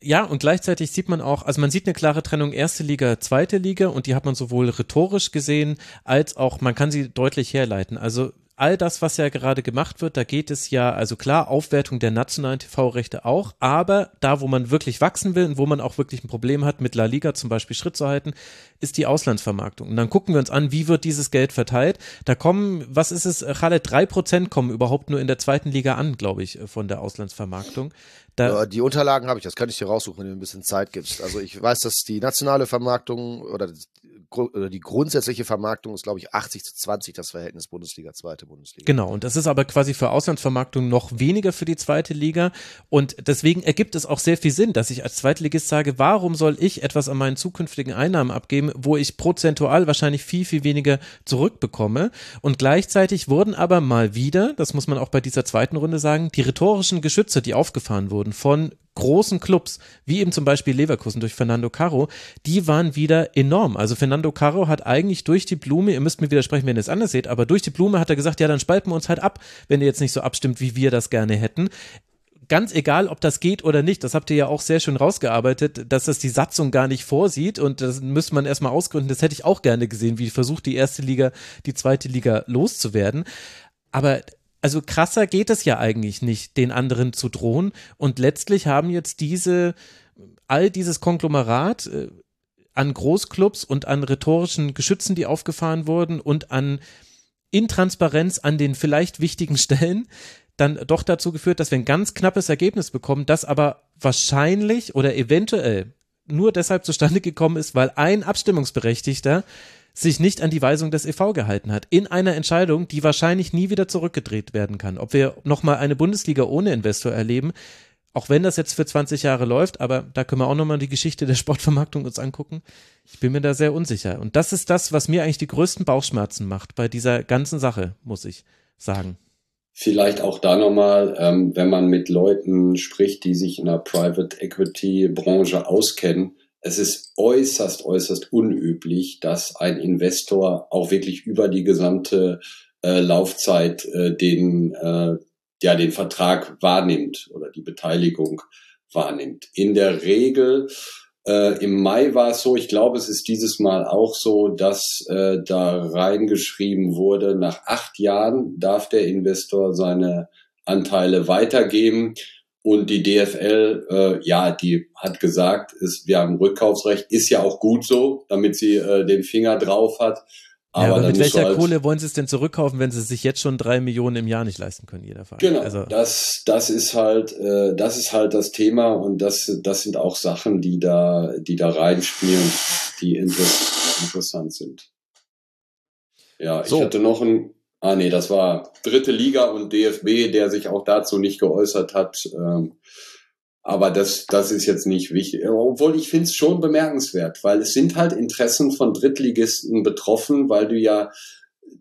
Ja, und gleichzeitig sieht man auch, also man sieht eine klare Trennung erste Liga, zweite Liga und die hat man sowohl rhetorisch gesehen, als auch, man kann sie deutlich herleiten. Also all das, was ja gerade gemacht wird, da geht es ja, also klar, Aufwertung der nationalen TV-Rechte auch, aber da, wo man wirklich wachsen will und wo man auch wirklich ein Problem hat, mit La Liga zum Beispiel Schritt zu halten, ist die Auslandsvermarktung. Und dann gucken wir uns an, wie wird dieses Geld verteilt. Da kommen, was ist es, Khaled, drei Prozent kommen überhaupt nur in der zweiten Liga an, glaube ich, von der Auslandsvermarktung. Da, die Unterlagen habe ich, das kann ich dir raussuchen, wenn du mir ein bisschen Zeit gibst. Also ich weiß, dass die nationale Vermarktung oder die grundsätzliche Vermarktung ist, glaube ich, 80 zu 20 das Verhältnis Bundesliga, zweite Bundesliga. Genau, und das ist aber quasi für Auslandsvermarktung noch weniger für die zweite Liga. Und deswegen ergibt es auch sehr viel Sinn, dass ich als Zweitligist sage, warum soll ich etwas an meinen zukünftigen Einnahmen abgeben, wo ich prozentual wahrscheinlich viel, viel weniger zurückbekomme. Und gleichzeitig wurden aber mal wieder, das muss man auch bei dieser zweiten Runde sagen, die rhetorischen Geschütze, die aufgefahren wurden von großen Clubs, wie eben zum Beispiel Leverkusen durch Fernando Caro, die waren wieder enorm. Also Fernando Caro hat eigentlich durch die Blume, ihr müsst mir widersprechen, wenn ihr es anders seht, aber durch die Blume hat er gesagt, ja, dann spalten wir uns halt ab, wenn ihr jetzt nicht so abstimmt, wie wir das gerne hätten ganz egal, ob das geht oder nicht, das habt ihr ja auch sehr schön rausgearbeitet, dass das die Satzung gar nicht vorsieht und das müsste man erstmal ausgründen. Das hätte ich auch gerne gesehen, wie versucht die erste Liga, die zweite Liga loszuwerden. Aber also krasser geht es ja eigentlich nicht, den anderen zu drohen. Und letztlich haben jetzt diese, all dieses Konglomerat äh, an Großclubs und an rhetorischen Geschützen, die aufgefahren wurden und an Intransparenz an den vielleicht wichtigen Stellen, dann doch dazu geführt, dass wir ein ganz knappes Ergebnis bekommen, das aber wahrscheinlich oder eventuell nur deshalb zustande gekommen ist, weil ein Abstimmungsberechtigter sich nicht an die Weisung des EV gehalten hat. In einer Entscheidung, die wahrscheinlich nie wieder zurückgedreht werden kann. Ob wir nochmal eine Bundesliga ohne Investor erleben, auch wenn das jetzt für 20 Jahre läuft, aber da können wir auch nochmal die Geschichte der Sportvermarktung uns angucken. Ich bin mir da sehr unsicher. Und das ist das, was mir eigentlich die größten Bauchschmerzen macht bei dieser ganzen Sache, muss ich sagen. Vielleicht auch da nochmal, ähm, wenn man mit Leuten spricht, die sich in der Private Equity Branche auskennen, es ist äußerst, äußerst unüblich, dass ein Investor auch wirklich über die gesamte äh, Laufzeit äh, den, äh, ja, den Vertrag wahrnimmt oder die Beteiligung wahrnimmt. In der Regel äh, Im Mai war es so, ich glaube, es ist dieses Mal auch so, dass äh, da reingeschrieben wurde, nach acht Jahren darf der Investor seine Anteile weitergeben. Und die DFL, äh, ja, die hat gesagt, ist, wir haben Rückkaufsrecht, ist ja auch gut so, damit sie äh, den Finger drauf hat. Aber, ja, aber mit welcher halt Kohle wollen sie es denn zurückkaufen, wenn sie sich jetzt schon drei Millionen im Jahr nicht leisten können, jeder Fall? Genau, also. das, das ist halt, äh, das ist halt das Thema und das, das sind auch Sachen, die da, die da reinspielen, die interessant sind. Ja, so. ich hatte noch ein, ah nee, das war dritte Liga und DFB, der sich auch dazu nicht geäußert hat. Ähm, aber das, das ist jetzt nicht wichtig. Obwohl ich finde es schon bemerkenswert, weil es sind halt Interessen von Drittligisten betroffen, weil du ja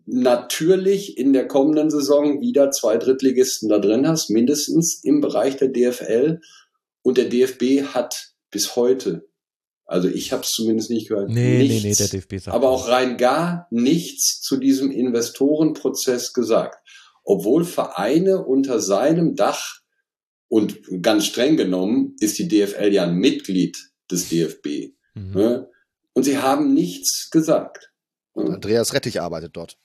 natürlich in der kommenden Saison wieder zwei Drittligisten da drin hast, mindestens im Bereich der DFL. Und der DFB hat bis heute, also ich habe es zumindest nicht gehört, nee, nichts, nee, nee, der DFB sagt aber auch rein gar nichts zu diesem Investorenprozess gesagt. Obwohl Vereine unter seinem Dach und ganz streng genommen ist die DFL ja ein Mitglied des DFB. Mhm. Ne? Und sie haben nichts gesagt. Und Andreas Rettich arbeitet dort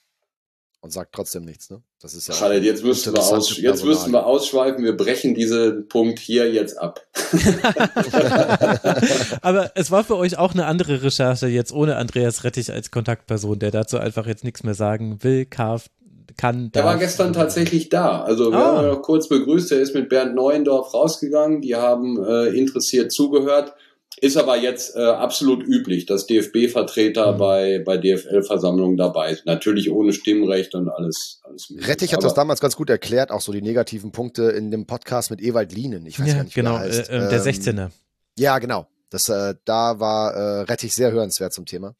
und sagt trotzdem nichts. Ne? Das ist ja. Khaled, jetzt müssen wir, aus, jetzt müssen wir ausschweifen. Wir brechen diesen Punkt hier jetzt ab. Aber es war für euch auch eine andere Recherche jetzt ohne Andreas Rettich als Kontaktperson, der dazu einfach jetzt nichts mehr sagen will, Karf, kann. Der war gestern tatsächlich da. Also wir ah. haben ihn noch kurz begrüßt. Er ist mit Bernd Neuendorf rausgegangen. Die haben äh, interessiert zugehört. Ist aber jetzt äh, absolut üblich, dass DFB-Vertreter mhm. bei, bei DFL-Versammlungen dabei sind. Natürlich ohne Stimmrecht und alles. alles Rettich hat das damals ganz gut erklärt, auch so die negativen Punkte in dem Podcast mit Ewald Lienen. Ich weiß ja, gar nicht, genau, wie er heißt. Äh, äh der 16er. Ähm, ja, genau. Das, äh, da war äh, Rettich sehr hörenswert zum Thema.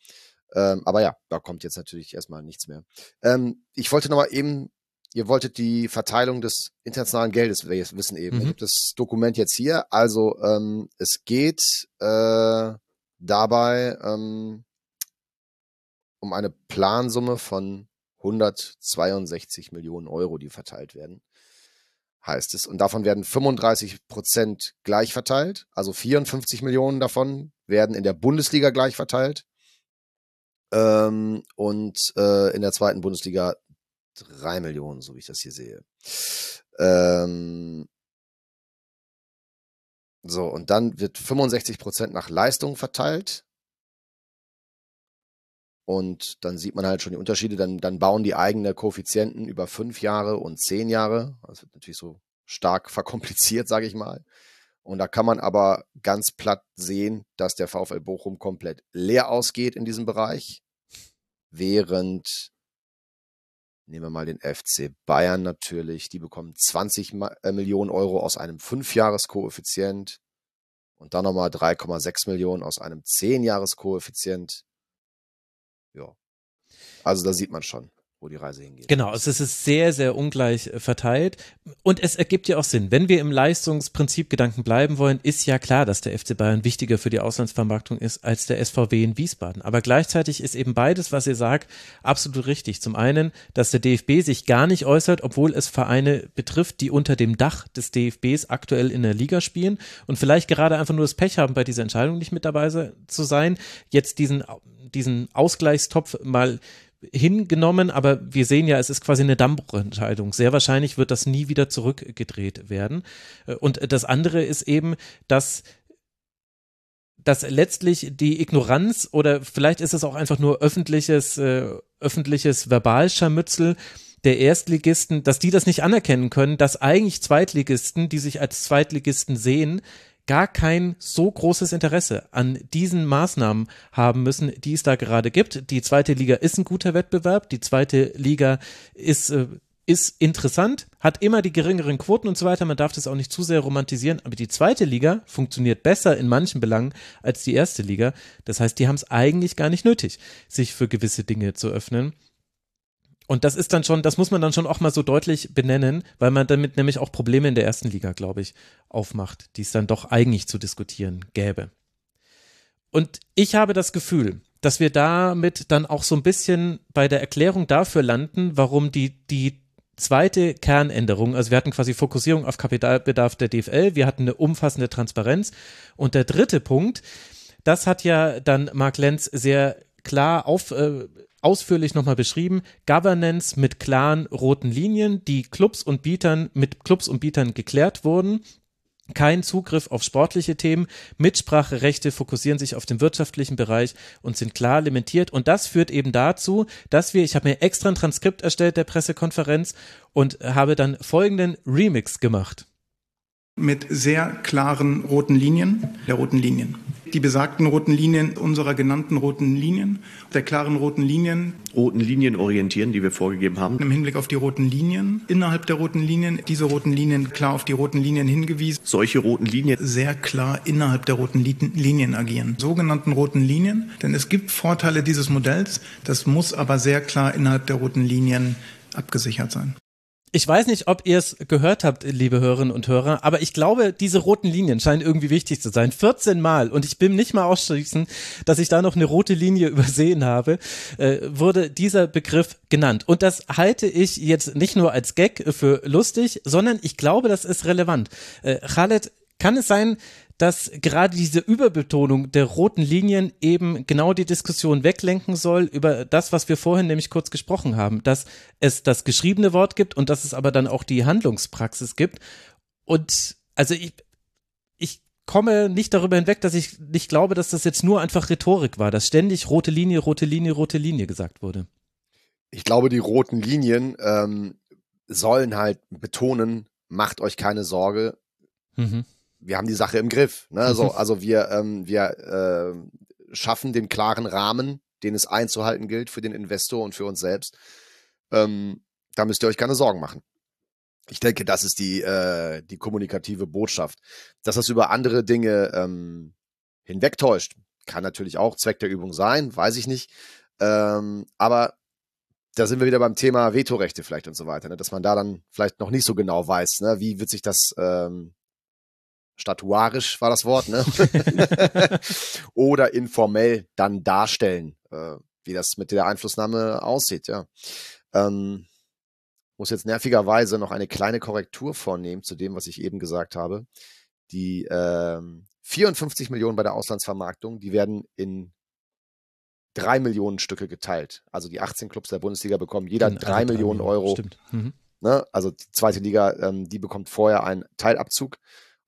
Ähm, aber ja, da kommt jetzt natürlich erstmal nichts mehr. Ähm, ich wollte nochmal eben, ihr wolltet die Verteilung des internationalen Geldes wissen eben. Mhm. Ich habe das Dokument jetzt hier. Also ähm, es geht äh, dabei ähm, um eine Plansumme von 162 Millionen Euro, die verteilt werden heißt es. Und davon werden 35 Prozent gleich verteilt. Also 54 Millionen davon werden in der Bundesliga gleich verteilt. Ähm, und äh, in der zweiten Bundesliga drei Millionen, so wie ich das hier sehe. Ähm, so, und dann wird 65 Prozent nach Leistung verteilt. Und dann sieht man halt schon die Unterschiede. Dann, dann bauen die eigene Koeffizienten über fünf Jahre und zehn Jahre. Das wird natürlich so stark verkompliziert, sage ich mal. Und da kann man aber ganz platt sehen, dass der VfL Bochum komplett leer ausgeht in diesem Bereich, während Nehmen wir mal den FC Bayern natürlich. Die bekommen 20 äh, Millionen Euro aus einem Fünfjahreskoeffizient und dann nochmal 3,6 Millionen aus einem Zehnjahreskoeffizient. Ja. Also da sieht man schon wo die Reise hingeht. Genau, es ist sehr, sehr ungleich äh, verteilt. Und es ergibt ja auch Sinn. Wenn wir im Leistungsprinzip Gedanken bleiben wollen, ist ja klar, dass der FC Bayern wichtiger für die Auslandsvermarktung ist als der SVW in Wiesbaden. Aber gleichzeitig ist eben beides, was ihr sagt, absolut richtig. Zum einen, dass der DFB sich gar nicht äußert, obwohl es Vereine betrifft, die unter dem Dach des DFBs aktuell in der Liga spielen und vielleicht gerade einfach nur das Pech haben, bei dieser Entscheidung nicht mit dabei zu sein. Jetzt diesen, diesen Ausgleichstopf mal hingenommen, aber wir sehen ja, es ist quasi eine Dammbruchentscheidung. Sehr wahrscheinlich wird das nie wieder zurückgedreht werden. Äh, und das andere ist eben, dass dass letztlich die Ignoranz oder vielleicht ist es auch einfach nur öffentliches, äh, öffentliches Verbalscharmützel der Erstligisten, dass die das nicht anerkennen können, dass eigentlich Zweitligisten, die sich als Zweitligisten sehen, gar kein so großes Interesse an diesen Maßnahmen haben müssen, die es da gerade gibt. Die zweite Liga ist ein guter Wettbewerb. Die zweite Liga ist, äh, ist interessant, hat immer die geringeren Quoten und so weiter. Man darf das auch nicht zu sehr romantisieren. Aber die zweite Liga funktioniert besser in manchen Belangen als die erste Liga. Das heißt, die haben es eigentlich gar nicht nötig, sich für gewisse Dinge zu öffnen. Und das ist dann schon, das muss man dann schon auch mal so deutlich benennen, weil man damit nämlich auch Probleme in der ersten Liga, glaube ich, aufmacht, die es dann doch eigentlich zu diskutieren gäbe. Und ich habe das Gefühl, dass wir damit dann auch so ein bisschen bei der Erklärung dafür landen, warum die, die zweite Kernänderung, also wir hatten quasi Fokussierung auf Kapitalbedarf der DFL, wir hatten eine umfassende Transparenz und der dritte Punkt, das hat ja dann Mark Lenz sehr klar auf, äh, ausführlich nochmal beschrieben. Governance mit klaren roten Linien, die Clubs und Bietern mit Clubs und Bietern geklärt wurden. Kein Zugriff auf sportliche Themen. Mitspracherechte fokussieren sich auf den wirtschaftlichen Bereich und sind klar limitiert. Und das führt eben dazu, dass wir, ich habe mir extra ein Transkript erstellt der Pressekonferenz und habe dann folgenden Remix gemacht mit sehr klaren roten Linien, der roten Linien. Die besagten roten Linien unserer genannten roten Linien, der klaren roten Linien. Roten Linien orientieren, die wir vorgegeben haben. Im Hinblick auf die roten Linien, innerhalb der roten Linien, diese roten Linien klar auf die roten Linien hingewiesen. Solche roten Linien sehr klar innerhalb der roten Linien agieren. Sogenannten roten Linien, denn es gibt Vorteile dieses Modells, das muss aber sehr klar innerhalb der roten Linien abgesichert sein. Ich weiß nicht, ob ihr es gehört habt, liebe Hörerinnen und Hörer, aber ich glaube, diese roten Linien scheinen irgendwie wichtig zu sein. 14 Mal, und ich bin nicht mal ausschließen, dass ich da noch eine rote Linie übersehen habe, äh, wurde dieser Begriff genannt. Und das halte ich jetzt nicht nur als Gag für lustig, sondern ich glaube, das ist relevant. Äh, Khaled, kann es sein, dass gerade diese Überbetonung der roten Linien eben genau die Diskussion weglenken soll über das, was wir vorhin nämlich kurz gesprochen haben, dass es das geschriebene Wort gibt und dass es aber dann auch die Handlungspraxis gibt. Und also ich, ich komme nicht darüber hinweg, dass ich nicht glaube, dass das jetzt nur einfach Rhetorik war, dass ständig rote Linie, rote Linie, rote Linie gesagt wurde. Ich glaube, die roten Linien ähm, sollen halt betonen, macht euch keine Sorge. Mhm wir haben die Sache im Griff. Ne? Also, also wir, ähm, wir äh, schaffen den klaren Rahmen, den es einzuhalten gilt für den Investor und für uns selbst. Ähm, da müsst ihr euch keine Sorgen machen. Ich denke, das ist die, äh, die kommunikative Botschaft. Dass das über andere Dinge ähm, hinwegtäuscht, kann natürlich auch Zweck der Übung sein, weiß ich nicht. Ähm, aber da sind wir wieder beim Thema Vetorechte vielleicht und so weiter, ne? dass man da dann vielleicht noch nicht so genau weiß, ne? wie wird sich das ähm, statuarisch war das Wort, ne? Oder informell dann darstellen, äh, wie das mit der Einflussnahme aussieht, ja. Ähm, muss jetzt nervigerweise noch eine kleine Korrektur vornehmen zu dem, was ich eben gesagt habe. Die ähm, 54 Millionen bei der Auslandsvermarktung, die werden in drei Millionen Stücke geteilt. Also die 18 Clubs der Bundesliga bekommen jeder drei Millionen Euro. Stimmt. Mhm. Ne? Also die zweite Liga, ähm, die bekommt vorher einen Teilabzug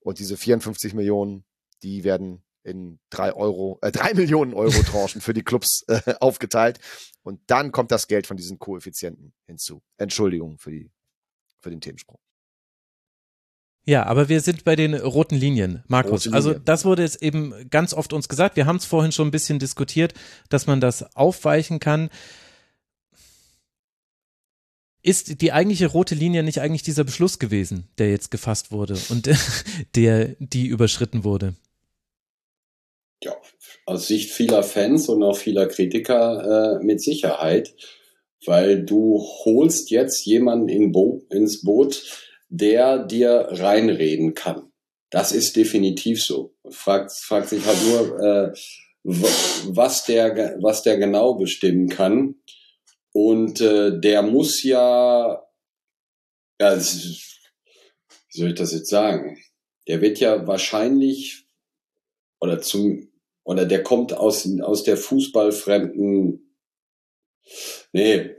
und diese 54 Millionen, die werden in drei Euro, äh, drei Millionen Euro Tranchen für die Clubs äh, aufgeteilt. Und dann kommt das Geld von diesen Koeffizienten hinzu. Entschuldigung für die, für den Themensprung. Ja, aber wir sind bei den roten Linien, Markus. Rote Also Linie. das wurde jetzt eben ganz oft uns gesagt. Wir haben es vorhin schon ein bisschen diskutiert, dass man das aufweichen kann. Ist die eigentliche rote Linie nicht eigentlich dieser Beschluss gewesen, der jetzt gefasst wurde und der, die überschritten wurde? Ja, aus Sicht vieler Fans und auch vieler Kritiker äh, mit Sicherheit, weil du holst jetzt jemanden in Bo ins Boot, der dir reinreden kann. Das ist definitiv so. Fragt, fragt sich halt nur, äh, was der, was der genau bestimmen kann. Und äh, der muss ja, ja, wie soll ich das jetzt sagen? Der wird ja wahrscheinlich oder zum oder der kommt aus aus der Fußballfremden. Nee,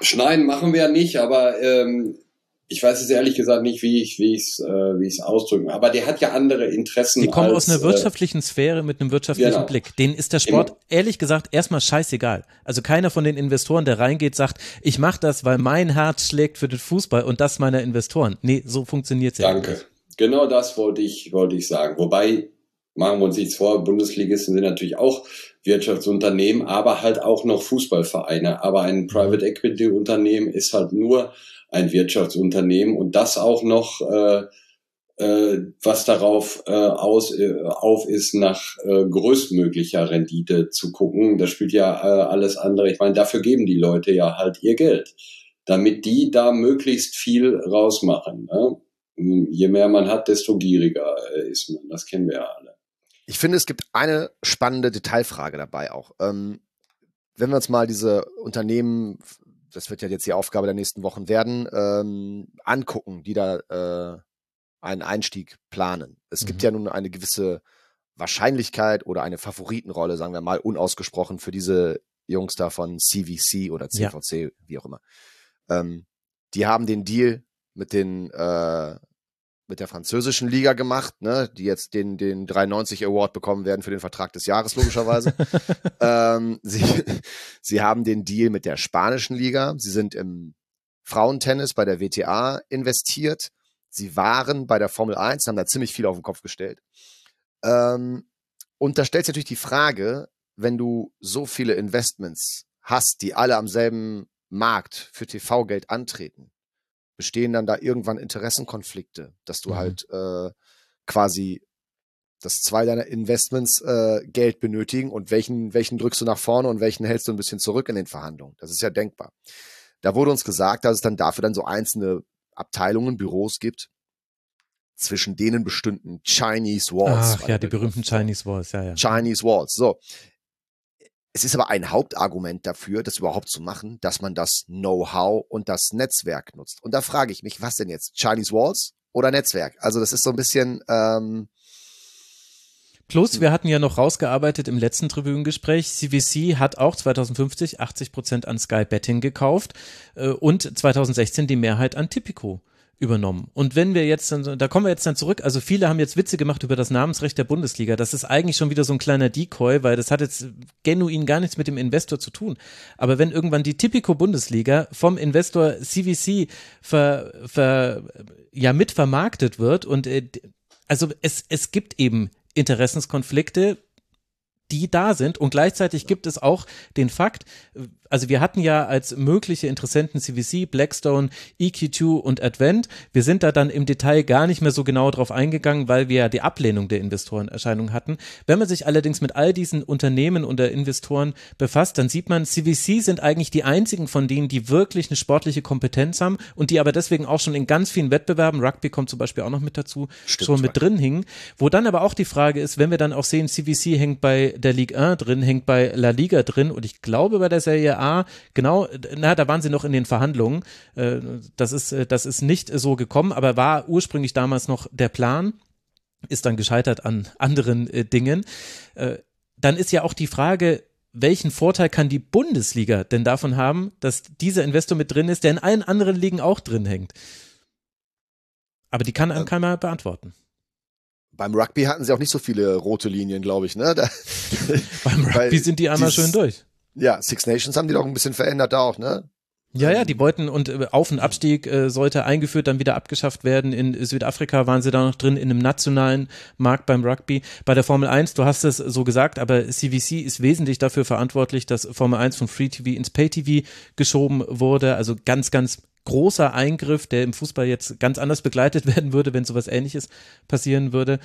schneiden machen wir nicht, aber ähm, ich weiß es ehrlich gesagt nicht, wie ich wie es äh, wie es ausdrücken. Aber der hat ja andere Interessen. Die kommen als, aus einer äh, wirtschaftlichen Sphäre mit einem wirtschaftlichen genau. Blick. Denen ist der Sport Immer. ehrlich gesagt erstmal scheißegal. Also keiner von den Investoren, der reingeht, sagt, ich mache das, weil mein Herz schlägt für den Fußball und das meiner Investoren. Nee, so funktioniert's ja Danke. nicht. Genau das wollte ich, wollte ich sagen. Wobei, machen wir uns nichts vor, Bundesligisten sind natürlich auch Wirtschaftsunternehmen, aber halt auch noch Fußballvereine. Aber ein Private Equity Unternehmen ist halt nur ein Wirtschaftsunternehmen und das auch noch, äh, äh, was darauf äh, aus, äh, auf ist, nach äh, größtmöglicher Rendite zu gucken. Das spielt ja äh, alles andere. Ich meine, dafür geben die Leute ja halt ihr Geld, damit die da möglichst viel rausmachen. Ne? je mehr man hat, desto gieriger äh, ist man. Das kennen wir ja alle. Ich finde, es gibt eine spannende Detailfrage dabei auch. Ähm, wenn wir uns mal diese Unternehmen, das wird ja jetzt die Aufgabe der nächsten Wochen werden, ähm, angucken, die da äh, einen Einstieg planen. Es gibt Mhm. ja nun eine gewisse Wahrscheinlichkeit oder eine Favoritenrolle, sagen wir mal, unausgesprochen für diese Jungs da von CVC oder Ja. CVC, wie auch immer. Ähm, die haben den Deal mit den äh, mit der französischen Liga gemacht, ne, die jetzt den, den 93 Award bekommen werden für den Vertrag des Jahres, logischerweise. ähm, sie, sie haben den Deal mit der spanischen Liga. Sie sind im Frauentennis bei der WTA investiert. Sie waren bei der Formel 1, haben da ziemlich viel auf den Kopf gestellt. Ähm, und da stellt sich natürlich die Frage, wenn du so viele Investments hast, die alle am selben Markt für TV-Geld antreten, bestehen dann da irgendwann Interessenkonflikte, dass du Mhm. halt äh, quasi, dass zwei deiner Investments äh, Geld benötigen und welchen, welchen drückst du nach vorne und welchen hältst du ein bisschen zurück in den Verhandlungen. Das ist ja denkbar. Da wurde uns gesagt, dass es dann dafür dann so einzelne Abteilungen, Büros gibt, zwischen denen bestünden Chinese Walls. Ach ja, die berühmten Chinese Walls, ja, ja. Chinese Walls. So. Es ist aber ein Hauptargument dafür, das überhaupt zu machen, dass man das Know-how und das Netzwerk nutzt. Und da frage ich mich, was denn jetzt? Chinese Walls oder Netzwerk? Also das ist so ein bisschen, ähm, Plus, wir hatten ja noch rausgearbeitet im letzten Tribünengespräch, CVC hat auch 2050 80 Prozent an Sky Betting gekauft äh, und 2016 die Mehrheit an Tipico übernommen. Und wenn wir jetzt dann, da kommen wir jetzt dann zurück, also viele haben jetzt Witze gemacht über das Namensrecht der Bundesliga. Das ist eigentlich schon wieder so ein kleiner Decoy, weil das hat jetzt genuin gar nichts mit dem Investor zu tun. Aber wenn irgendwann die Tipico Bundesliga vom Investor CVC ver, ver, ja mitvermarktet wird und äh, also es, es gibt eben Interessenskonflikte, die da sind und gleichzeitig gibt es auch den Fakt, also wir hatten ja als mögliche Interessenten CVC, Blackstone, EQ2 und Advent. Wir sind da dann im Detail gar nicht mehr so genau drauf eingegangen, weil wir ja die Ablehnung der Investorenerscheinung hatten. Wenn man sich allerdings mit all diesen Unternehmen und der Investoren befasst, dann sieht man, CVC sind eigentlich die einzigen von denen, die wirklich eine sportliche Kompetenz haben und die aber deswegen auch schon in ganz vielen Wettbewerben, Rugby kommt zum Beispiel auch noch mit dazu, Stimmt, schon mit drin hingen. Wo dann aber auch die Frage ist, wenn wir dann auch sehen, CVC hängt bei der Ligue 1 drin, hängt bei La Liga drin und ich glaube bei der Serie A, genau, na, da waren sie noch in den Verhandlungen. Äh, Das ist, äh, das ist nicht so gekommen, aber war ursprünglich damals noch der Plan, ist dann gescheitert an anderen äh, Dingen. Dann ist ja auch die Frage, welchen Vorteil kann die Bundesliga denn davon haben, dass dieser Investor mit drin ist, der in allen anderen Ligen auch drin hängt? Aber die kann einem keiner beantworten. beim Rugby hatten sie auch nicht so viele rote Linien, glaube ich, ne? Da, Beim Rugby sind die einmal schön durch. Ja, Six Nations haben die doch ein bisschen verändert da auch, ne? Ja, ja, die wollten und äh, Auf- und Abstieg äh, sollte eingeführt, dann wieder abgeschafft werden. In Südafrika waren sie da noch drin in einem nationalen Markt beim Rugby. Bei der Formel 1, du hast es so gesagt, aber CVC ist wesentlich dafür verantwortlich, dass Formel 1 von Free TV ins Pay TV geschoben wurde. Also ganz, ganz großer Eingriff, der im Fußball jetzt ganz anders begleitet werden würde, wenn sowas ähnliches passieren würde.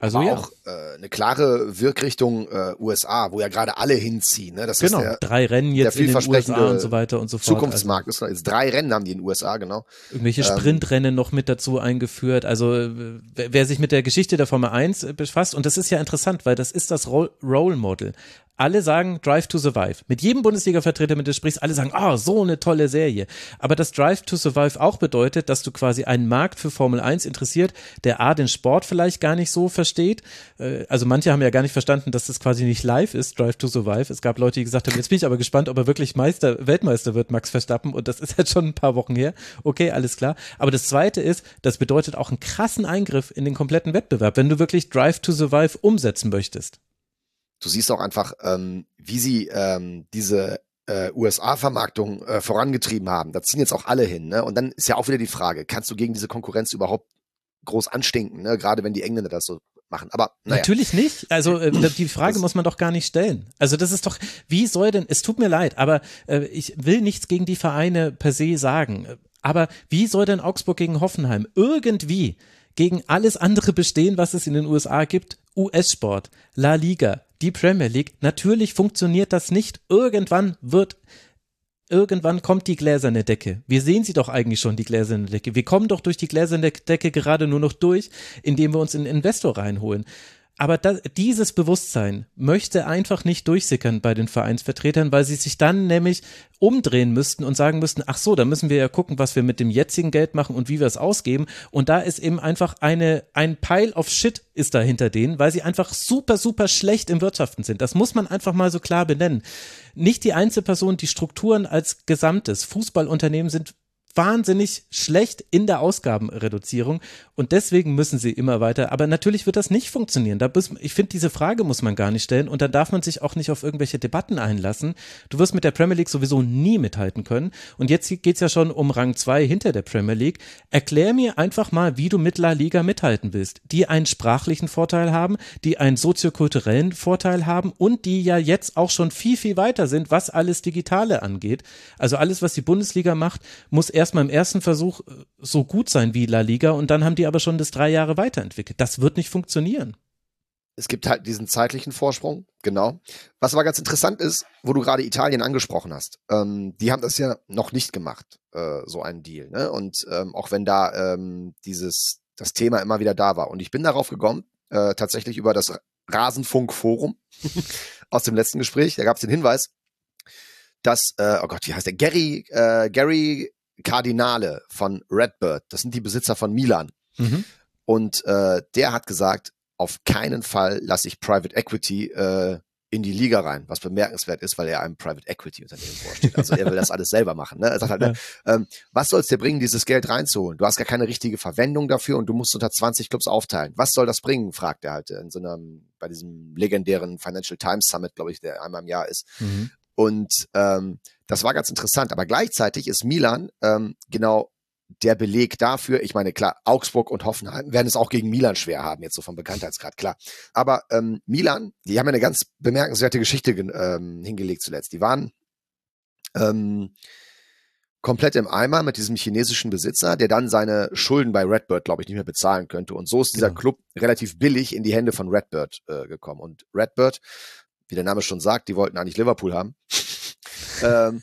Also ja. auch äh, eine klare Wirkrichtung äh, USA, wo ja gerade alle hinziehen. Ne? Das Genau, ist der, drei Rennen jetzt der in den USA und so weiter und so fort. Also Zukunftsmarkt. ist noch- jetzt drei Rennen haben die in den USA, genau. irgendwelche Ähm, Sprintrennen noch mit dazu eingeführt. Also äh, wer, wer sich mit der Geschichte der Formel 1 befasst, und das ist ja interessant, weil das ist das Ro- Role Model. Alle sagen Drive to Survive. Mit jedem Bundesliga-Vertreter, mit dem du sprichst, alle sagen, ah, so eine tolle Serie. Aber das Drive to Survive auch bedeutet, dass du quasi einen Markt für Formel 1 interessiert, der A, den Sport vielleicht gar nicht so versteht. Äh, Also manche haben ja gar nicht verstanden, dass das quasi nicht live ist, Drive to Survive. Es gab Leute, die gesagt haben, jetzt bin ich aber gespannt, ob er wirklich Meister, Weltmeister wird, Max Verstappen. Und das ist jetzt schon ein paar Wochen her. Okay, alles klar. Aber das zweite ist, das bedeutet auch einen krassen Eingriff in den kompletten Wettbewerb, wenn du wirklich Drive to Survive umsetzen möchtest. Du siehst auch einfach, ähm, wie sie ähm, diese äh, USA-Vermarktung äh, vorangetrieben haben. Da ziehen jetzt auch alle hin. Ne? Und dann ist ja auch wieder die Frage, kannst du gegen diese Konkurrenz überhaupt groß anstinken, ne? gerade wenn die Engländer das so machen. Aber naja. Natürlich nicht. Also äh, die Frage Das- muss man doch gar nicht stellen. Also das ist doch, wie soll denn, es tut mir leid, aber äh, ich will nichts gegen die Vereine per se sagen. Aber wie soll denn Augsburg gegen Hoffenheim irgendwie gegen alles andere bestehen, was es in den USA gibt? US-Sport, La Liga, die Premier League. Natürlich funktioniert das nicht. Irgendwann wird Irgendwann kommt die gläserne Decke. Wir sehen sie doch eigentlich schon, die gläserne Decke. Wir kommen doch durch die gläserne Decke gerade nur noch durch, indem wir uns einen Investor reinholen. Aber das, dieses Bewusstsein möchte einfach nicht durchsickern bei den Vereinsvertretern, weil sie sich dann nämlich umdrehen müssten und sagen müssten, ach so, da müssen wir ja gucken, was wir mit dem jetzigen Geld machen und wie wir es ausgeben. Und da ist eben einfach eine, ein Pile of Shit ist da hinter denen, weil sie einfach super, super schlecht im Wirtschaften sind. Das muss man einfach mal so klar benennen. Nicht die Einzelperson, die Strukturen als Gesamtes. Fußballunternehmen sind wahnsinnig schlecht in der Ausgabenreduzierung und deswegen müssen sie immer weiter. Aber natürlich wird das nicht funktionieren. Da muss, ich finde, diese Frage muss man gar nicht stellen und dann darf man sich auch nicht auf irgendwelche Debatten einlassen. Du wirst mit der Premier League sowieso nie mithalten können. Und jetzt geht's ja schon um Rang zwei hinter der Premier League. Erklär mir einfach mal, wie du mit La Liga mithalten willst, die einen sprachlichen Vorteil haben, die einen soziokulturellen Vorteil haben und die ja jetzt auch schon viel, viel weiter sind, was alles Digitale angeht. Also alles, was die Bundesliga macht, muss erstmal im ersten Versuch äh, so gut sein wie La Liga und dann haben die aber schon das drei Jahre weiterentwickelt. Das wird nicht funktionieren. Es gibt halt diesen zeitlichen Vorsprung, genau. Was aber ganz interessant ist, wo du gerade Italien angesprochen hast, ähm, die haben das ja noch nicht gemacht, äh, so einen Deal. Ne? Und ähm, auch wenn da ähm, dieses das Thema immer wieder da war. Und ich bin darauf gekommen, äh, tatsächlich über das Rasenfunk-Forum aus dem letzten Gespräch. Da gab es den Hinweis, dass, äh, oh Gott, wie heißt der? Gary, äh, Gary Cardinale von Redbird, das sind die Besitzer von Milan. Mhm. Und äh, der hat gesagt, auf keinen Fall lasse ich Private Equity äh, in die Liga rein, was bemerkenswert ist, weil er einem Private Equity Unternehmen vorsteht. Also er will das alles selber machen. Ne? Er sagt halt, ne, ähm, was soll es dir bringen, dieses Geld reinzuholen? Du hast gar keine richtige Verwendung dafür und du musst unter 20 Clubs aufteilen. Was soll das bringen? fragt er halt in so einem, bei diesem legendären Financial Times Summit, glaube ich, der einmal im Jahr ist. Mhm. Und ähm, das war ganz interessant. Aber gleichzeitig ist Milan ähm, genau der Beleg dafür. Ich meine, klar, Augsburg und Hoffenheim werden es auch gegen Milan schwer haben, jetzt so vom Bekanntheitsgrad, klar. Aber ähm, Milan, die haben ja eine ganz bemerkenswerte Geschichte ähm, hingelegt zuletzt. Die waren ähm, komplett im Eimer mit diesem chinesischen Besitzer, der dann seine Schulden bei Redbird, glaube ich, nicht mehr bezahlen könnte. Und so ist dieser Genau. Club relativ billig in die Hände von Redbird äh, gekommen. Und Redbird, wie der Name schon sagt, die wollten eigentlich Liverpool haben. ähm,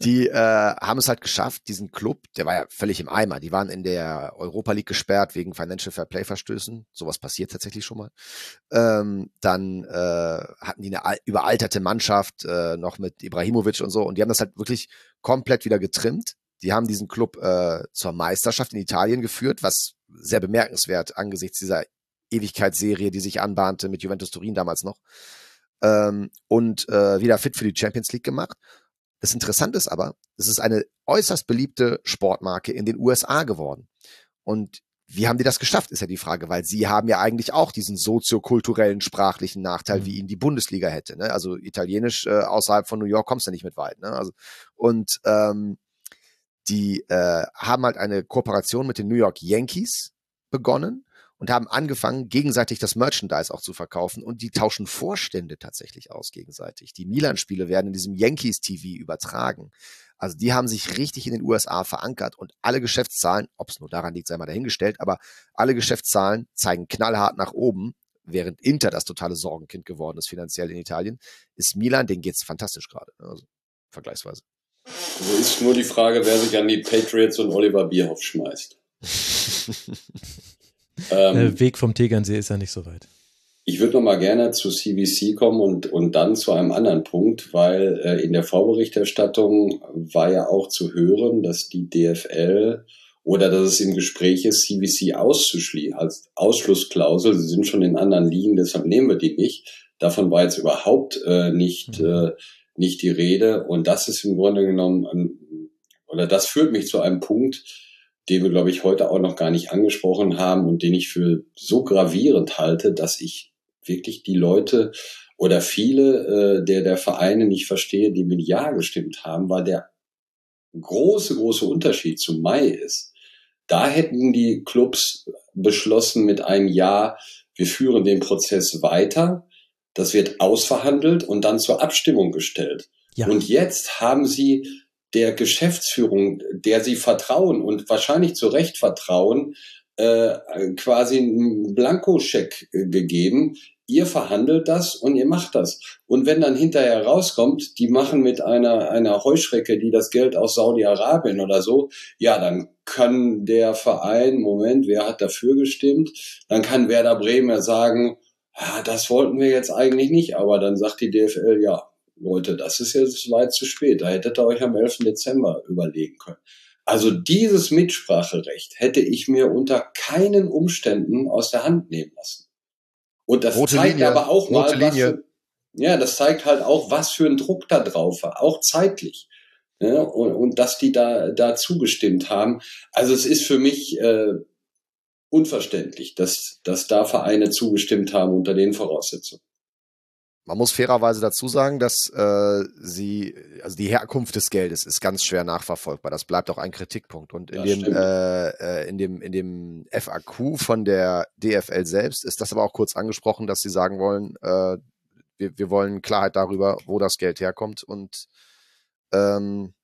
die äh, haben es halt geschafft, diesen Club, der war ja völlig im Eimer. Die waren in der Europa League gesperrt wegen Financial Fair Play Verstößen. Sowas passiert tatsächlich schon mal. Ähm, dann äh, hatten die eine al- überalterte Mannschaft äh, noch mit Ibrahimovic und so und die haben das halt wirklich komplett wieder getrimmt. Die haben diesen Club äh, zur Meisterschaft in Italien geführt, was sehr bemerkenswert angesichts dieser Ewigkeitsserie, die sich anbahnte mit Juventus Turin damals noch. Ähm, und äh, wieder fit für die Champions League gemacht. Das Interessante ist aber, es ist eine äußerst beliebte Sportmarke in den USA geworden. Und wie haben die das geschafft, ist ja die Frage, weil sie haben ja eigentlich auch diesen soziokulturellen, sprachlichen Nachteil, Mhm. wie ihn die Bundesliga hätte. Ne? Also italienisch äh, außerhalb von New York kommst du nicht mit weit. Ne? Also, und ähm, die äh, haben halt eine Kooperation mit den New York Yankees begonnen und haben angefangen, gegenseitig das Merchandise auch zu verkaufen und die tauschen Vorstände tatsächlich aus gegenseitig. Die Milan-Spiele werden in diesem Yankees-TV übertragen. Also die haben sich richtig in den USA verankert und alle Geschäftszahlen, ob es nur daran liegt, sei mal dahingestellt, aber alle Geschäftszahlen zeigen knallhart nach oben. Während Inter das totale Sorgenkind geworden ist finanziell in Italien, ist Milan, denen geht's fantastisch gerade, ne? also vergleichsweise. So ist nur die Frage, wer sich an die Patriots und Oliver Bierhoff schmeißt. ähm, Der Weg vom Tegernsee ist ja nicht so weit. Ich würde noch mal gerne zu CVC kommen und, und dann zu einem anderen Punkt, weil äh, in der Vorberichterstattung war ja auch zu hören, dass die DFL oder dass es im Gespräch ist, CVC auszuschließen als Ausschlussklausel. Sie sind schon in anderen Ligen, deshalb nehmen wir die nicht. Davon war jetzt überhaupt äh, nicht, mhm. äh, nicht die Rede. Und das ist im Grunde genommen, ein, oder das führt mich zu einem Punkt, den wir, glaube ich, heute auch noch gar nicht angesprochen haben und den ich für so gravierend halte, dass ich wirklich die Leute oder viele äh, der, der Vereine nicht verstehe, die mit Ja gestimmt haben, weil der große, große Unterschied zu Mai ist. Da hätten die Clubs beschlossen mit einem Ja, wir führen den Prozess weiter, das wird ausverhandelt und dann zur Abstimmung gestellt. Ja. Und jetzt haben sie der Geschäftsführung, der sie vertrauen und wahrscheinlich zu Recht vertrauen, äh, quasi einen Blankoscheck äh, gegeben, ihr verhandelt das und ihr macht das. Und wenn dann hinterher rauskommt, die machen mit einer, einer Heuschrecke, die das Geld aus Saudi-Arabien oder so, ja, dann kann der Verein, Moment, wer hat dafür gestimmt? Dann kann Werder Bremen ja sagen, ja, das wollten wir jetzt eigentlich nicht, aber dann sagt die DFL, ja, Leute, das ist jetzt weit zu spät. Da hättet ihr euch am 11. Dezember überlegen können. Also dieses Mitspracherecht hätte ich mir unter keinen Umständen aus der Hand nehmen lassen. Und das Rote zeigt Linie. aber auch mal, was für, ja, das zeigt halt auch, was für ein Druck da drauf war, auch zeitlich. Ja, und, und dass die da, da zugestimmt haben. Also es ist für mich äh, unverständlich, dass, dass da Vereine zugestimmt haben unter den Voraussetzungen. Man muss fairerweise dazu sagen, dass äh, sie, also die Herkunft des Geldes ist ganz schwer nachverfolgbar. Das bleibt auch ein Kritikpunkt. Und in dem, äh, äh, in dem, in dem FAQ von der DFL selbst ist das aber auch kurz angesprochen, dass sie sagen wollen, äh, wir, wir wollen Klarheit darüber, wo das Geld herkommt und ähm,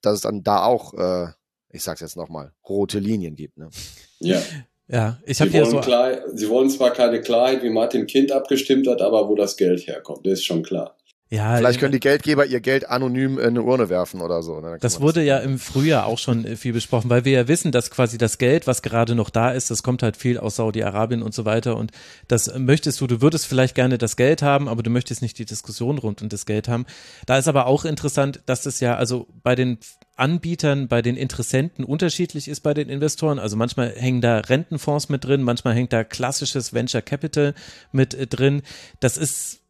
dass es dann da auch, äh, ich sag's jetzt nochmal, rote Linien gibt. Ne? Ja. Ja, ich habe hier so. Klar, Sie wollen zwar keine Klarheit, wie Martin Kind abgestimmt hat, aber wo das Geld herkommt, das ist schon klar. Ja, Vielleicht können die Geldgeber ihr Geld anonym in eine Urne werfen oder so. Ne? Das wurde das ja im Frühjahr auch schon äh, viel besprochen, weil wir ja wissen, dass quasi das Geld, was gerade noch da ist, das kommt halt viel aus Saudi-Arabien und so weiter. Und das möchtest du, du würdest vielleicht gerne das Geld haben, aber du möchtest nicht die Diskussion rund um das Geld haben. Da ist aber auch interessant, dass das ja also bei den Anbietern, bei den Interessenten unterschiedlich ist bei den Investoren. Also manchmal hängen da Rentenfonds mit drin, manchmal hängt da klassisches Venture Capital mit äh, drin. Das ist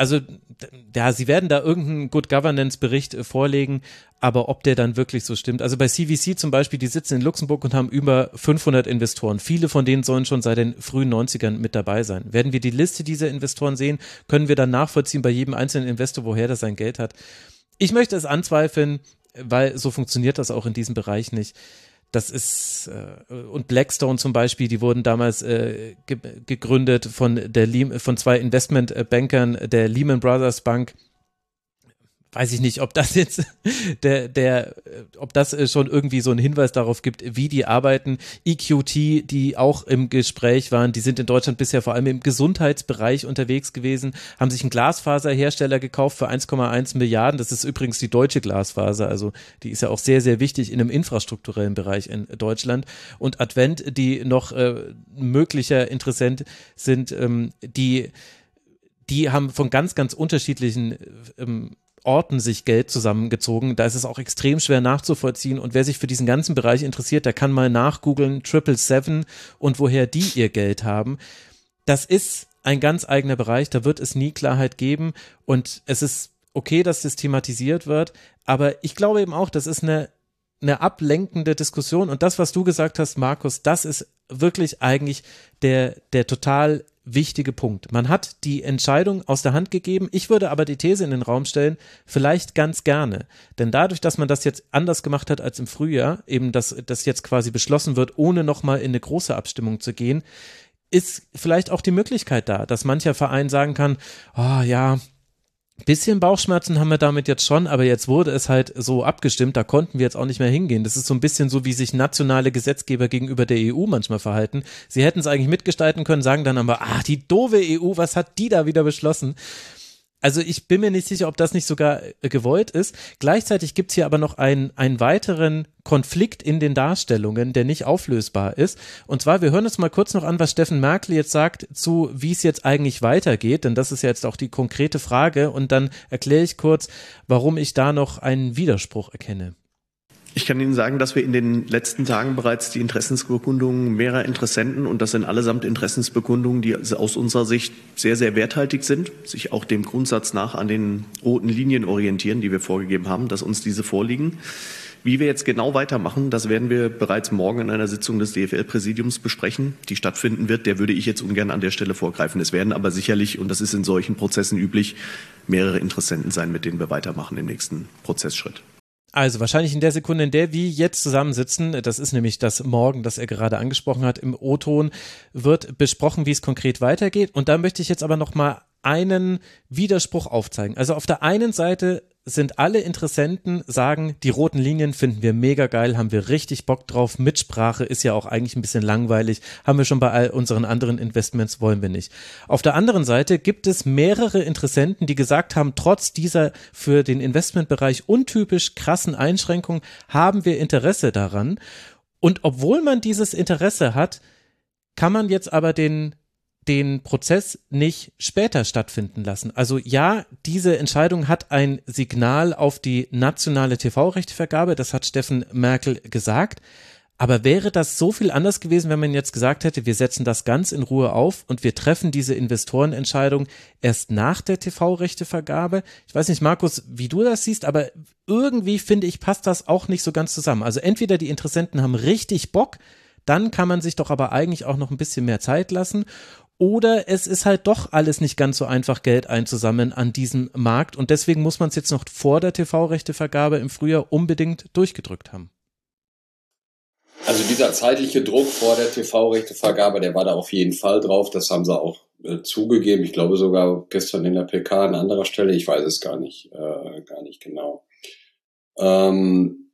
also ja, sie werden da irgendeinen Good Governance Bericht äh, vorlegen, aber ob der dann wirklich so stimmt. Also bei CVC zum Beispiel, die sitzen in Luxemburg und haben über 500 Investoren. Viele von denen sollen schon seit den frühen 90ern mit dabei sein. Werden wir die Liste dieser Investoren sehen, können wir dann nachvollziehen bei jedem einzelnen Investor, woher das sein Geld hat. Ich möchte es anzweifeln, weil so funktioniert das auch in diesem Bereich nicht. Das ist äh, und Blackstone zum Beispiel, die wurden damals äh, ge gegründet von der von zwei Investmentbankern der Lehman Brothers Bank weiß ich nicht, ob das jetzt der, der, ob das äh, schon irgendwie so einen Hinweis darauf gibt, wie die arbeiten. EQT, die auch im Gespräch waren, die sind in Deutschland bisher vor allem im Gesundheitsbereich unterwegs gewesen, haben sich einen Glasfaserhersteller gekauft für 1,1 Milliarden. Das ist übrigens die deutsche Glasfaser, also die ist ja auch sehr, sehr wichtig in einem infrastrukturellen Bereich in Deutschland. Und Advent, die noch äh, möglicher Interessent sind, ähm, die die haben von ganz, ganz unterschiedlichen ähm, Orten sich Geld zusammengezogen. Da ist es auch extrem schwer nachzuvollziehen. Und wer sich für diesen ganzen Bereich interessiert, der kann mal nachgoogeln, Triple Seven und woher die ihr Geld haben. Das ist ein ganz eigener Bereich. Da wird es nie Klarheit geben. Und es ist okay, dass das thematisiert wird. Aber ich glaube eben auch, das ist eine eine ablenkende Diskussion. Und das, was du gesagt hast, Markus, das ist wirklich eigentlich der, der total wichtige Punkt. Man hat die Entscheidung aus der Hand gegeben. Ich würde aber die These in den Raum stellen, vielleicht ganz gerne. Denn dadurch, dass man das jetzt anders gemacht hat als im Frühjahr, eben dass das jetzt quasi beschlossen wird, ohne nochmal in eine große Abstimmung zu gehen, ist vielleicht auch die Möglichkeit da, dass mancher Verein sagen kann, oh ja, Bisschen Bauchschmerzen haben wir damit jetzt schon, aber jetzt wurde es halt so abgestimmt, da konnten wir jetzt auch nicht mehr hingehen. Das ist so ein bisschen so, wie sich nationale Gesetzgeber gegenüber der EU manchmal verhalten. Sie hätten es eigentlich mitgestalten können, sagen dann aber, ah, die doofe EU, was hat die da wieder beschlossen? Also ich bin mir nicht sicher, ob das nicht sogar äh, gewollt ist. Gleichzeitig gibt's hier aber noch einen, einen weiteren Konflikt in den Darstellungen, der nicht auflösbar ist. Und zwar, wir hören uns mal kurz noch an, was Steffen Merkel jetzt sagt zu, wie es jetzt eigentlich weitergeht, denn das ist ja jetzt auch die konkrete Frage. Und dann erkläre ich kurz, warum ich da noch einen Widerspruch erkenne. Ich kann Ihnen sagen, dass wir in den letzten Tagen bereits die Interessensbekundungen mehrerer Interessenten, und das sind allesamt Interessensbekundungen, die aus unserer Sicht sehr, sehr werthaltig sind, sich auch dem Grundsatz nach an den roten Linien orientieren, die wir vorgegeben haben, dass uns diese vorliegen. Wie wir jetzt genau weitermachen, das werden wir bereits morgen in einer Sitzung des DFL-Präsidiums besprechen, die stattfinden wird. Der würde ich jetzt ungern an der Stelle vorgreifen. Es werden aber sicherlich, und das ist in solchen Prozessen üblich, mehrere Interessenten sein, mit denen wir weitermachen im nächsten Prozessschritt. Also wahrscheinlich in der Sekunde, in der wir jetzt zusammensitzen, das ist nämlich das Morgen, das er gerade angesprochen hat, im O-Ton, wird besprochen, wie es konkret weitergeht. Und da möchte ich jetzt aber nochmal einen Widerspruch aufzeigen. Also auf der einen Seite sind alle Interessenten sagen, die roten Linien finden wir mega geil, haben wir richtig Bock drauf. Mitsprache ist ja auch eigentlich ein bisschen langweilig, haben wir schon bei all unseren anderen Investments, wollen wir nicht. Auf der anderen Seite gibt es mehrere Interessenten, die gesagt haben, trotz dieser für den Investmentbereich untypisch krassen Einschränkungen haben wir Interesse daran. Und obwohl man dieses Interesse hat, kann man jetzt aber den den Prozess nicht später stattfinden lassen. Also ja, diese Entscheidung hat ein Signal auf die nationale TV-Rechtevergabe, das hat Steffen Merkel gesagt. Aber wäre das so viel anders gewesen, wenn man jetzt gesagt hätte, wir setzen das ganz in Ruhe auf und wir treffen diese Investorenentscheidung erst nach der TV-Rechtevergabe? Ich weiß nicht, Markus, wie du das siehst, aber irgendwie finde ich, passt das auch nicht so ganz zusammen. Also entweder die Interessenten haben richtig Bock, dann kann man sich doch aber eigentlich auch noch ein bisschen mehr Zeit lassen. Oder es ist halt doch alles nicht ganz so einfach, Geld einzusammeln an diesem Markt. Und deswegen muss man es jetzt noch vor der TV-Rechtevergabe im Frühjahr unbedingt durchgedrückt haben. Also dieser zeitliche Druck vor der TV-Rechtevergabe, der war da auf jeden Fall drauf. Das haben sie auch äh, zugegeben. Ich glaube sogar gestern in der PK an anderer Stelle. Ich weiß es gar nicht, äh, gar nicht genau. Ähm,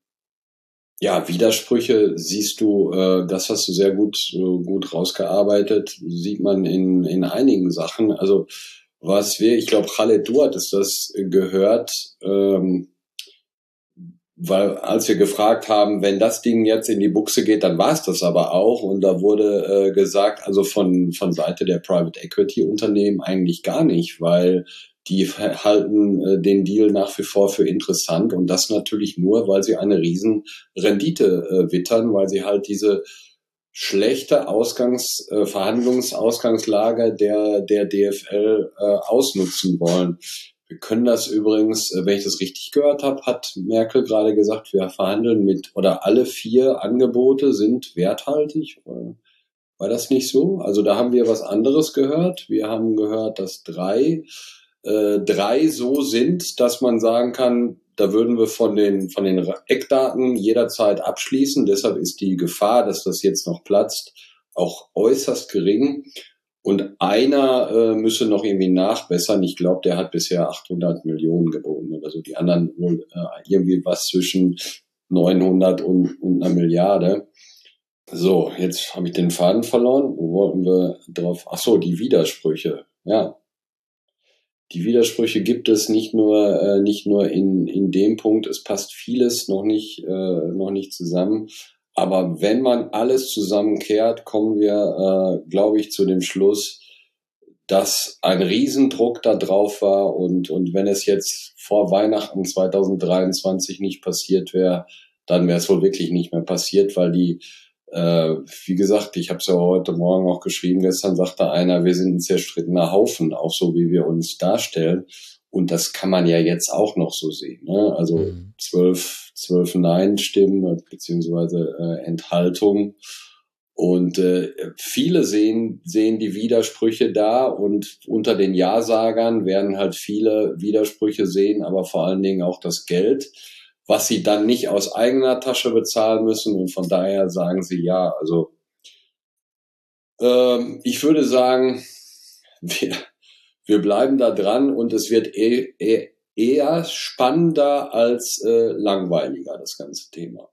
ja, Widersprüche siehst du, äh, das hast du sehr gut, äh, gut rausgearbeitet, sieht man in, in einigen Sachen. Also was wir, ich glaube, Khaled, du hattest das gehört, ähm, weil als wir gefragt haben, wenn das Ding jetzt in die Buchse geht, dann war es das aber auch. Und da wurde äh, gesagt, also von, von Seite der Private Equity Unternehmen eigentlich gar nicht, weil die halten äh, den Deal nach wie vor für interessant und das natürlich nur, weil sie eine riesen Rendite äh, wittern, weil sie halt diese schlechte Ausgangs, äh, Verhandlungsausgangslage der, der DFL äh, ausnutzen wollen. Wir können das übrigens, äh, wenn ich das richtig gehört habe, hat Merkel gerade gesagt, wir verhandeln mit, oder alle vier Angebote sind werthaltig. War das nicht so? Also da haben wir was anderes gehört. Wir haben gehört, dass drei äh, drei so sind, dass man sagen kann, da würden wir von den, von den Eckdaten jederzeit abschließen. Deshalb ist die Gefahr, dass das jetzt noch platzt, auch äußerst gering. Und einer äh, müsse noch irgendwie nachbessern. Ich glaube, der hat bisher 800 Millionen geboten oder so. Die anderen wohl äh, irgendwie was zwischen 900 und, und einer Milliarde. So, jetzt habe ich den Faden verloren. Wo wollten wir drauf? Ach so, die Widersprüche. Ja, die Widersprüche gibt es nicht nur äh, nicht nur in in dem Punkt. Es passt vieles noch nicht äh, noch nicht zusammen. Aber wenn man alles zusammenkehrt, kommen wir, äh, glaube ich, zu dem Schluss, dass ein Riesendruck da drauf war und und wenn es jetzt vor Weihnachten 2023 nicht passiert wäre, dann wäre es wohl wirklich nicht mehr passiert, weil die äh, wie gesagt, ich habe es ja heute Morgen auch geschrieben, gestern sagte einer, wir sind ein zerstrittener Haufen, auch so wie wir uns darstellen. Und das kann man ja jetzt auch noch so sehen. Ne? Also mhm. 12, zwölf Nein-Stimmen beziehungsweise äh, Enthaltung. Und äh, viele sehen, sehen die Widersprüche da und unter den Ja-Sagern werden halt viele Widersprüche sehen, aber vor allen Dingen auch das Geld, was sie dann nicht aus eigener Tasche bezahlen müssen. Und von daher sagen sie ja. Also ähm, ich würde sagen, wir, wir bleiben da dran und es wird eh, eh, eher spannender als äh, langweiliger, das ganze Thema.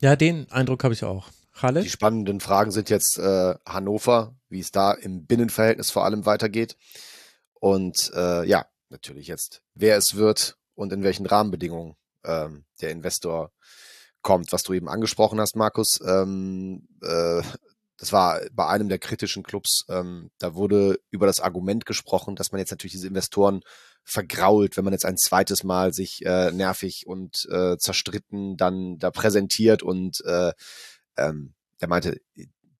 Ja, den Eindruck habe ich auch. Halle? Die spannenden Fragen sind jetzt äh, Hannover, wie es da im Binnenverhältnis vor allem weitergeht. Und äh, ja, natürlich jetzt, wer es wird und in welchen Rahmenbedingungen ähm, der Investor kommt, was du eben angesprochen hast, Markus. Ähm, äh, das war bei einem der kritischen Clubs, ähm, da wurde über das Argument gesprochen, dass man jetzt natürlich diese Investoren vergrault, wenn man jetzt ein zweites Mal sich äh, nervig und äh, zerstritten dann da präsentiert und äh, ähm, der meinte,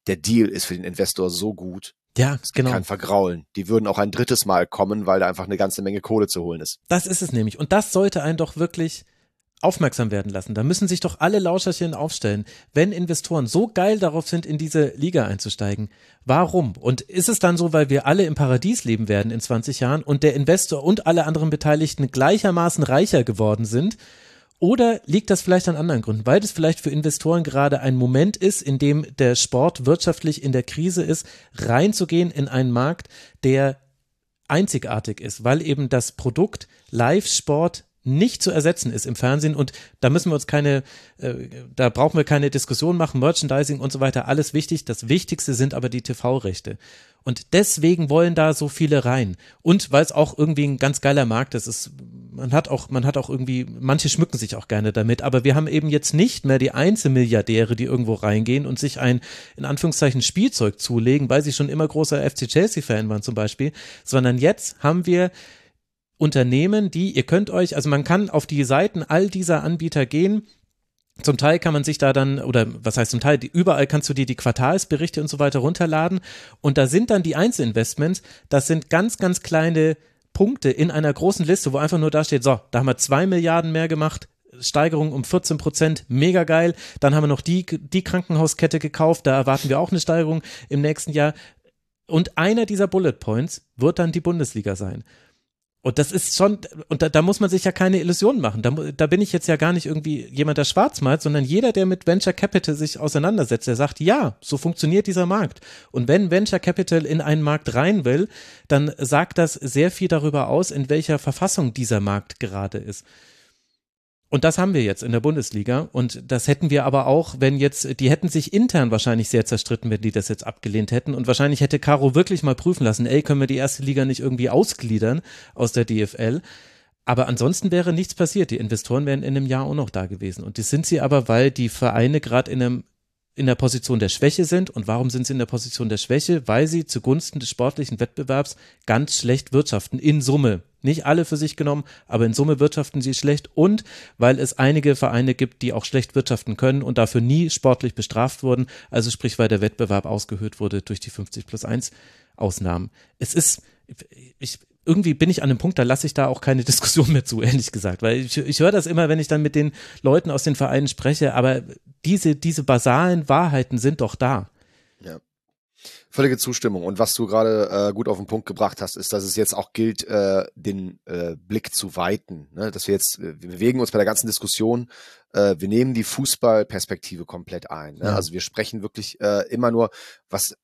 der Deal ist für den Investor so gut, ja, genau. Kein Vergraulen. Die würden auch ein drittes Mal kommen, weil da einfach eine ganze Menge Kohle zu holen ist. Das ist es nämlich. Und das sollte einen doch wirklich aufmerksam werden lassen. Da müssen sich doch alle Lauscherchen aufstellen. Wenn Investoren so geil darauf sind, in diese Liga einzusteigen, warum? Und ist es dann so, weil wir alle im Paradies leben werden in 20 Jahren und der Investor und alle anderen Beteiligten gleichermaßen reicher geworden sind? Oder liegt das vielleicht an anderen Gründen? Weil es vielleicht für Investoren gerade ein Moment ist, in dem der Sport wirtschaftlich in der Krise ist, reinzugehen in einen Markt, der einzigartig ist, weil eben das Produkt Live-Sport nicht zu ersetzen ist im Fernsehen und da müssen wir uns keine, äh, da brauchen wir keine Diskussion machen, Merchandising und so weiter, alles wichtig. Das Wichtigste sind aber die TV-Rechte. Und deswegen wollen da so viele rein. Und weil es auch irgendwie ein ganz geiler Markt ist. ist. Man hat auch, man hat auch irgendwie, manche schmücken sich auch gerne damit, aber wir haben eben jetzt nicht mehr die Einzelmilliardäre, die irgendwo reingehen und sich ein, in Anführungszeichen, Spielzeug zulegen, weil sie schon immer großer FC Chelsea-Fan waren zum Beispiel, sondern jetzt haben wir Unternehmen, die, ihr könnt euch, also man kann auf die Seiten all dieser Anbieter gehen, zum Teil kann man sich da dann, oder was heißt zum Teil, überall kannst du dir die Quartalsberichte und so weiter runterladen. Und da sind dann die Einzelinvestments, das sind ganz, ganz kleine Punkte in einer großen Liste, wo einfach nur da steht, so, da haben wir zwei Milliarden mehr gemacht, Steigerung um 14 Prozent, mega geil. Dann haben wir noch die, die Krankenhauskette gekauft, da erwarten wir auch eine Steigerung im nächsten Jahr. Und einer dieser Bullet Points wird dann die Bundesliga sein. Und das ist schon, und da, da muss man sich ja keine Illusionen machen. Da, da bin ich jetzt ja gar nicht irgendwie jemand, der schwarz malt, sondern jeder, der mit Venture Capital sich auseinandersetzt, der sagt, ja, so funktioniert dieser Markt. Und wenn Venture Capital in einen Markt rein will, dann sagt das sehr viel darüber aus, in welcher Verfassung dieser Markt gerade ist. Und das haben wir jetzt in der Bundesliga. Und das hätten wir aber auch, wenn jetzt, die hätten sich intern wahrscheinlich sehr zerstritten, wenn die das jetzt abgelehnt hätten. Und wahrscheinlich hätte Caro wirklich mal prüfen lassen, ey, können wir die erste Liga nicht irgendwie ausgliedern aus der DFL? Aber ansonsten wäre nichts passiert. Die Investoren wären in einem Jahr auch noch da gewesen. Und das sind sie aber, weil die Vereine gerade in einem in der Position der Schwäche sind. Und warum sind sie in der Position der Schwäche? Weil sie zugunsten des sportlichen Wettbewerbs ganz schlecht wirtschaften, in Summe. Nicht alle für sich genommen, aber in Summe wirtschaften sie schlecht und weil es einige Vereine gibt, die auch schlecht wirtschaften können und dafür nie sportlich bestraft wurden, also sprich, weil der Wettbewerb ausgehöhlt wurde durch die 50 plus 1 Ausnahmen. Es ist, ich, irgendwie bin ich an einem Punkt, da lasse ich da auch keine Diskussion mehr zu, ehrlich gesagt, weil ich, ich höre das immer, wenn ich dann mit den Leuten aus den Vereinen spreche, aber diese, diese basalen Wahrheiten sind doch da. Ja. Völlige Zustimmung. Und was du gerade äh, gut auf den Punkt gebracht hast, ist, dass es jetzt auch gilt, äh, den äh, Blick zu weiten. Ne? Dass wir jetzt, wir bewegen uns bei der ganzen Diskussion, äh, wir nehmen die Fußballperspektive komplett ein. Ne? Ja. Also wir sprechen wirklich äh, immer nur, was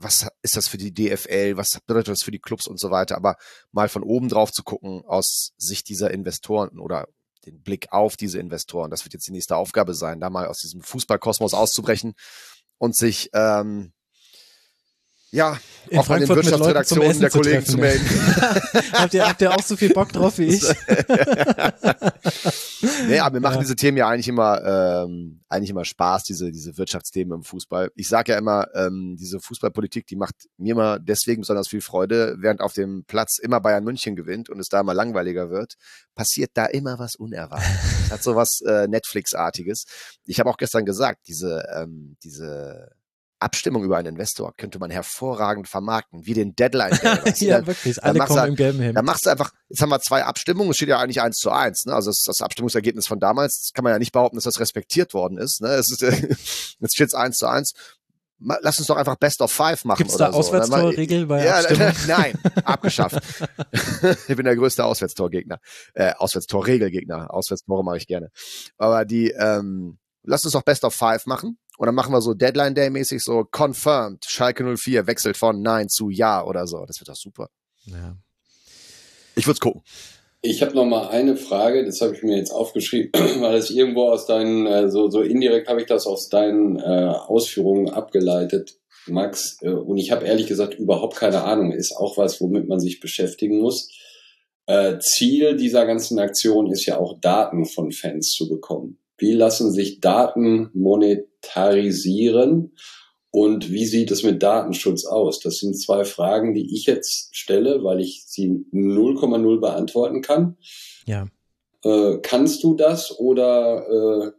was ist das für die DFL, was bedeutet das für die Clubs und so weiter, aber mal von oben drauf zu gucken aus Sicht dieser Investoren oder den Blick auf diese Investoren, das wird jetzt die nächste Aufgabe sein, da mal aus diesem Fußballkosmos auszubrechen und sich ähm, ja, in auch an den Wirtschaftsredaktionen der Kollegen zu, zu melden. habt, ihr, habt ihr auch so viel Bock drauf wie ich? nee, aber wir machen ja. diese Themen ja eigentlich immer, ähm, eigentlich immer Spaß, diese, diese Wirtschaftsthemen im Fußball. Ich sage ja immer, ähm, diese Fußballpolitik, die macht mir immer deswegen besonders viel Freude, während auf dem Platz immer Bayern München gewinnt und es da immer langweiliger wird, passiert da immer was Unerwartetes. hat so was äh, Netflix-artiges. Ich habe auch gestern gesagt, diese, ähm, diese Abstimmung über einen Investor könnte man hervorragend vermarkten, wie den Deadline. ja, dann, wirklich. Alle kommen halt, im gelben Hemd. Dann machst du einfach, jetzt haben wir zwei Abstimmungen, es steht ja eigentlich eins zu eins. Ne? Also das, das Abstimmungsergebnis von damals kann man ja nicht behaupten, dass das respektiert worden ist. Ne? Es ist jetzt steht es eins zu eins. Lass uns doch einfach Best of Five machen. Gibt es da so. Auswärtstorregel bei ja, Nein, abgeschafft. ich bin der größte Auswärtstorgegner. Äh, Auswärtstorregelgegner. Auswärtstore mache ich gerne. Aber die, ähm, lass uns doch Best of Five machen. Und dann machen wir so Deadline Day mäßig so confirmed. Schalke 04 wechselt von Nein zu Ja oder so. Das wird doch super. Ja. Ich würde es gucken. Ich habe noch mal eine Frage, das habe ich mir jetzt aufgeschrieben, weil es irgendwo aus deinen, äh, so, so indirekt habe ich das aus deinen äh, Ausführungen abgeleitet, Max. Äh, und ich habe ehrlich gesagt überhaupt keine Ahnung. Ist auch was, womit man sich beschäftigen muss. Äh, Ziel dieser ganzen Aktion ist ja auch Daten von Fans zu bekommen. Wie lassen sich Daten monetarisieren? Und wie sieht es mit Datenschutz aus? Das sind zwei Fragen, die ich jetzt stelle, weil ich sie 0,0 beantworten kann. Ja. Äh, kannst du das oder äh,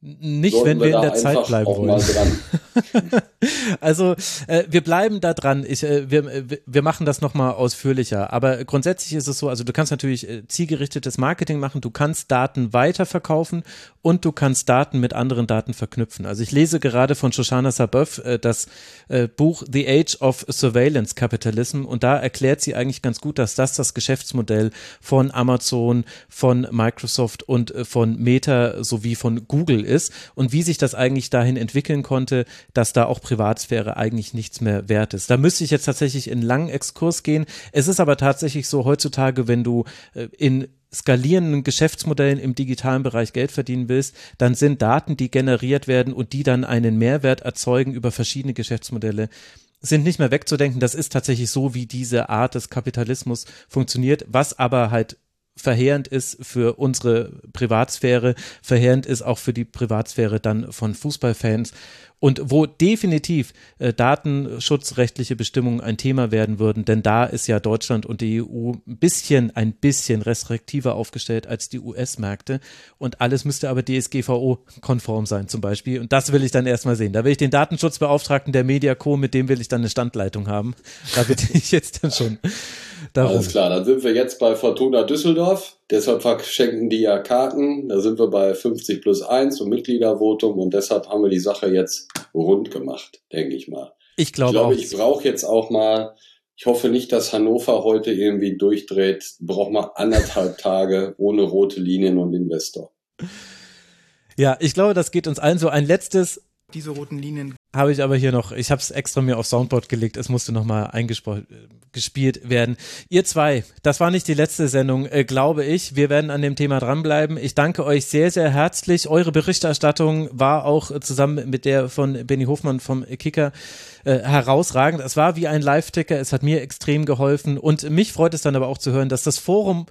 nicht, wenn wir, wir in der Zeit bleiben wollen. also äh, wir bleiben da dran. Ich, äh, wir, wir machen das nochmal ausführlicher. Aber grundsätzlich ist es so, also du kannst natürlich äh, zielgerichtetes Marketing machen, du kannst Daten weiterverkaufen und du kannst Daten mit anderen Daten verknüpfen. Also ich lese gerade von Shoshana Saboeuf äh, das äh, Buch The Age of Surveillance Capitalism und da erklärt sie eigentlich ganz gut, dass das das Geschäftsmodell von Amazon, von Microsoft und äh, von Meta sowie von Google ist und wie sich das eigentlich dahin entwickeln konnte, dass da auch Privatsphäre eigentlich nichts mehr wert ist. Da müsste ich jetzt tatsächlich in langen Exkurs gehen. Es ist aber tatsächlich so heutzutage, wenn du äh, in skalierenden Geschäftsmodellen im digitalen Bereich Geld verdienen willst, dann sind Daten, die generiert werden und die dann einen Mehrwert erzeugen über verschiedene Geschäftsmodelle, sind nicht mehr wegzudenken. Das ist tatsächlich so, wie diese Art des Kapitalismus funktioniert, was aber halt verheerend ist für unsere Privatsphäre, verheerend ist auch für die Privatsphäre dann von Fußballfans und wo definitiv äh, datenschutzrechtliche Bestimmungen ein Thema werden würden, denn da ist ja Deutschland und die EU ein bisschen, ein bisschen restriktiver aufgestellt als die US-Märkte und alles müsste aber DSGVO-konform sein zum Beispiel und das will ich dann erstmal sehen. Da will ich den Datenschutzbeauftragten der Mediaco, mit dem will ich dann eine Standleitung haben. Da bitte ich jetzt dann schon darum. Alles klar, dann sind wir jetzt bei Fortuna Düsseldorf. Deshalb verschenken die ja Karten. Da sind wir bei 50 plus 1 und Mitgliedervotum und deshalb haben wir die Sache jetzt rund gemacht, denke ich mal. Ich glaube, ich, glaube, ich brauche jetzt auch mal, ich hoffe nicht, dass Hannover heute irgendwie durchdreht. Braucht mal anderthalb Tage ohne rote Linien und Investor. Ja, ich glaube, das geht uns allen so. Ein letztes diese roten Linien. Habe ich aber hier noch, ich habe es extra mir auf Soundboard gelegt, es musste nochmal eingespielt werden. Ihr zwei, das war nicht die letzte Sendung, äh, glaube ich. Wir werden an dem Thema dranbleiben. Ich danke euch sehr, sehr herzlich. Eure Berichterstattung war auch zusammen mit der von Benny Hofmann vom Kicker äh, herausragend. Es war wie ein Live-Ticker, es hat mir extrem geholfen und mich freut es dann aber auch zu hören, dass das Forum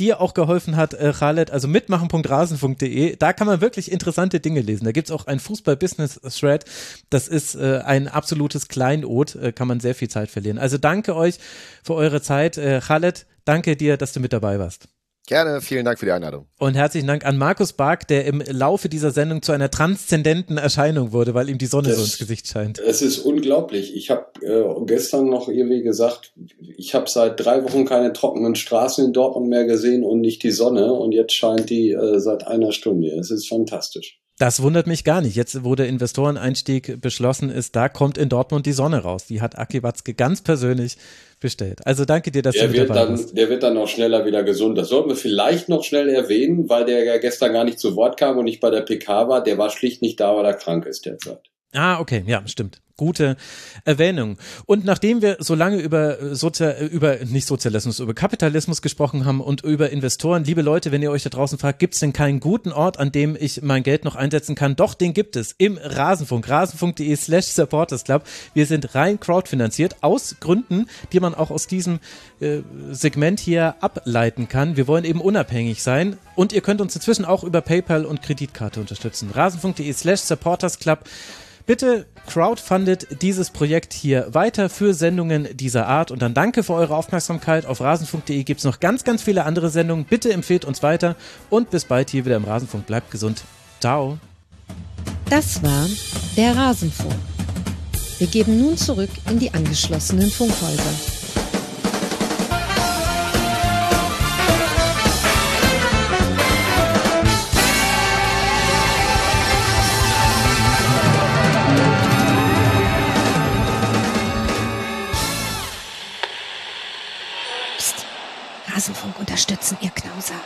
dir auch geholfen hat, äh, Khaled, also mitmachen.rasen.de. Da kann man wirklich interessante Dinge lesen. Da gibt's auch ein Fußball-Business-Thread. Das ist äh, ein absolutes Kleinod, äh, kann man sehr viel Zeit verlieren. Also danke euch für eure Zeit. Äh, Khaled, danke dir, dass du mit dabei warst. Gerne, vielen Dank für die Einladung. Und herzlichen Dank an Markus Bark, der im Laufe dieser Sendung zu einer transzendenten Erscheinung wurde, weil ihm die Sonne das, so ins Gesicht scheint. Es ist unglaublich. Ich habe äh, gestern noch irgendwie gesagt, ich habe seit drei Wochen keine trockenen Straßen in Dortmund mehr gesehen und nicht die Sonne und jetzt scheint die äh, seit einer Stunde. Es ist fantastisch. Das wundert mich gar nicht. Jetzt, wo der Investoreneinstieg beschlossen ist, da kommt in Dortmund die Sonne raus. Die hat Aki Watzke ganz persönlich bestellt. Also danke dir, dass der du mit dabei dann, bist. Der wird dann auch schneller wieder gesund. Das sollten wir vielleicht noch schnell erwähnen, weil der ja gestern gar nicht zu Wort kam und nicht bei der PK war. Der war schlicht nicht da, weil er krank ist derzeit. Ah, okay, ja, stimmt gute Erwähnung. Und nachdem wir so lange über äh, Sozial, äh, über nicht Sozialismus, über Kapitalismus gesprochen haben und über Investoren, liebe Leute, wenn ihr euch da draußen fragt, gibt es denn keinen guten Ort, an dem ich mein Geld noch einsetzen kann? Doch, den gibt es im Rasenfunk, rasenfunk.de slash supporters club. Wir sind rein crowdfinanziert aus Gründen, die man auch aus diesem äh, Segment hier ableiten kann. Wir wollen eben unabhängig sein und ihr könnt uns inzwischen auch über PayPal und Kreditkarte unterstützen. rasenfunk.de slash supporters club. Bitte crowdfundet dieses Projekt hier weiter für Sendungen dieser Art. Und dann danke für eure Aufmerksamkeit. Auf rasenfunk.de gibt es noch ganz, ganz viele andere Sendungen. Bitte empfehlt uns weiter und bis bald hier wieder im Rasenfunk. Bleibt gesund. Ciao. Das war der Rasenfunk. Wir geben nun zurück in die angeschlossenen Funkhäuser. Rasenfunk unterstützen, ihr Knauser.